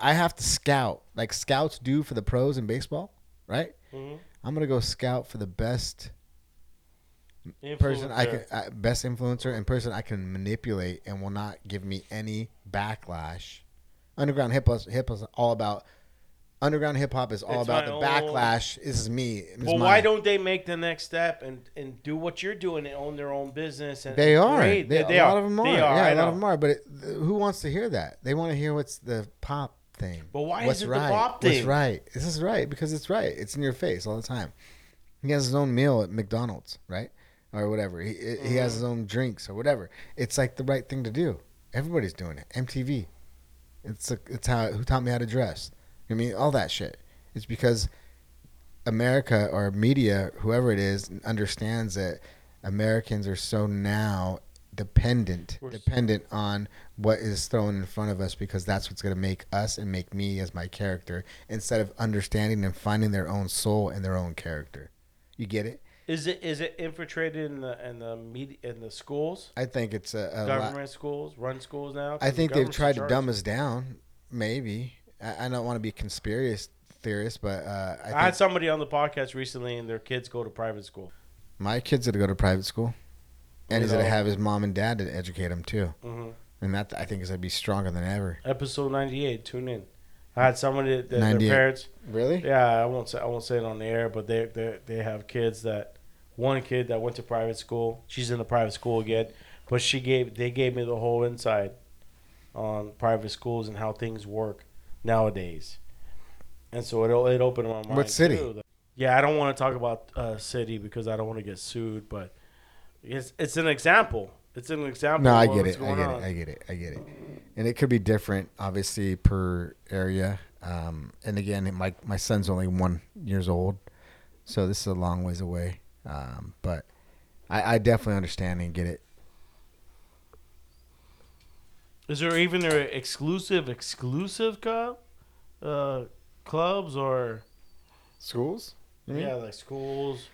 I have to scout like scouts do for the pros in baseball, right? Mhm. I'm gonna go scout for the best person I can, uh, best influencer and person I can manipulate and will not give me any backlash. Underground hip hop hip is all about. Underground hip hop is all It's about my the own- backlash. This is me. This is Well, why don't they make the next step and, and do what you're doing and own their own business? And they are? They, they a lot of them are. They are. Yeah, I a lot know. of them are. But it, who wants to hear that? They want to hear what's the pop thing. But why what's is it the right? pop What's thing? right? This is right because it's right. It's in your face all the time. He has his own meal at McDonald's, right? Or whatever. He he has his mm. own drinks or whatever. It's like the right thing to do. Everybody's doing it. MTV. It's a, it's how who taught me how to dress. I mean, all that shit. It's because America or media, whoever it is, understands that Americans are so now dependent, We're dependent on what is thrown in front of us because that's what's going to make us and make me as my character instead of understanding and finding their own soul and their own character. You get it? Is it is it infiltrated in the in the media in the schools, I think it's a, a lot. government schools, run schools now. I think they've tried to dumb us down. Maybe I, I don't want to be a conspiracy theorist, but uh, I, I, had somebody on the podcast recently, and their kids go to private school. my kid's gonna go to private school, and he's gonna have his mom and dad to educate him too. hmm And that I think is gonna be stronger than ever. Episode ninety eight. Tune in. I had somebody that their 98. parents. Really? Yeah, I won't say I won't say it on the air, but they they they have kids that one kid that went to private school. She's in the private school again, but she gave they gave me the whole inside on private schools and how things work nowadays. And so it it opened my mind. What city? too. Yeah, I don't want to talk about uh, city because I don't want to get sued, but it's it's an example. It's an example. No, I get it. I get on. it. I get it. I get it. And it could be different, obviously, per area. Um, and again, my my son's only one years old, so this is a long ways away. Um, but I, I definitely understand and get it. Is there even there exclusive exclusive club, uh, clubs or Schools? yeah, like schools?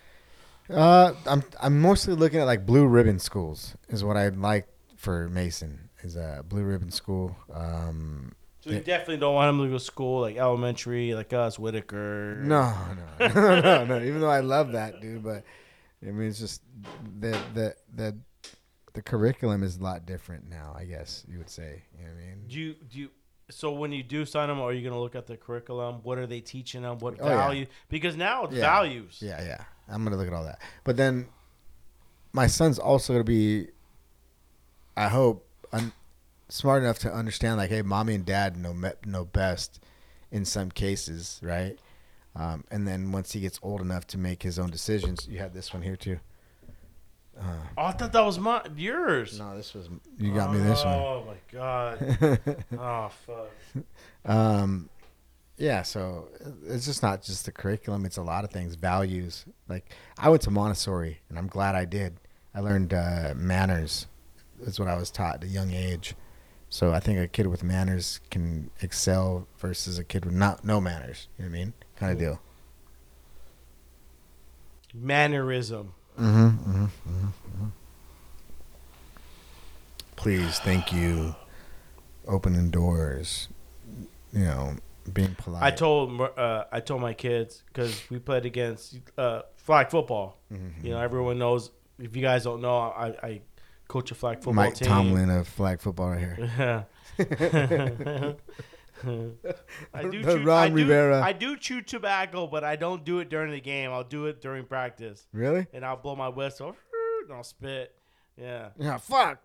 Uh, I'm I'm mostly looking at like blue ribbon schools is what I'd like for Mason is a blue ribbon school. Um, So you definitely don't want him to go to school like elementary, like us, Whitaker. No, no, [LAUGHS] no, no, no. Even though I love that, dude, but I mean, it's just the the the the curriculum is a lot different now. I guess you would say. You know what I mean? Do you do you, so when you do sign them, are you going to look at the curriculum? What are they teaching them? What Oh, yeah. value? Because now it's Yeah. values. Yeah, yeah. I'm gonna look at all that. But then, my son's also gonna be. I hope un- smart enough to understand, like, hey, mommy and dad know me- know best, in some cases, right? Um, and then once he gets old enough to make his own decisions, you have this one here too. Oh, I thought that was my yours. No, this was you got me this one. Oh my god. [LAUGHS] oh fuck. um, yeah, so it's just not just the curriculum; it's a lot of things, values. Like I went to Montessori, and I'm glad I did. I learned uh, manners. Is what I was taught at a young age. So I think a kid with manners can excel versus a kid with not no manners. You know what I mean? Kind of deal. Mannerism. Mm-hmm, mm-hmm, mm-hmm. Please, thank you. Opening doors. You know, being polite. I told uh, I told my kids because we played against uh, flag football. Mm-hmm. You know, everyone knows. If you guys don't know, I, I coach a flag football Mike team. Tomlin of flag football right here. [LAUGHS] [LAUGHS] [LAUGHS] I [LAUGHS] do The chew, Ron I do, Rivera. I do chew tobacco, but I don't do it during the game. I'll do it during practice, Really? and I'll blow my whistle and I'll spit. Yeah, Yeah, fuck.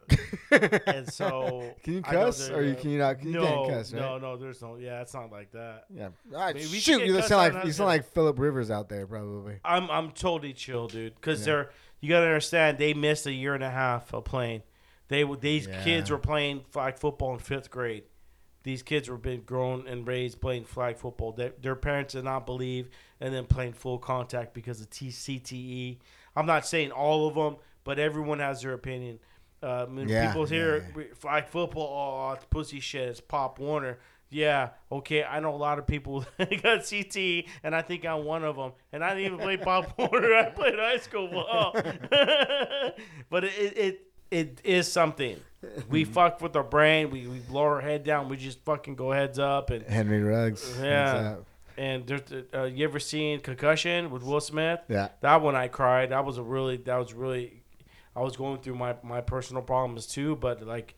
[LAUGHS] and so Can you cuss, or you can you not? You no, can't cuss, right? no, no. There's no. Yeah, it's not like that. Yeah. Ah, Maybe we shoot, you sound like you sound like Philip Rivers out there, probably. I'm I'm totally chill, dude. Because Yeah. they're you gotta understand they missed a year and a half of playing. They these Yeah. kids were playing flag football in fifth grade. These kids were been grown and raised playing flag football. Their, their parents did not believe, and then playing full contact because of T- CTE. I'm not saying all of them, but everyone has their opinion. Uh, when Yeah, people yeah, hear yeah. we- flag football, oh, it's pussy shit. It's Pop Warner. Yeah, okay. I know a lot of people [LAUGHS] got CT, and I think I'm one of them. And I didn't even play Pop [LAUGHS] Warner. I played high school ball. [LAUGHS] but it it it is something. We fuck with our brain. We, we blow our head down. We just fucking go heads up. And Henry Ruggs. Yeah. And there's uh, you ever seen Concussion with Will Smith? Yeah. That one I cried. That was a really that was really I was going through my, my personal problems too, but like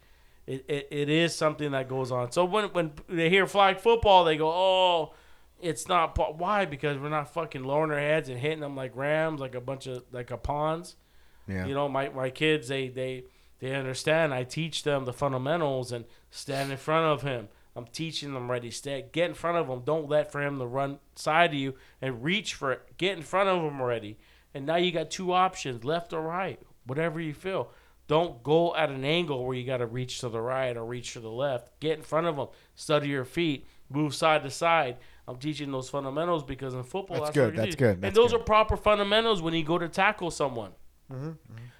it, it, it is something that goes on. So when when they hear flag football, they go, "Oh, it's not why? Because we're not fucking lowering our heads and hitting them like rams, like a bunch of like a pawns. Yeah. You know, my, my kids they they they understand. I teach them the fundamentals and stand in front of him. I'm teaching them ready. Stay, get in front of him. Don't let for him to run side of you and reach for it. Get in front of him already. And now you got two options, left or right, whatever you feel. Don't go at an angle where you got to reach to the right or reach to the left. Get in front of them. Study your feet. Move side to side. I'm teaching those fundamentals because in football, That's that's, good, that's good, And those good. are proper fundamentals when you go to tackle someone. Mm-hmm,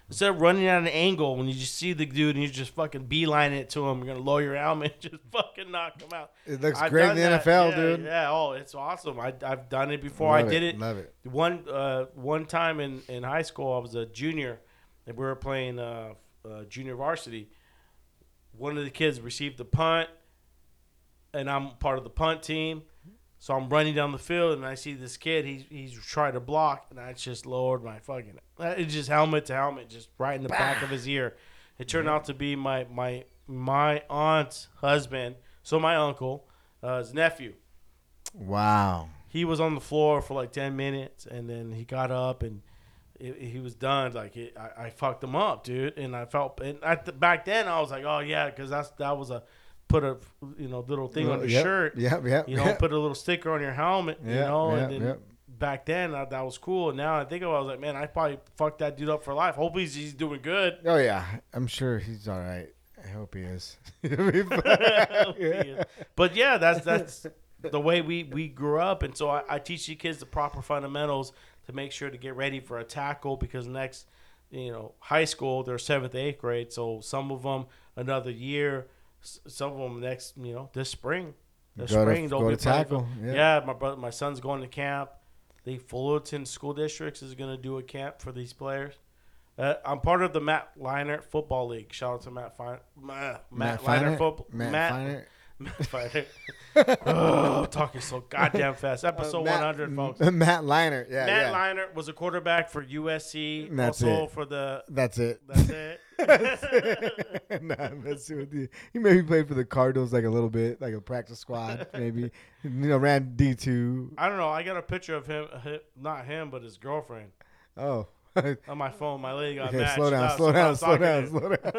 Instead of running at an angle, when you just see the dude and you just fucking beeline it to him, you're gonna lower your helmet and [LAUGHS] just fucking knock him out. It looks I've great in the that. NFL, Yeah, dude. Yeah, oh, it's awesome. I, I've done it before. I did it, it. love it. One uh, one time in, in high school, I was a junior, and we were playing uh, uh, junior varsity. One of the kids received the punt, and I'm part of the punt team. So I'm running down the field, and I see this kid. He's he's trying to block, and I just lowered my fucking. It's just helmet to helmet, just right in the back of his ear. It turned out to be my my my aunt's husband, so my uncle, uh, his nephew Wow. he was on the floor for like 10 minutes and then he got up and it, he was done like it, I, I fucked him up dude and i felt and at the, back then i was like oh yeah because that's that was a put a you know little thing on your Yep, shirt. Yep, yep. You know, yep. [LAUGHS] put a little sticker on your helmet. you Yeah, know, yeah, and then yeah. Back then uh, that was cool. And now I think about, it, I was like, man, I probably fucked that dude up for life. Hopefully he's, he's doing good. Oh yeah, I'm sure he's all right. I hope he is. [LAUGHS] [LAUGHS] yeah. [LAUGHS] But yeah, that's that's the way we we grew up, and so I, I teach the kids the proper fundamentals to make sure to get ready for a tackle because next, you know, high school they're seventh, eighth grade, so some of them another year, some of them next, you know, this spring. This Go to- spring they'll be to tackle, yeah. yeah, my brother, my son's going to camp. The Fullerton School Districts is going to do a camp for these players. Uh, I'm part of the Matt Leinart Football League. Shout out to Matt Fine, Matt, Matt, Feinert? football. Matt, Matt Feinert? Matt Fighter. oh, talking so goddamn fast. Episode Uh, Matt- 100, folks. [LAUGHS] Matt Liner. Yeah, Matt yeah. Was a quarterback for USC. That's also it. for the. That's it. That's it. [LAUGHS] [LAUGHS] nah, messing with you. He maybe played for the Cardinals like a little bit, like a practice squad, maybe. You know, ran D two. I don't know. I got a picture of him, not him, but his girlfriend Oh. on my phone. My lady got Okay, mad. slow down, slow down, slow down, slow down,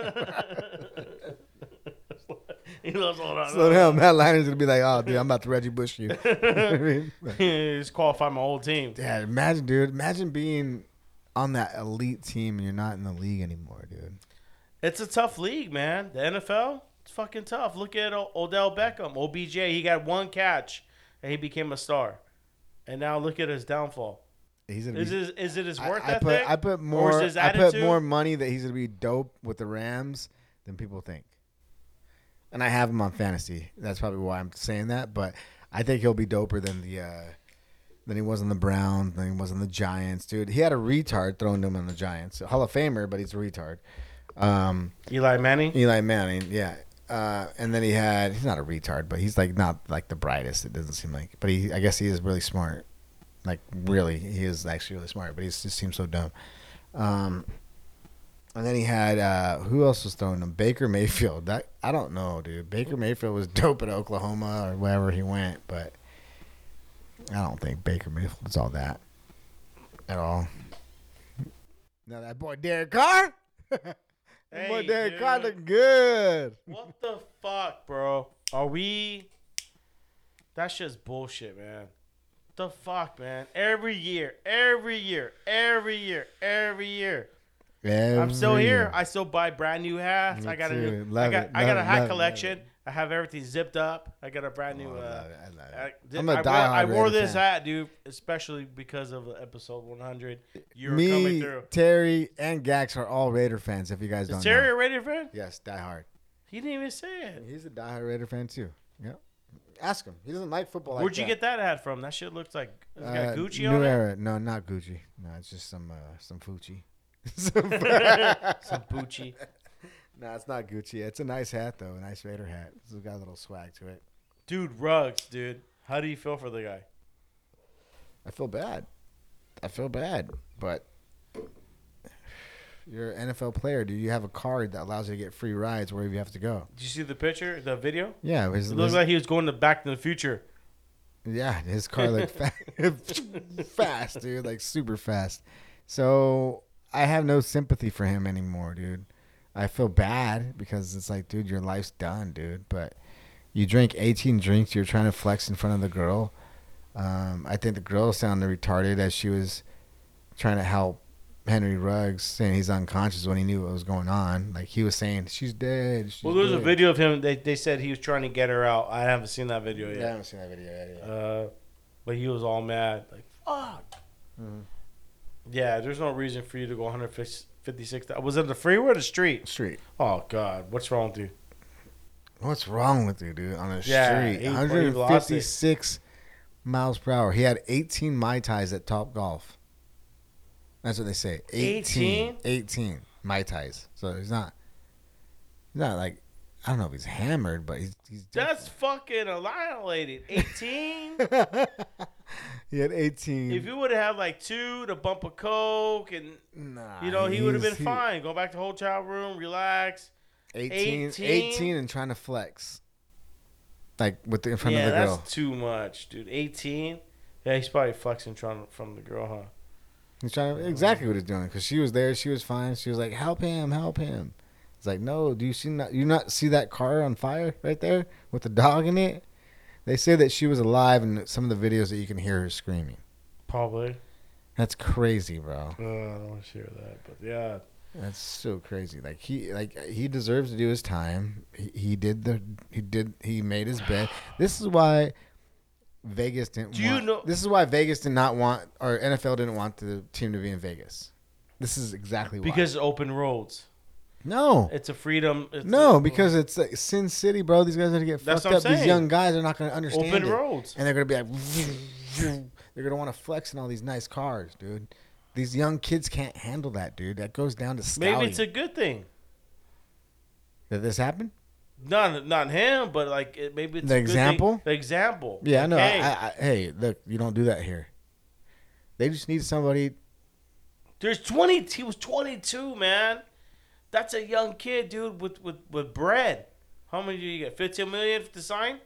[LAUGHS] He loves slow down. slow down. Matt Liner's gonna be like, "Oh, dude, I'm about to Reggie Bush you." [LAUGHS] You know I mean? He's qualified my whole team. [LAUGHS] Yeah, imagine, dude. Imagine being on that elite team and you're not in the league anymore, dude. It's a tough league, man. The NFL, it's fucking tough. Look at O- Odell Beckham, OBJ. He got one catch and he became a star. And now look at his downfall. He's gonna Is be. it, is it his I, I ethic? put I put more I put more money that he's gonna be dope with the Rams than people think. And I have him on fantasy. That's probably why I'm saying that. But I think he'll be doper than the uh, than he was on the Browns, than he was on the Giants, dude. He had a retard throwing to him on the Giants. A Hall of Famer, but he's a retard. Um, Eli Manning. Eli Manning, yeah. Uh, and then he had he's not a retard, but he's like not like the brightest. It doesn't seem like, but he I guess he is really smart. Like really, he is actually really smart, but he just seems so dumb. Um, and then he had uh, who else was throwing him? Baker Mayfield. That I don't know, dude. Baker Mayfield was dope at Oklahoma or wherever he went, but I don't think Baker Mayfield is all that at all. Now that boy Derek Carr. [LAUGHS] That boy Hey, Derek Carr dude. look good. What the fuck, bro? Are we? That's just bullshit, man. The fuck, man. Every year, every year, every year, every year. I'm still here. I still buy brand new hats. Me I got a too. new. I got. it, I got love a hat it, collection. I have everything zipped up. I got a brand new. Oh, I uh, love it, love it. Did- I'm a I wore, diehard I wore this fan. hat, dude, especially because of episode 100. You were Me, coming through. Terry, and Gax are all Raider fans. If you guys don't know. Is Terry know, a Raider fan? yes, diehard. He didn't even say it. He's a diehard Raider fan too. Yep. Ask him. He doesn't like football. Where'd you get that hat from? That shit looks like Uh, Gucci New on it. Era. No, not Gucci. No, it's just some uh, some Fucci. [LAUGHS] Some Gucci. [LAUGHS] no, it's not Gucci. It's a nice hat though. A nice Raider hat. It's got a little swag to it. Dude, Ruggs, dude. How do you feel for the guy? I feel bad. I feel bad, but you're an NFL player. Do you have a card that allows you to get free rides wherever you have to go? Did you see the picture, the video? Yeah, It looks his- like he was going to Back to the Future. yeah, his car like [LAUGHS] fa- fast, dude, like super fast. So I have no sympathy for him anymore, dude. I feel bad because it's like, dude, your life's done, dude. But you drink 18 drinks, you're trying to flex in front of the girl. Um, I think the girl sounded retarded as she was trying to help Henry Ruggs, saying he's unconscious when he knew what was going on. Like he was saying, she's dead. She's Well, there's a video of him. They, they said he was trying to get her out. I haven't seen that video Yeah, I haven't seen that video yet. Uh, but he was all mad. Like, fuck. Mhm. Yeah, there's no reason for you to go 156. Was it the freeway or the street? Street. Oh, God. What's wrong with you? What's wrong with you, dude? On a Yeah, street, he- he lost it. 156 miles per hour. He had 18 mai tais at Top Golf. That's what they say. 18, 18 mai tais. So he's not. He's not like. I don't know if he's hammered, but he's. he's That's fucking annihilated. 18? [LAUGHS] he had 18. if you would have had like two to bump a Coke and, nah, you know, he would have been he- fine. Go back to hotel room, relax. 18, 18? 18 and trying to flex. Like with the, in front yeah, of the girl. that's too much, dude. 18? Yeah, he's probably flexing trying from the girl, huh? He's trying to, exactly what he's doing because she was there. She was fine. She was like, "Help him, help him." It's like, no, do you see not you not see that car on fire right there with the dog in it? They say that she was alive and some of the videos that you can hear her screaming. Probably. That's crazy, bro. Uh, I don't want to share that, but yeah. That's so crazy. Like he like he deserves to do his time. He, he did the he did he made his bed. [SIGHS] This is why Vegas didn't Do you know- This is why Vegas did not want or NFL didn't want the team to be in Vegas. This is exactly why. Because open roads. No. It's a freedom. It's No, a- because it's like Sin City, bro. These guys are gonna get fucked up. I'm These young guys are not gonna understand open it. roads. and they're gonna be like, [LAUGHS] they're gonna want to flex in all these nice cars, dude. These young kids can't handle that, dude. That goes down to scouting. Maybe it's a good thing. Did this happen? Not not him, but like it, maybe it's The a good thing- example? The example. Yeah, no. Hey, I, I, hey, look, you don't do that here. They just need somebody. there's twenty. He was 22, man. That's a young kid, dude, with with with bread. How many do you get? 15 million to sign,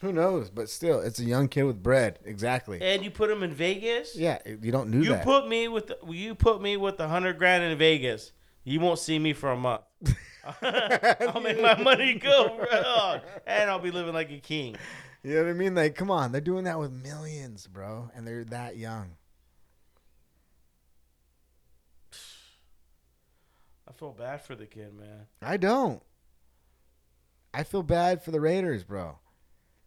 Who knows? But still, it's a young kid with bread. Exactly. and you put him in Vegas. Yeah, you don't do you that. put me with the, you put me with a hundred grand in Vegas. You won't see me for a month. [LAUGHS] [LAUGHS] I'll make my money go, bro. and I'll be living like a king. you know what I mean? Like, come on, they're doing that with millions, bro, and they're that young. I feel bad for the kid, man. I don't. I feel bad for the Raiders, bro.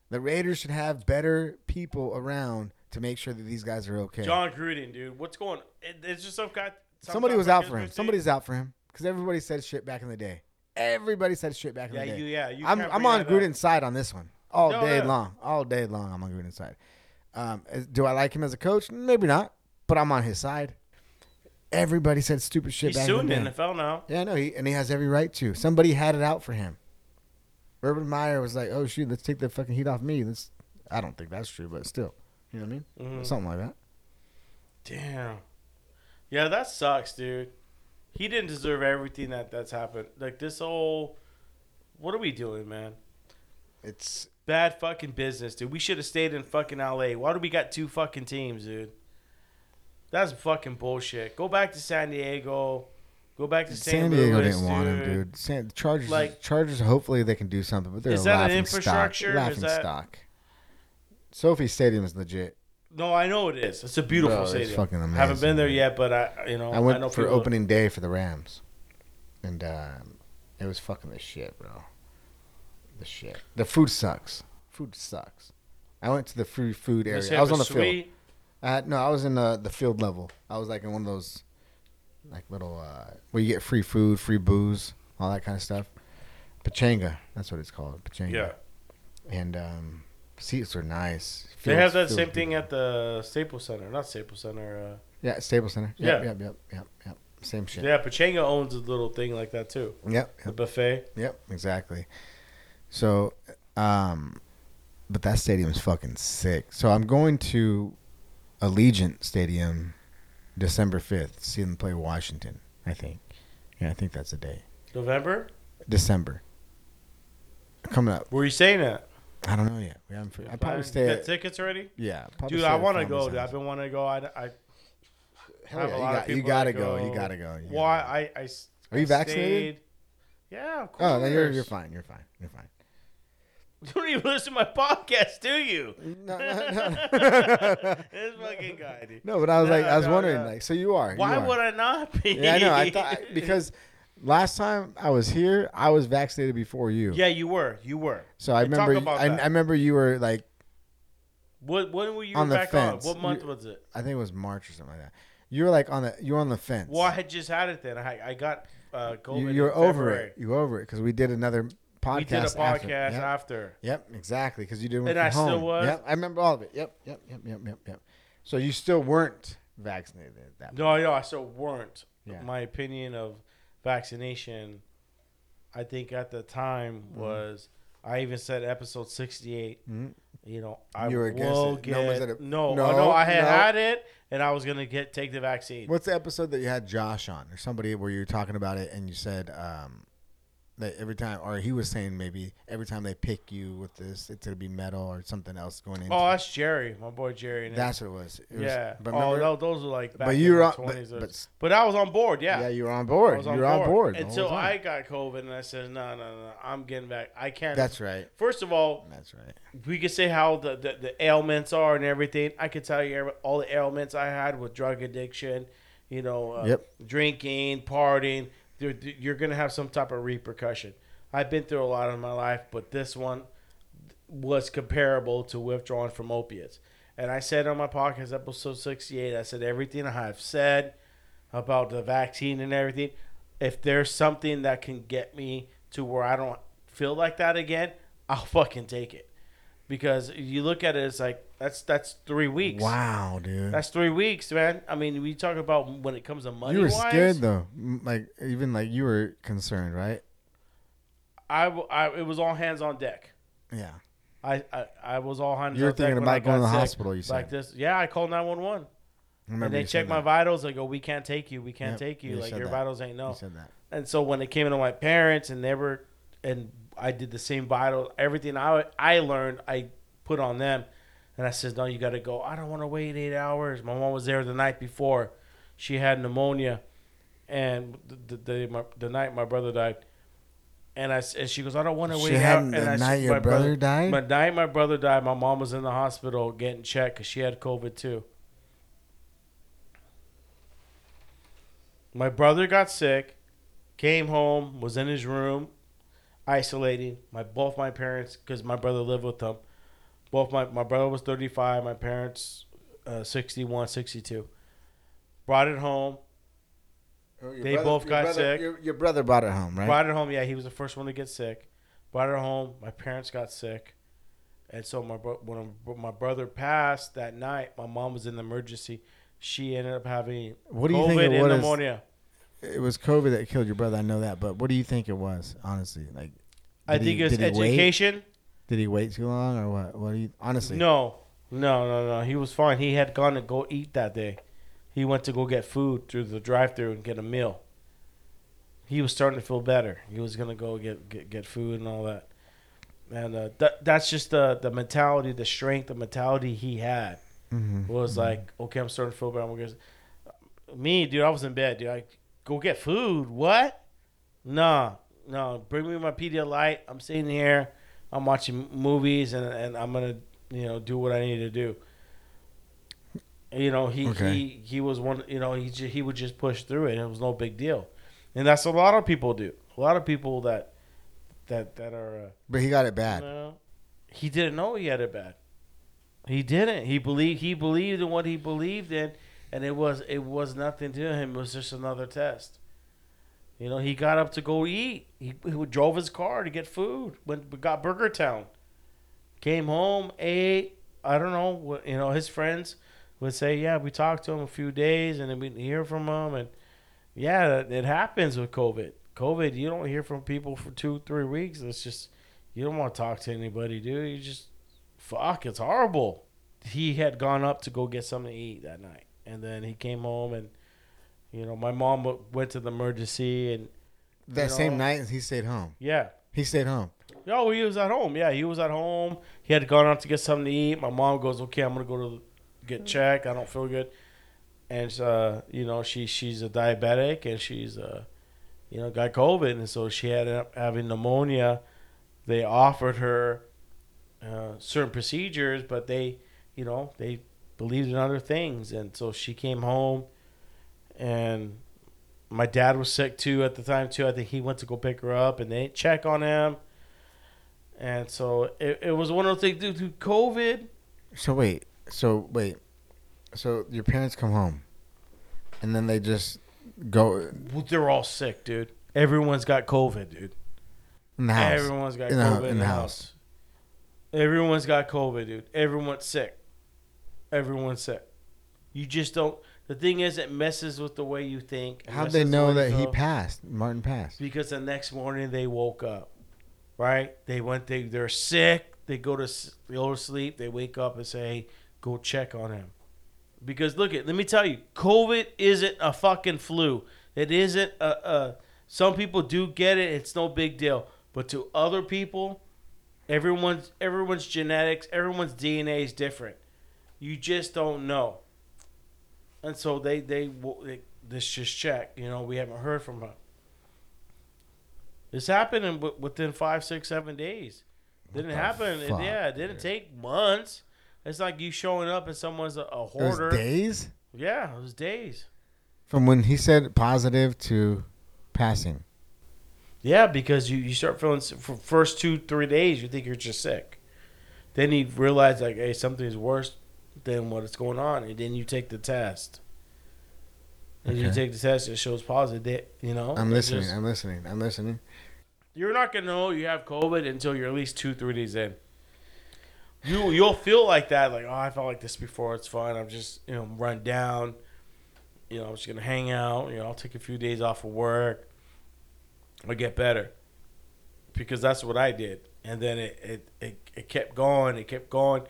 The Raiders should have better people around to make sure that these guys are okay. Jon Gruden, dude, what's going? It, it's just some guy. some Somebody was out for him. Somebody's out for him because everybody said shit back in the day. Everybody said shit back in Yeah, the day. you. Yeah, you. I'm I'm on that up. Gruden's side on this one all No, day yeah. long. All day long, I'm on Gruden's side. Um, do I like him as a coach? Maybe not, but I'm on his side. Everybody said stupid shit He's back suing in the the. NFL now. Yeah, no, he and he has every right to. Somebody had it out for him. Urban Meyer was like, "Oh shoot, let's take the fucking heat off me." Let's. I don't think that's true, but still, you know what I mean? Mhm. Something like that. Damn. Yeah, that sucks, dude. He didn't deserve everything that that's happened. Like this whole. What are we doing, man? It's Bad fucking business, dude. We should have stayed in fucking LA. Why do we got two fucking teams, dude? That's fucking bullshit. Go back to San Diego. Go back to St. San Diego Louis, didn't want him, dude. dude. San, Chargers, Like- Chargers. Hopefully they can do something, but they're Is a that an laughing infrastructure? stock. Laughing Is that- stock. SoFi Stadium is legit. No, I know it is. It's a beautiful Bro, it's stadium. fucking Haven't been there man. yet, but I, you know, I went know for opening day for the Rams, and um, it was fucking the shit, bro. The shit. The food sucks. Food sucks. I went to the free food area. I was on the field. Uh, no, I was in the the field level. I was like in one of those, like little uh, where you get free food, free booze, all that kind of stuff. Pachanga, that's what it's called. Pachanga. Yeah, And um, seats are nice. they have that same thing at the Staples Center. Not Staples Center. Uh, Yeah, Staples Center. Yep, Yeah. Yep. Yep. Yep. Yep. Same shit. yeah, Pachanga owns a little thing like that too. Yep. The buffet. Yep. Exactly. So, um, but that stadium is fucking sick. So I'm going to Allegiant Stadium December 5th, see them play Washington, I think. Yeah, I think that's the day. November. December. Coming up. Where are you staying at? I don't know yet. We haven't. I probably stay Got at. tickets already. Yeah, Dude, I want to go. Dude. I've been wanting to go. I, I have yeah, a you lot got- of you people gotta that go. You gotta go. You Why? gotta I, I s- Are you I vaccinated? stayed- Yeah, of course. Oh, then you're you're fine. You're fine. You're fine. [LAUGHS] You don't even listen to my podcast, do you? No, no, no. [LAUGHS] this fucking guy, dude. No, but I was like, I was No, no, wondering, no. like, so you are. Why you are. would I not be? Yeah, I know. I thought [LAUGHS] because last time I was here, I was vaccinated before you. Yeah, you were. You were. So I Talk remember. I. I remember you were like, What? When were you On the back fence. on? What month You- was it? I think it was March or something like that. You were like on the. You were on the fence. Well, I had just had it then. I, I got uh, COVID. You, you were over February. it. You were over it because we did another podcast. We did a podcast after. Yep. after. Yep, exactly. Because you did one And I still was? Yep, I remember all of it. Yep, yep, yep, yep, yep, yep. So you still weren't vaccinated at that. No, no, I still weren't. Yeah. My opinion of vaccination, I think at the time Mm-hmm. was I even said episode sixty-eight. Mhm. You know, I You were will it. get No one said it. no, No, no, no. I had no. had it, and I was gonna get take the vaccine. What's the episode that you had Josh on or somebody where you were talking about it and you said um, That every time, or he was saying maybe every time they pick you with this, it's gonna be metal or something else going in. Oh, that's Jerry, my boy Jerry. that's what it was. It was- yeah. but oh, remember, those were like back but you were on, but, 20s. but, But I was on board, yeah. yeah, you were on board. was You were on board until. I got COVID, and I said, no, no, no, I'm getting back. I can't. That's right. First of all, That's right. we could say how the, the, the ailments are and everything. I could tell you all the ailments I had with drug addiction, you know, uh, Yep. drinking, partying. You're going to have some type of repercussion. I've been through a lot in my life, but this one was comparable to withdrawing from opiates. And I said on my podcast, episode 68, I said everything I have said about the vaccine and everything. If there's something that can get me to where I don't feel like that again, I'll fucking take it. Because you look at it, it's like that's that's three weeks. Wow, dude. That's three weeks, man. I mean, we talk about when it comes to money. you were wise, scared though. Like even like you were concerned, right? I, I it was all hands on deck. Yeah. I, I, I was all hands You were on deck thinking about going to the sick hospital, you said like this. Yeah, I called nine one one. And they checked my that. vitals. They go, we can't take you. We can't Yep, take you. you Like your that. vitals ain't no. You said that. And so when it came into my parents and they were, and I did the same vital, everything I I learned, I put on them. And I said, no, you got to go. I don't want to wait eight hours. My mom was there the night before. She had pneumonia, and the the, the, my, the night my brother died. And I and she goes, I don't want to She wait. had out. the and I, night your my brother died? The night my brother died, my mom was in the hospital getting checked because she had COVID too. My brother got sick, came home, was in his room, isolating. My both my parents, because my brother lived with them. Both my my brother was 35, my parents uh, 61, 62. Brought it home. Oh, your They both your got brother- sick. Your, your brother brought it home, right? Brought it home. Yeah, he was the first one to get sick. Brought it home. My parents got sick, and so my bro- when my brother passed that night, my mom was in the emergency. She ended up having What do you COVID think it was? pneumonia. It was COVID that killed your brother. I know that, but what do you think it was? Honestly, like, I think he- he wait? education. Did he wait too long, or what? What do you honestly? No, no, no, no. He was fine. He had gone to go eat that day. He went to go get food through the drive-through and get a meal. He was starting to feel better. He was gonna go get get, get food and all that. And uh, that that's just the the mentality, the strength, the mentality he had Mhm. was like, okay, I'm starting to feel better. I'm gonna. Me, dude, I was in bed, dude. I go get food. What? Nah, no. Bring me my Pedialyte. I'm sitting here. I'm watching movies, and and I'm gonna, you know, do what I need to do. You know, he Okay. he he was one. You know, he he would just push through it. and It was no big deal, and that's a lot of people do. A lot of people that that that are. Uh, But he got it bad. no, he didn't know he had it bad. He didn't. He believed. He believed in what he believed in, and it was it was nothing to him. It was just another test. You know, he got up to go eat. He, he drove his car to get food. Went got Burger Town. Came home, ate. I don't know. You know, his friends would say, "Yeah, we talked to him a few days, and then we didn't hear from him." And yeah, it happens with COVID. COVID, you don't hear from people for two, three weeks. It's just you don't want to talk to anybody, dude. You just fuck. It's horrible. He had gone up to go get something to eat that night, and then he came home, and you know, my mom w- went to the emergency, and That you same know, night, he stayed home. yeah. He stayed home. Oh, he was at home. Yeah, he was at home. He had gone out to get something to eat. My mom goes, "Okay, I'm gonna go to get checked. I don't feel good." And uh, you know, she she's a diabetic and she's uh, you know, got COVID, and so she had up having pneumonia. They offered her uh, certain procedures, but they, you know, they believed in other things, and so she came home, and my dad was sick too at the time too. I think he went to go pick her up, and they didn't check on him. And so it, it was one of those things, due to COVID. So wait. So wait. So your parents come home, and then they just go well, They're all sick, dude. Everyone's got COVID, dude. in the house. Everyone's got In the- COVID in the house. Everyone's got COVID, dude. Everyone's sick. Everyone's sick. You just don't. The thing is, it messes with the way you think. How'd they know that he passed? Martin passed. Because the next morning they woke up, right? They went. They they're sick. They go to they go to sleep. They wake up and say, "Go check on him." Because look at, let me tell you, COVID isn't a fucking flu. It isn't a, a Some people do get it. It's no big deal. But to other people, everyone's everyone's genetics, everyone's DNA is different. You just don't know. And so they they, they this just check. You know, we haven't heard from her. This happened in, within five, six, seven days. Didn't happen. It- yeah, it didn't take months. It's like you showing up and someone's a, a It was hoarder. days Yeah, it was days. from when he said positive to passing. Yeah, because you, you start feeling for first two three days you think you're just sick, then you realize like hey something's worse than what is going on, and then you take the test. And you take the test, it shows positive. they- You know, I'm listening. just- I'm listening. I'm listening. you're not gonna know you have COVID until you're at least two three days in. You you'll feel like that, like oh I felt like this before. It's fine. I'm just you know run down. You know I'm just gonna hang out. You know I'll take a few days off of work. I'll get better because that's what I did, and then it it, it, it kept going. It kept going.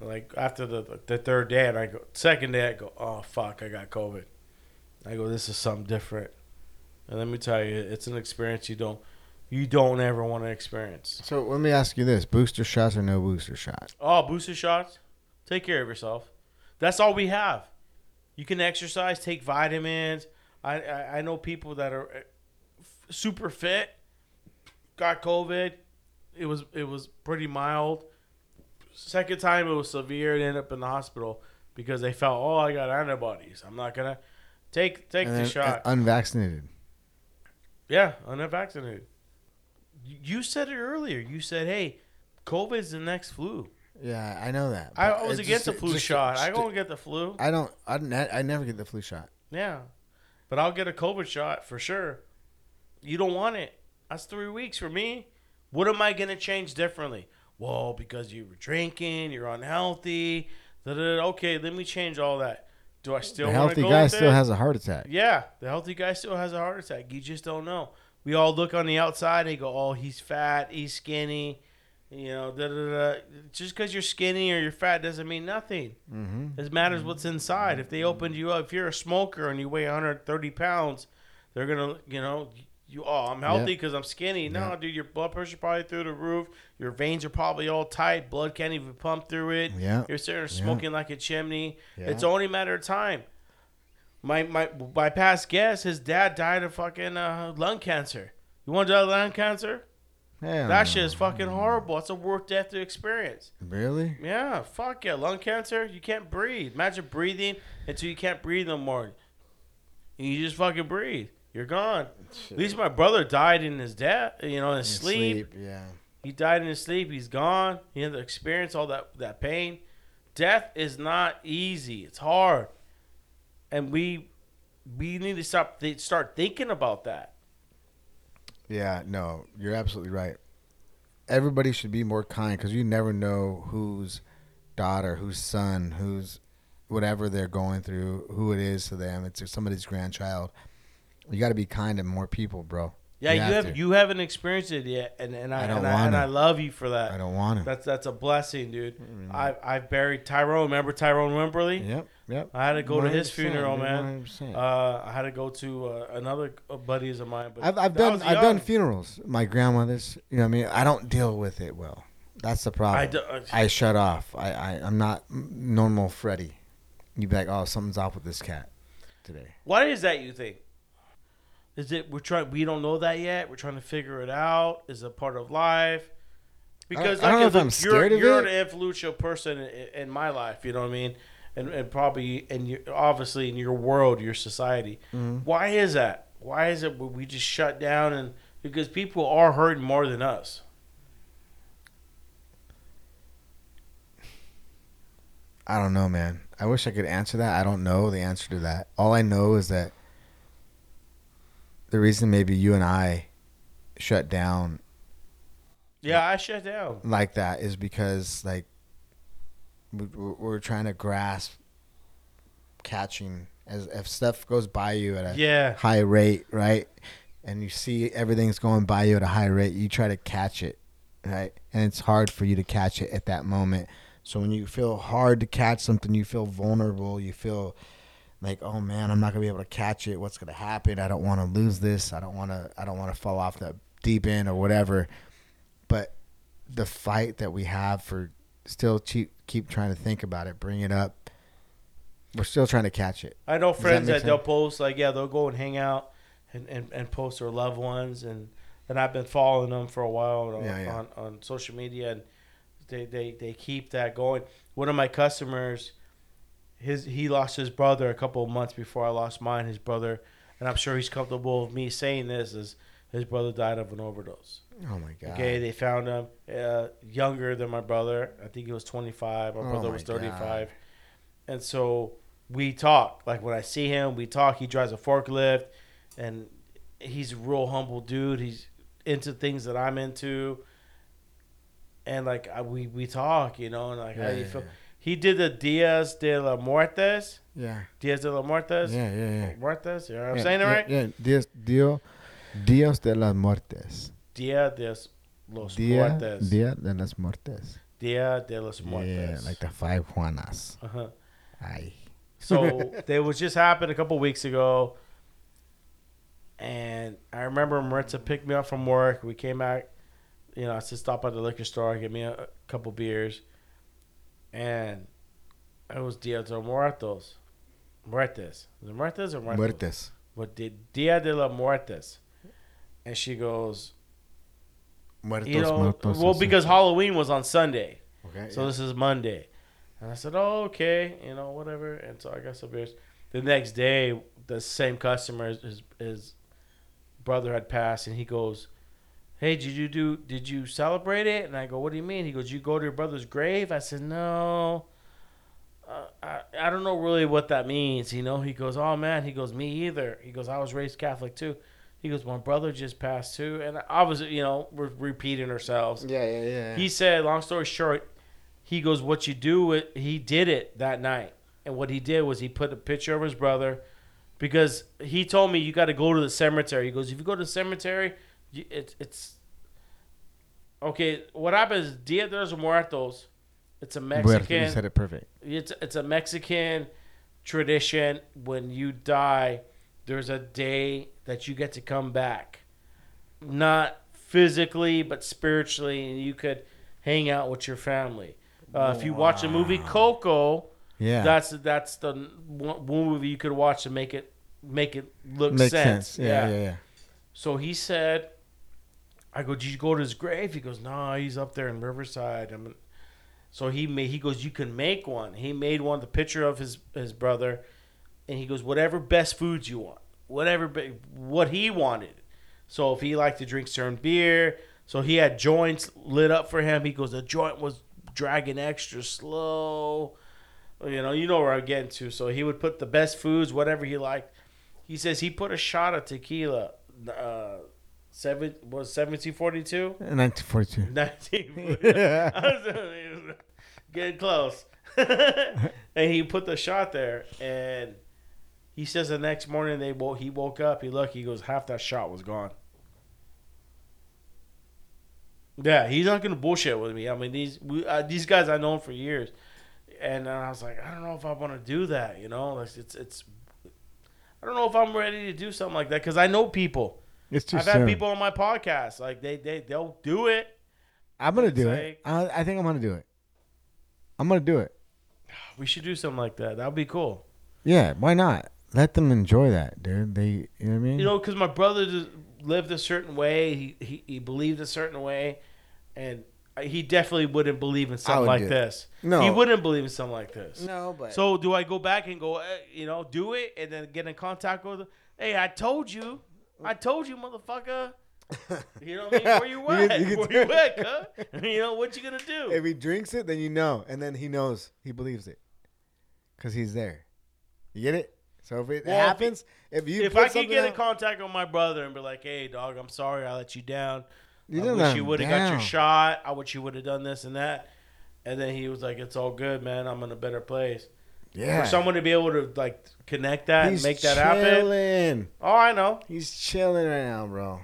Like after the the third day, and I go second day, I go oh fuck I got COVID. I go this is something different, and let me tell you, it's an experience you don't you don't ever want to experience. So let me ask you this: booster shots or no booster shots? Oh, booster shots. Take care of yourself. That's all we have. You can exercise, take vitamins. I I, I know people that are uh, super fit, got COVID. It was it was pretty mild. Second time it was severe and ended up in the hospital because they felt oh I got antibodies. I'm not gonna take take And the then, shot. uh, unvaccinated. Yeah, unvaccinated. You- said it earlier. You said, "Hey, COVID's the next flu." Yeah, I know that. I was against the flu just- shot. I just- don't get the flu. I don't. I, I never get the flu shot. Yeah, but I'll get a COVID shot for sure. You don't want it. That's three weeks for me. What am I gonna change differently? Well, because you were drinking, you're unhealthy. Da, da, da. Okay, let me change all that. Do I still the healthy guy still has a heart attack. Yeah, the healthy guy still has a heart attack. You just don't know. We all look on the outside and go, "Oh, he's fat, he's skinny," you know. Da, da, da. Just because you're skinny or you're fat doesn't mean nothing. Mm-hmm. It matters what's inside. If they opened you up, if you're a smoker and you weigh 130 pounds, they're gonna, you know, you. Oh, I'm healthy because I'm skinny. No, Yeah. dude, your blood pressure probably through the roof. Your veins are probably all tight. Blood can't even pump through it. Yeah. You're sitting there smoking like a chimney. It's only a matter of time. My my my past guest, his dad died of fucking uh, lung cancer. You want to die of lung cancer? Yeah. That shit is fucking horrible. It's a worth death to experience. Really? Yeah, fuck yeah. Lung cancer, you can't breathe. Imagine breathing until you can't breathe no more. And you just fucking breathe. You're gone. At least my brother died in his death, you know, in his In sleep. Yeah. He died in his sleep. He's gone. He had to experience all that, that pain. Death is not easy. It's hard. And we we need to stop th- start thinking about that. Yeah. No, you're absolutely right. Everybody should be more kind because you never know whose daughter, whose son, whose whatever they're going through, who it is to them. It's somebody's grandchild. You got to be kind to more people, bro. Yeah, you, have, to. you haven't experienced it yet, and, and I, I and, I and. I love you for that. I don't want to. That's that's a blessing, dude. I I buried Tyrone. Remember Tyrone Wimberly? Yep. Yep. I had to go to his funeral, man. 100%. Uh, I had to go to uh, another buddies of mine. But I've, I've done I've done funerals. My grandmother's. You know what I mean. I don't deal with it well. That's the problem. I do- uh, I shut off. I, I I'm not normal Freddy. You'd be like, oh, something's off with this cat today. Why is that? You think? Is it we're trying? We don't know that yet. We're trying to figure it out. Is it part of life? Because I don't know if I'm you're, scared of you're it. an influential person in, in my life. You know what I mean? And, and probably and you obviously in your world, your society. Mm-hmm. Why is that? Why is it we just shut down and because people are hurting more than us? I don't know, man. I wish I could answer that. I don't know the answer to that. All I know is that the reason maybe you and I shut down Yeah, I shut down. like that is because like we- we're we're trying to grasp catching as if stuff goes by you at a Yeah. high rate, right? And you see everything's going by you at a high rate, you try to catch it, right? And it's hard for you to catch it at that moment. So when you feel hard to catch something, you feel vulnerable, you feel like, oh man, I'm not gonna be able to catch it. What's gonna happen? I don't want to lose this. I don't want to. I don't want to fall off the deep end or whatever. But the fight that we have for still keep keep trying to think about it, bring it up. We're still trying to catch it. I know that friends make that, they'll post like yeah they'll go and hang out and, and, and post their loved ones and and I've been following them for a while on, Yeah, yeah. on, on social media and they, they, they keep that going. One of my customers, his he lost his brother a couple of months before I lost mine. His brother, and I'm sure he's comfortable with me saying this is his brother died of an overdose. Oh my god. Okay, they found him uh, younger than my brother. I think he was 25. My Oh brother my was 35. God. And so we talk. Like when I see him, we talk. He drives a forklift, and he's a real humble dude. He's into things that I'm into, and like I, we we talk, you know, and like how do you yeah, feel. yeah. He did the Diaz de la Muertes. Yeah. Diaz de la Muertes. Yeah, yeah, yeah. Muertes. You know what I'm Yeah, saying it yeah, right? Yeah. Dios, Dios, Dios de las muertes. Dia de los Dia, Muertes. Dia de las muertes. Dia de los Muertes. Yeah, like the five Juanas. uh-huh. Ay. So [LAUGHS] they was just happened a couple weeks ago, and I remember Maritza picked me up from work. We came back, you know, I said stop at the liquor store, get me a, a couple beers, and it was Dia de los Muertos, Muertes. It Muertes or Muertos? Muertes. What did Dia de los Muertes? And she goes, Muertos, you know, muertos. well, because Halloween was on Sunday. Okay. So this is Monday. And I said, oh, okay, you know, whatever. And so I got some beers. The next day, the same customer, his, his brother had passed, and he goes, hey, did you do, did you celebrate it? And I go, what do you mean? He goes, you go to your brother's grave? I said, no. Uh, I, I don't know really what that means, you know. He goes, oh man. He goes, me either. He goes, I was raised Catholic too. He goes, my brother just passed too, and I was, you know, we're repeating ourselves. Yeah, yeah, yeah. He said, long story short, he goes, what you do, it, he did it that night. And what he did was he put a picture of his brother because he told me you got to go to the cemetery. He goes, if you go to the cemetery, you- it, it's okay. What happens? Dia de los Muertos. It's a. Mexican. You said it perfect. It's it's a Mexican tradition. When you die, there's a day that you get to come back, not physically but spiritually, and you could hang out with your family. Uh, if you watch the movie Coco, Yeah. that's that's the one movie you could watch to make it make it look makes sense. sense. Yeah, yeah, yeah. So he said, I go, did you go to his grave? He goes, no, he's up there in Riverside. I'm, so he made, he goes, you can make one. He made one, the picture of his, his brother. And he goes, whatever best foods you want, whatever, what he wanted. So if he liked to drink certain beer, so he had joints lit up for him. He goes, the joint was dragging extra slow. You know, you know where I'm getting to. So he would put the best foods, whatever he liked. He says he put a shot of tequila. Uh, seven was seventeen forty two. 1942. 19. I [LAUGHS] getting close. [LAUGHS] and he put the shot there, and he says the next morning they woke. He woke up. He looked. He goes, half that shot was gone. Yeah, he's not gonna bullshit with me. I mean, these we, uh, these guys I know for years, and I was like, I don't know if I want to do that. You know, like it's it's. I don't know if I'm ready to do something like that because I know people. It's too I've soon. had people on my podcast like they they they'll do it. I'm gonna do like- it. I, I think I'm gonna do it. I'm gonna do it. [SIGHS] We should do something like that. That would be cool. Yeah, why not? Let them enjoy that, dude. They, you know what I mean? You know, because my brother just lived a certain way. He, he he believed a certain way, and he definitely wouldn't believe in something like do it. this. No. he wouldn't believe in something like this. no, but So do I go back and go, you know, do it and then get in contact with him? Hey, I told you, I told you, motherfucker. [LAUGHS] You know what I mean? Where you [LAUGHS] You at? can- you can Where you at, cuz? [LAUGHS] You know what you gonna do? if he drinks it, then you know, and then he knows he believes it, cause he's there. You get it? So if it Well, if happens, if you if I can something get in contact with my brother and be like, "Hey, dog, I'm sorry I let you down. You I wish you would have got your shot. I wish you would have done this and that." And then he was like, "It's all good, man. I'm in a better place." Yeah, For someone to be able to like connect that he's and make that happen. chilling. Oh, I know. He's chilling right now, bro.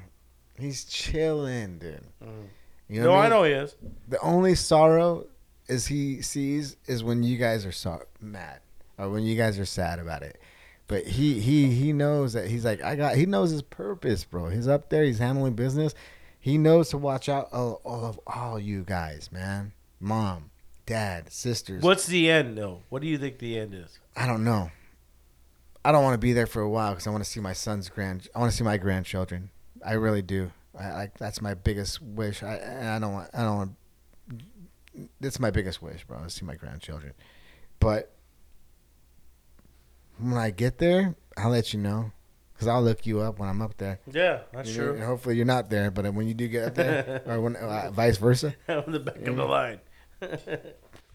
He's chilling, dude. Mm. You no, what I mean? know he is. The only sorrow is he sees is when you guys are so mad or when you guys are sad about it. But he he he knows that he's like I got. He knows his purpose, bro. He's up there. He's handling business. He knows to watch out of, all of all you guys, man. Mom, dad, sisters. What's the end, though? What do you think the end is? I don't know. I don't want to be there for a while because I want to see my son's grand. I want to see my grandchildren. I really do. I like that's my biggest wish. I I don't want. I don't want. That's my biggest wish, bro. To see my grandchildren. But when I get there, I'll let you know because I'll look you up when I'm up there. Yeah, that's You know, true. Hopefully you're not there, but when you do get up there, [LAUGHS] or when uh, vice versa, [LAUGHS] On the back of the line.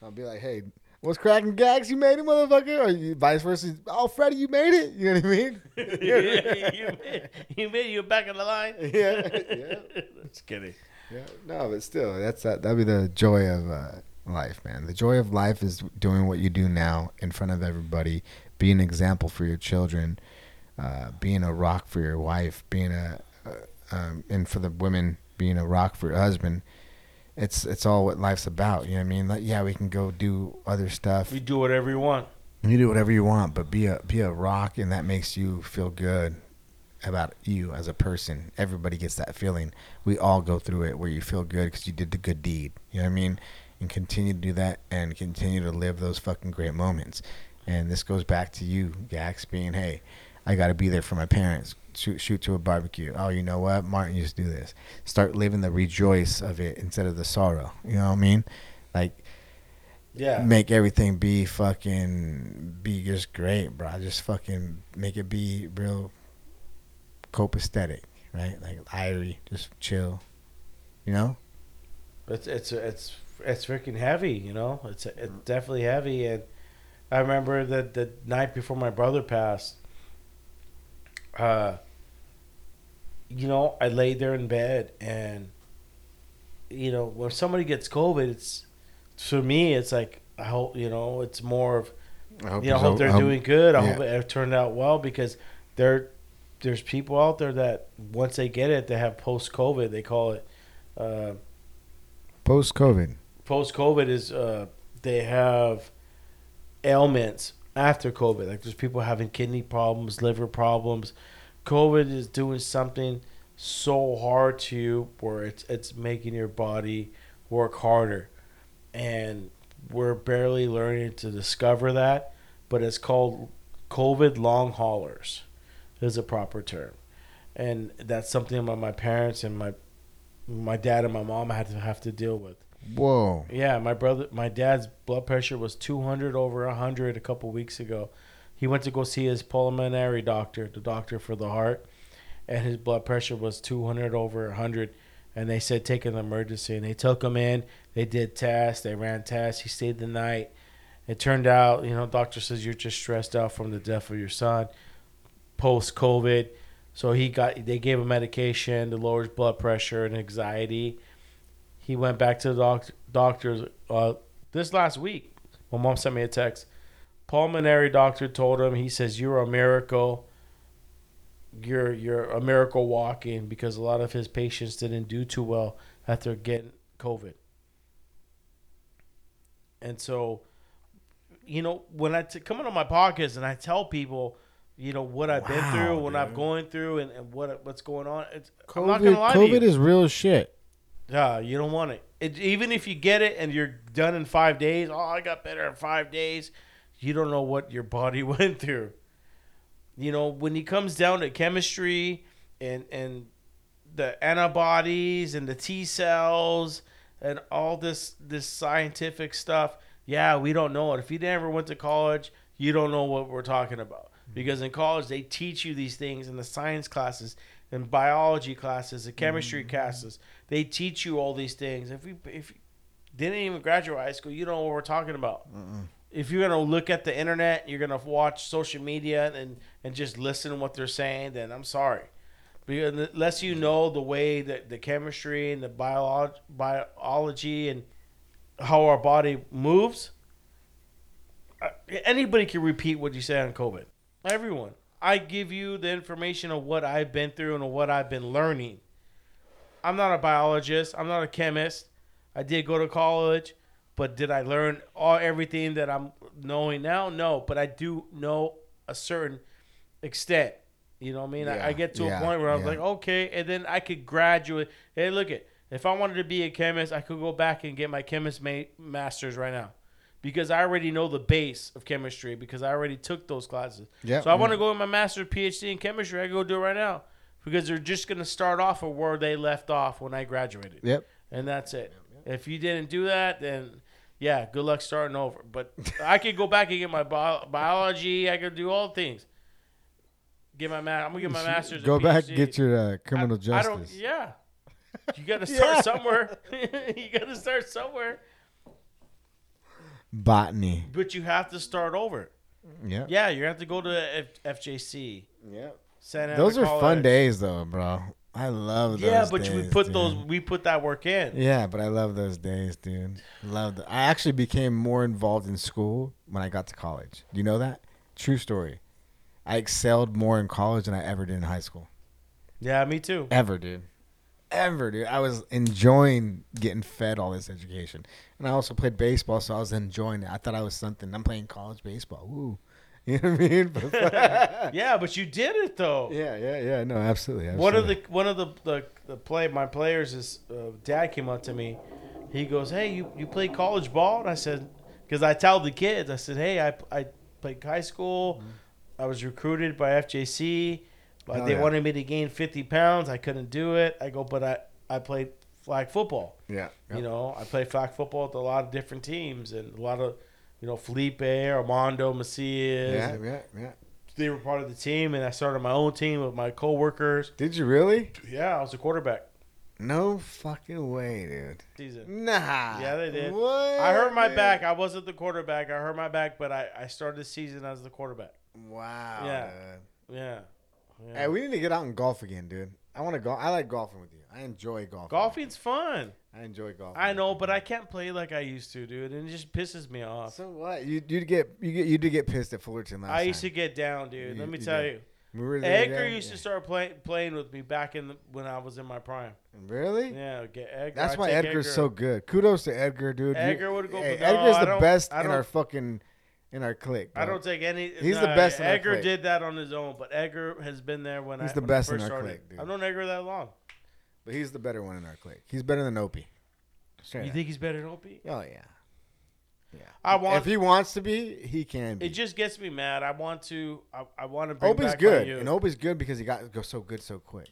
I'll be like, "Hey, what's cracking Gax? You made it, motherfucker!" Or you, vice versa. Oh, Freddy, you made it. You know what I mean? [LAUGHS] you made you made you back in the line. [LAUGHS] yeah, yeah, [LAUGHS] Just kidding. yeah. No, but still, that's that. That'd be the joy of uh, life, man. The joy of life is doing what you do now in front of everybody, being an example for your children, uh, being a rock for your wife, being a, uh, um, and for the women, being a rock for your husband. It's it's all what life's about. You know what I mean? Like, yeah, we can go do other stuff. You do whatever you want. You do whatever you want, but be a be a rock, and that makes you feel good about you as a person. Everybody gets that feeling. We all go through it where you feel good because you did the good deed. You know what I mean? And continue to do that, and continue to live those fucking great moments. And this goes back to you, Gax, being, hey, I got to be there for my parents. Shoot, shoot to a barbecue. Oh, you know what? Martin used to do this. Start living the rejoice of it instead of the sorrow. You know what I mean? Like Yeah. make everything be fucking be just great, bro. Just fucking make it be real copacetic, right? Like Irie, just chill. You know? It's it's it's it's freaking heavy, you know. It's it's definitely heavy, and I remember that the night before my brother passed. Uh, you know, I laid there in bed, and you know, when somebody gets COVID, it's for me, it's like I hope you know, it's more of I hope, you know, I hope they're I hope- doing good. I yeah. hope it turned out well because there, there's people out there that once they get it, they have post COVID. They call it uh, post COVID. post COVID is uh, they have ailments after COVID. Like there's people having kidney problems, liver problems. COVID is doing something so hard to you where it's it's making your body work harder, and we're barely learning to discover that. But it's called COVID long haulers, is a proper term, and that's something that my parents and my my dad and my mom had to have to deal with. Whoa. Yeah, my brother, my dad's blood pressure was 200 over 100 a couple weeks ago. He went to go see his pulmonary doctor, the doctor for the heart, and his blood pressure was 200 over 100. And they said take an emergency, and they took him in. They did tests, they ran tests. He stayed the night. It turned out, you know, doctor says you're just stressed out from the death of your son, post COVID. So he got, they gave him medication to lower his blood pressure and anxiety he went back to the doc- doctors uh, this last week. My mom sent me a text. Pulmonary doctor told him, he says, You're a miracle. You're you're a miracle walking because a lot of his patients didn't do too well after getting COVID. And so, you know, when I t- come on my podcast and I tell people, you know, what I've been Wow, through, what I'm going through, and, and what what's going on, it's, I'm not gonna COVID, to you. COVID is real shit. Yeah, you don't want it. it. Even if you get it and you're done in five days, oh, I got better in five days. You don't know what your [LAUGHS] body [LAUGHS] went through. You know, when it comes down to chemistry and and the antibodies and the T cells and all this this scientific stuff, yeah, we don't know it. If you never went to college, you don't know what we're talking about. Mm-hmm. Because in college they teach you these things in the science classes and biology classes, the chemistry classes. They teach you all these things. If you if you didn't even graduate high school, you don't know what we're talking about. If you're gonna look at the internet, you're gonna watch social media and and just listen to what they're saying, then I'm sorry. Because unless you know the way that the chemistry and the biolog- biology and how our body moves, uh, anybody can repeat what you say on COVID. Everyone. I give you the information of what I've been through and what I've been learning. I'm not a biologist. I'm not a chemist. I did go to college, but did I learn all everything that I'm knowing now? No, but I do know a certain extent. You know what I mean? I, I get to yeah, a point where I was yeah. like, okay, and then I could graduate. Hey, look at if I wanted to be a chemist, I could go back and get my chemist ma- masters right now, because I already know the base of chemistry because I already took those classes. Yeah, So I want to go with my master's PhD in chemistry. I go do it right now because they're just gonna start off at where they left off when I graduated Yep. and that's it. If you didn't do that, then yeah, good luck starting over. But I could go back and get my bio- biology. I could do all things. Get my ma- I'm gonna get my master's. Go back, PhD. get your uh, criminal I, I don't. justice. Yeah, you got to [LAUGHS] [LAUGHS] start somewhere. you got to start somewhere. Botany. But you have to start over. Yeah. Yeah, you have to go to F- FJC. Yeah. Santa Those Ana are fun days, though, bro. I love those. Yeah, but we put dude. those. We put that work in. Yeah, but I love those days, dude. Love. The, I actually became more involved in school when I got to college. Do you know that? True story. I excelled more in college than I ever did in high school. Yeah, me too. Ever, dude. Ever, dude. I was enjoying getting fed all this education, and I also played baseball, so I was enjoying it. I thought I was something. I'm playing college baseball. Woo. [LAUGHS] You know what I mean? [LAUGHS] Yeah, but you did it though. yeah, yeah, yeah. No, absolutely. One of the one of the the, the play my players is uh, dad came up to me. He goes, "Hey, you you play college ball?" And I said, "Because I tell the kids, I said, hey, I I played high school. I was recruited by FJC, but Hell they yeah. wanted me to gain 50 pounds. I couldn't do it. I go, but I I played flag football. yeah. You know, I played flag football with a lot of different teams and a lot of." You know, Felipe, Armando, Macias. Yeah, yeah, yeah. They were part of the team, and I started my own team with my coworkers. Did you really? Yeah, I was a quarterback. No fucking way, dude. Season. Nah. Yeah, they did. What? I hurt my man? back. I wasn't the quarterback. I hurt my back, but I, I started the season as the quarterback. Wow. Yeah. dude. Yeah. Yeah. Hey, we need to get out and golf again, dude. I want to go. I like golfing with you. I enjoy golfing. Golfing's fun. I enjoy golfing. I know, but I can't play like I used to, dude, and it just pisses me off. So what? You you get you get you did get pissed at Fullerton last I used to get down, dude. You- Let me you tell did. you. We Edgar used yeah. to start playing playing with me back in the, when I was in my prime. Really? Yeah, get Edgar. That's I'd why Edgar's Edgar. so good. Kudos to Edgar, dude. Edgar would go Hey, for- no, Edgar's I the best I in our fucking in our clique. I don't take any. He's the best in our Edgar clique. did that on his own, but Edgar has been there when He's I. the when best I in our started. clique, dude. I've known Edgar that long. But he's the better one in our clique. He's better than Opie. Straight You up. think he's better than Opie? Oh yeah. Yeah. I want. if he wants to be, he can be. it just gets me mad. I want to. I, I want to bring Opie's back good, my and Opie's good because he got go so good so quick.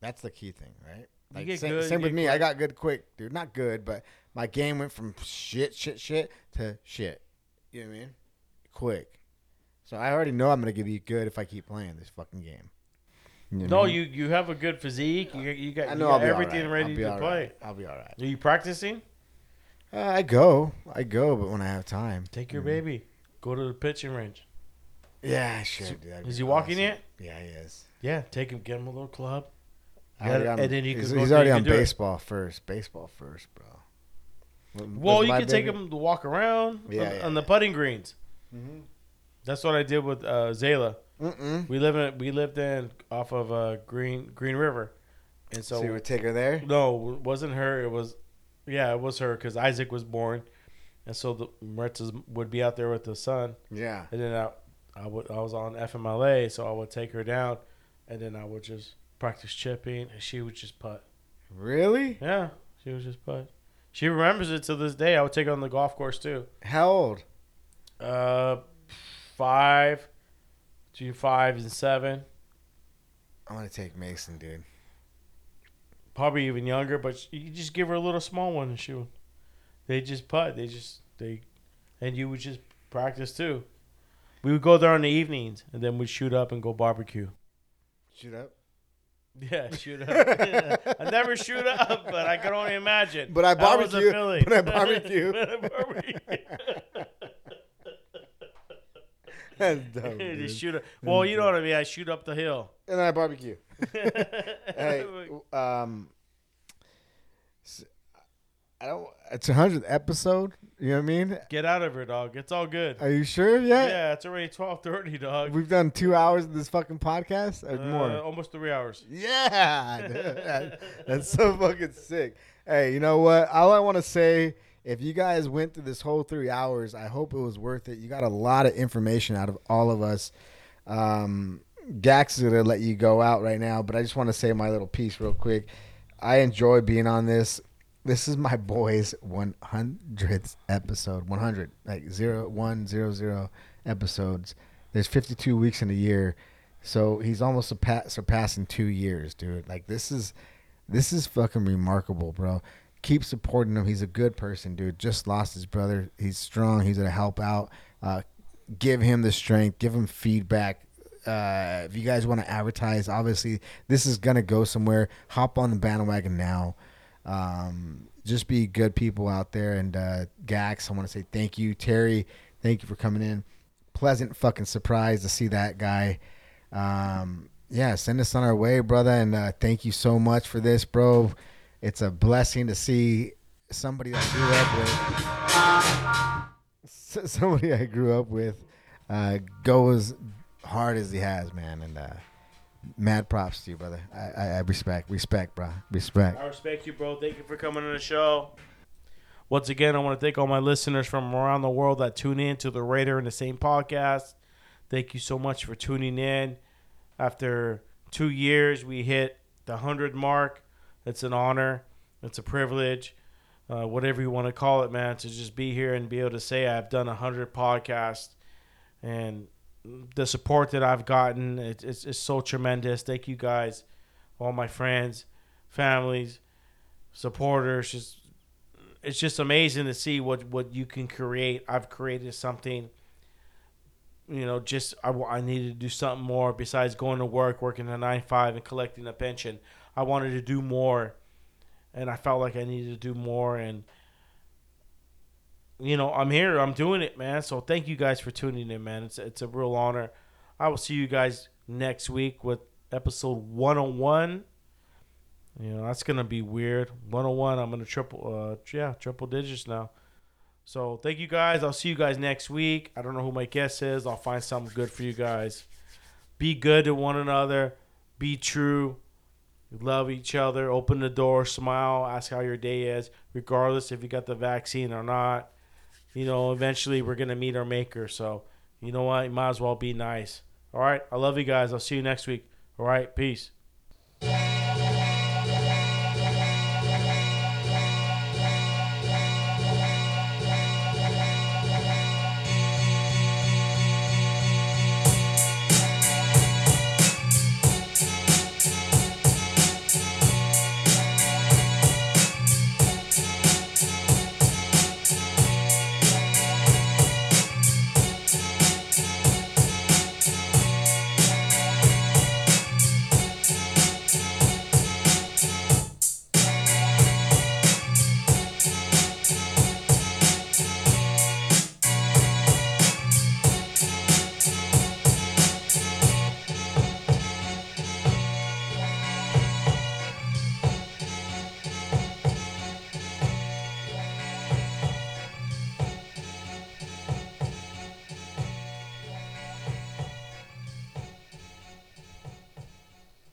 That's the key thing, right? Like get same, good, same with get me. I got good quick, dude. Not good, but my game went from shit, shit, shit to shit. You know what I mean? Quick. So I already know I'm gonna give you good if I keep playing this fucking game. You know no, I mean? you you have a good physique. You you got, I you know got I'll be everything right. ready to play. right. I'll be all right. Are you practicing? Uh, I go, I go, but when I have time. Take your Mhm. baby. Go to the pitching range. Yeah, I should. dude. Is he walking yet? Yeah, he is. Yeah, take him. Get him a little club. Yeah, and then you he's, go he's already on can do it. baseball first. Baseball first, bro. Well, you can take him to walk around Yeah, on, yeah, on the putting greens. Mhm. That's what I did with uh, Zayla. Mm-mm. We live in we lived in off of uh, Green Green River, and So, so you would take her there? no, it wasn't her. It was yeah, it was her because Isaac was born, and so the Maritzas would be out there with the son, Yeah. and then I I, would, I was on FMLA, so I would take her down, and then I would just practice chipping, and she would just putt. Really? Yeah, she was just putt. She remembers it to this day. I would take her on the golf course too. How old? Uh, five, between five and seven, I'm gonna take Mason, dude. probably even younger. But you just give her a little small one and she would. They just putt. They just they, and you would just practice too. We would go there in the evenings, and then we'd shoot up and go barbecue. Shoot up. Yeah, shoot up. [LAUGHS] I never shoot up, but I can only imagine. But I That was a barbecue. But I barbecue. [LAUGHS] But I barbecue. [LAUGHS] That's dumb. dude. shoot up. Well, you know what I mean. I shoot up the hill. And then I barbecue. hey, um, I don't. It's a hundredth episode. You know what I mean? Get out of here, dog. It's all good. Are you sure? Yeah. Yeah, it's already twelve thirty, dog. We've done two hours of this fucking podcast or Uh, more. almost three hours. Yeah. [LAUGHS] That- that's so fucking sick. Hey, you know what? All I want to say, if you guys went through this whole three hours, I hope it was worth it. You got a lot of information out of all of us. Um, Gax is gonna let you go out right now, but I just want to say my little piece real quick. I enjoy being on this. This is my boy's 100th episode. 100, like zero one zero zero episodes. There's 52 weeks in a year, so he's almost surpa- surpassing two years, dude. Like this is, this is fucking remarkable, bro. Keep supporting him. He's a good person, dude. Just lost his brother. He's strong. He's gonna help out. Uh, give him the strength. Give him feedback. Uh, if you guys want to advertise, obviously this is gonna go somewhere. Hop on the bandwagon now. Um, just be good people out there. And uh, Gax, I want to say thank you, Terry. Thank you for coming in. Pleasant fucking surprise to see that guy. Um, yeah, send us on our way, brother. And uh, thank you so much for this, bro. It's a blessing to see somebody that grew up with [LAUGHS] somebody I grew up with uh, go as hard as he has, man. And uh, mad props to you, brother. I, I, I respect, respect, bro, respect. I respect you, bro. Thank you for coming on the show. Once again, I want to thank all my listeners from around the world that tune in to the Raider in the Saint podcast. Thank you so much for tuning in. After two years, we hit the 100 mark. It's an honor. It's a privilege. Uh, whatever you want to call it, man, to just be here and be able to say I've done 100 podcasts. And the support that I've gotten, it, it's, it's so tremendous. Thank you guys, all my friends, families, supporters. Just it's just amazing to see what what you can create. I've created something. You know, just I, I needed to do something more besides going to work, working a nine five, and collecting a pension. I wanted to do more, and I felt like I needed to do more. And you know, I'm here. I'm doing it, man. So thank you guys for tuning in, man. It's it's a real honor. I will see you guys next week with episode 101. You know, that's gonna be weird. 101. I'm gonna triple, uh, yeah, triple digits now. So thank you guys. I'll see you guys next week. I don't know who my guest is. I'll find something good for you guys. Be good to one another. Be true. Love each other. Open the door. Smile. Ask how your day is, regardless if you got the vaccine or not you know, eventually we're gonna meet our maker. So, you know what? You might as well be nice. All right. I love you guys. I'll see you next week. All right. Peace.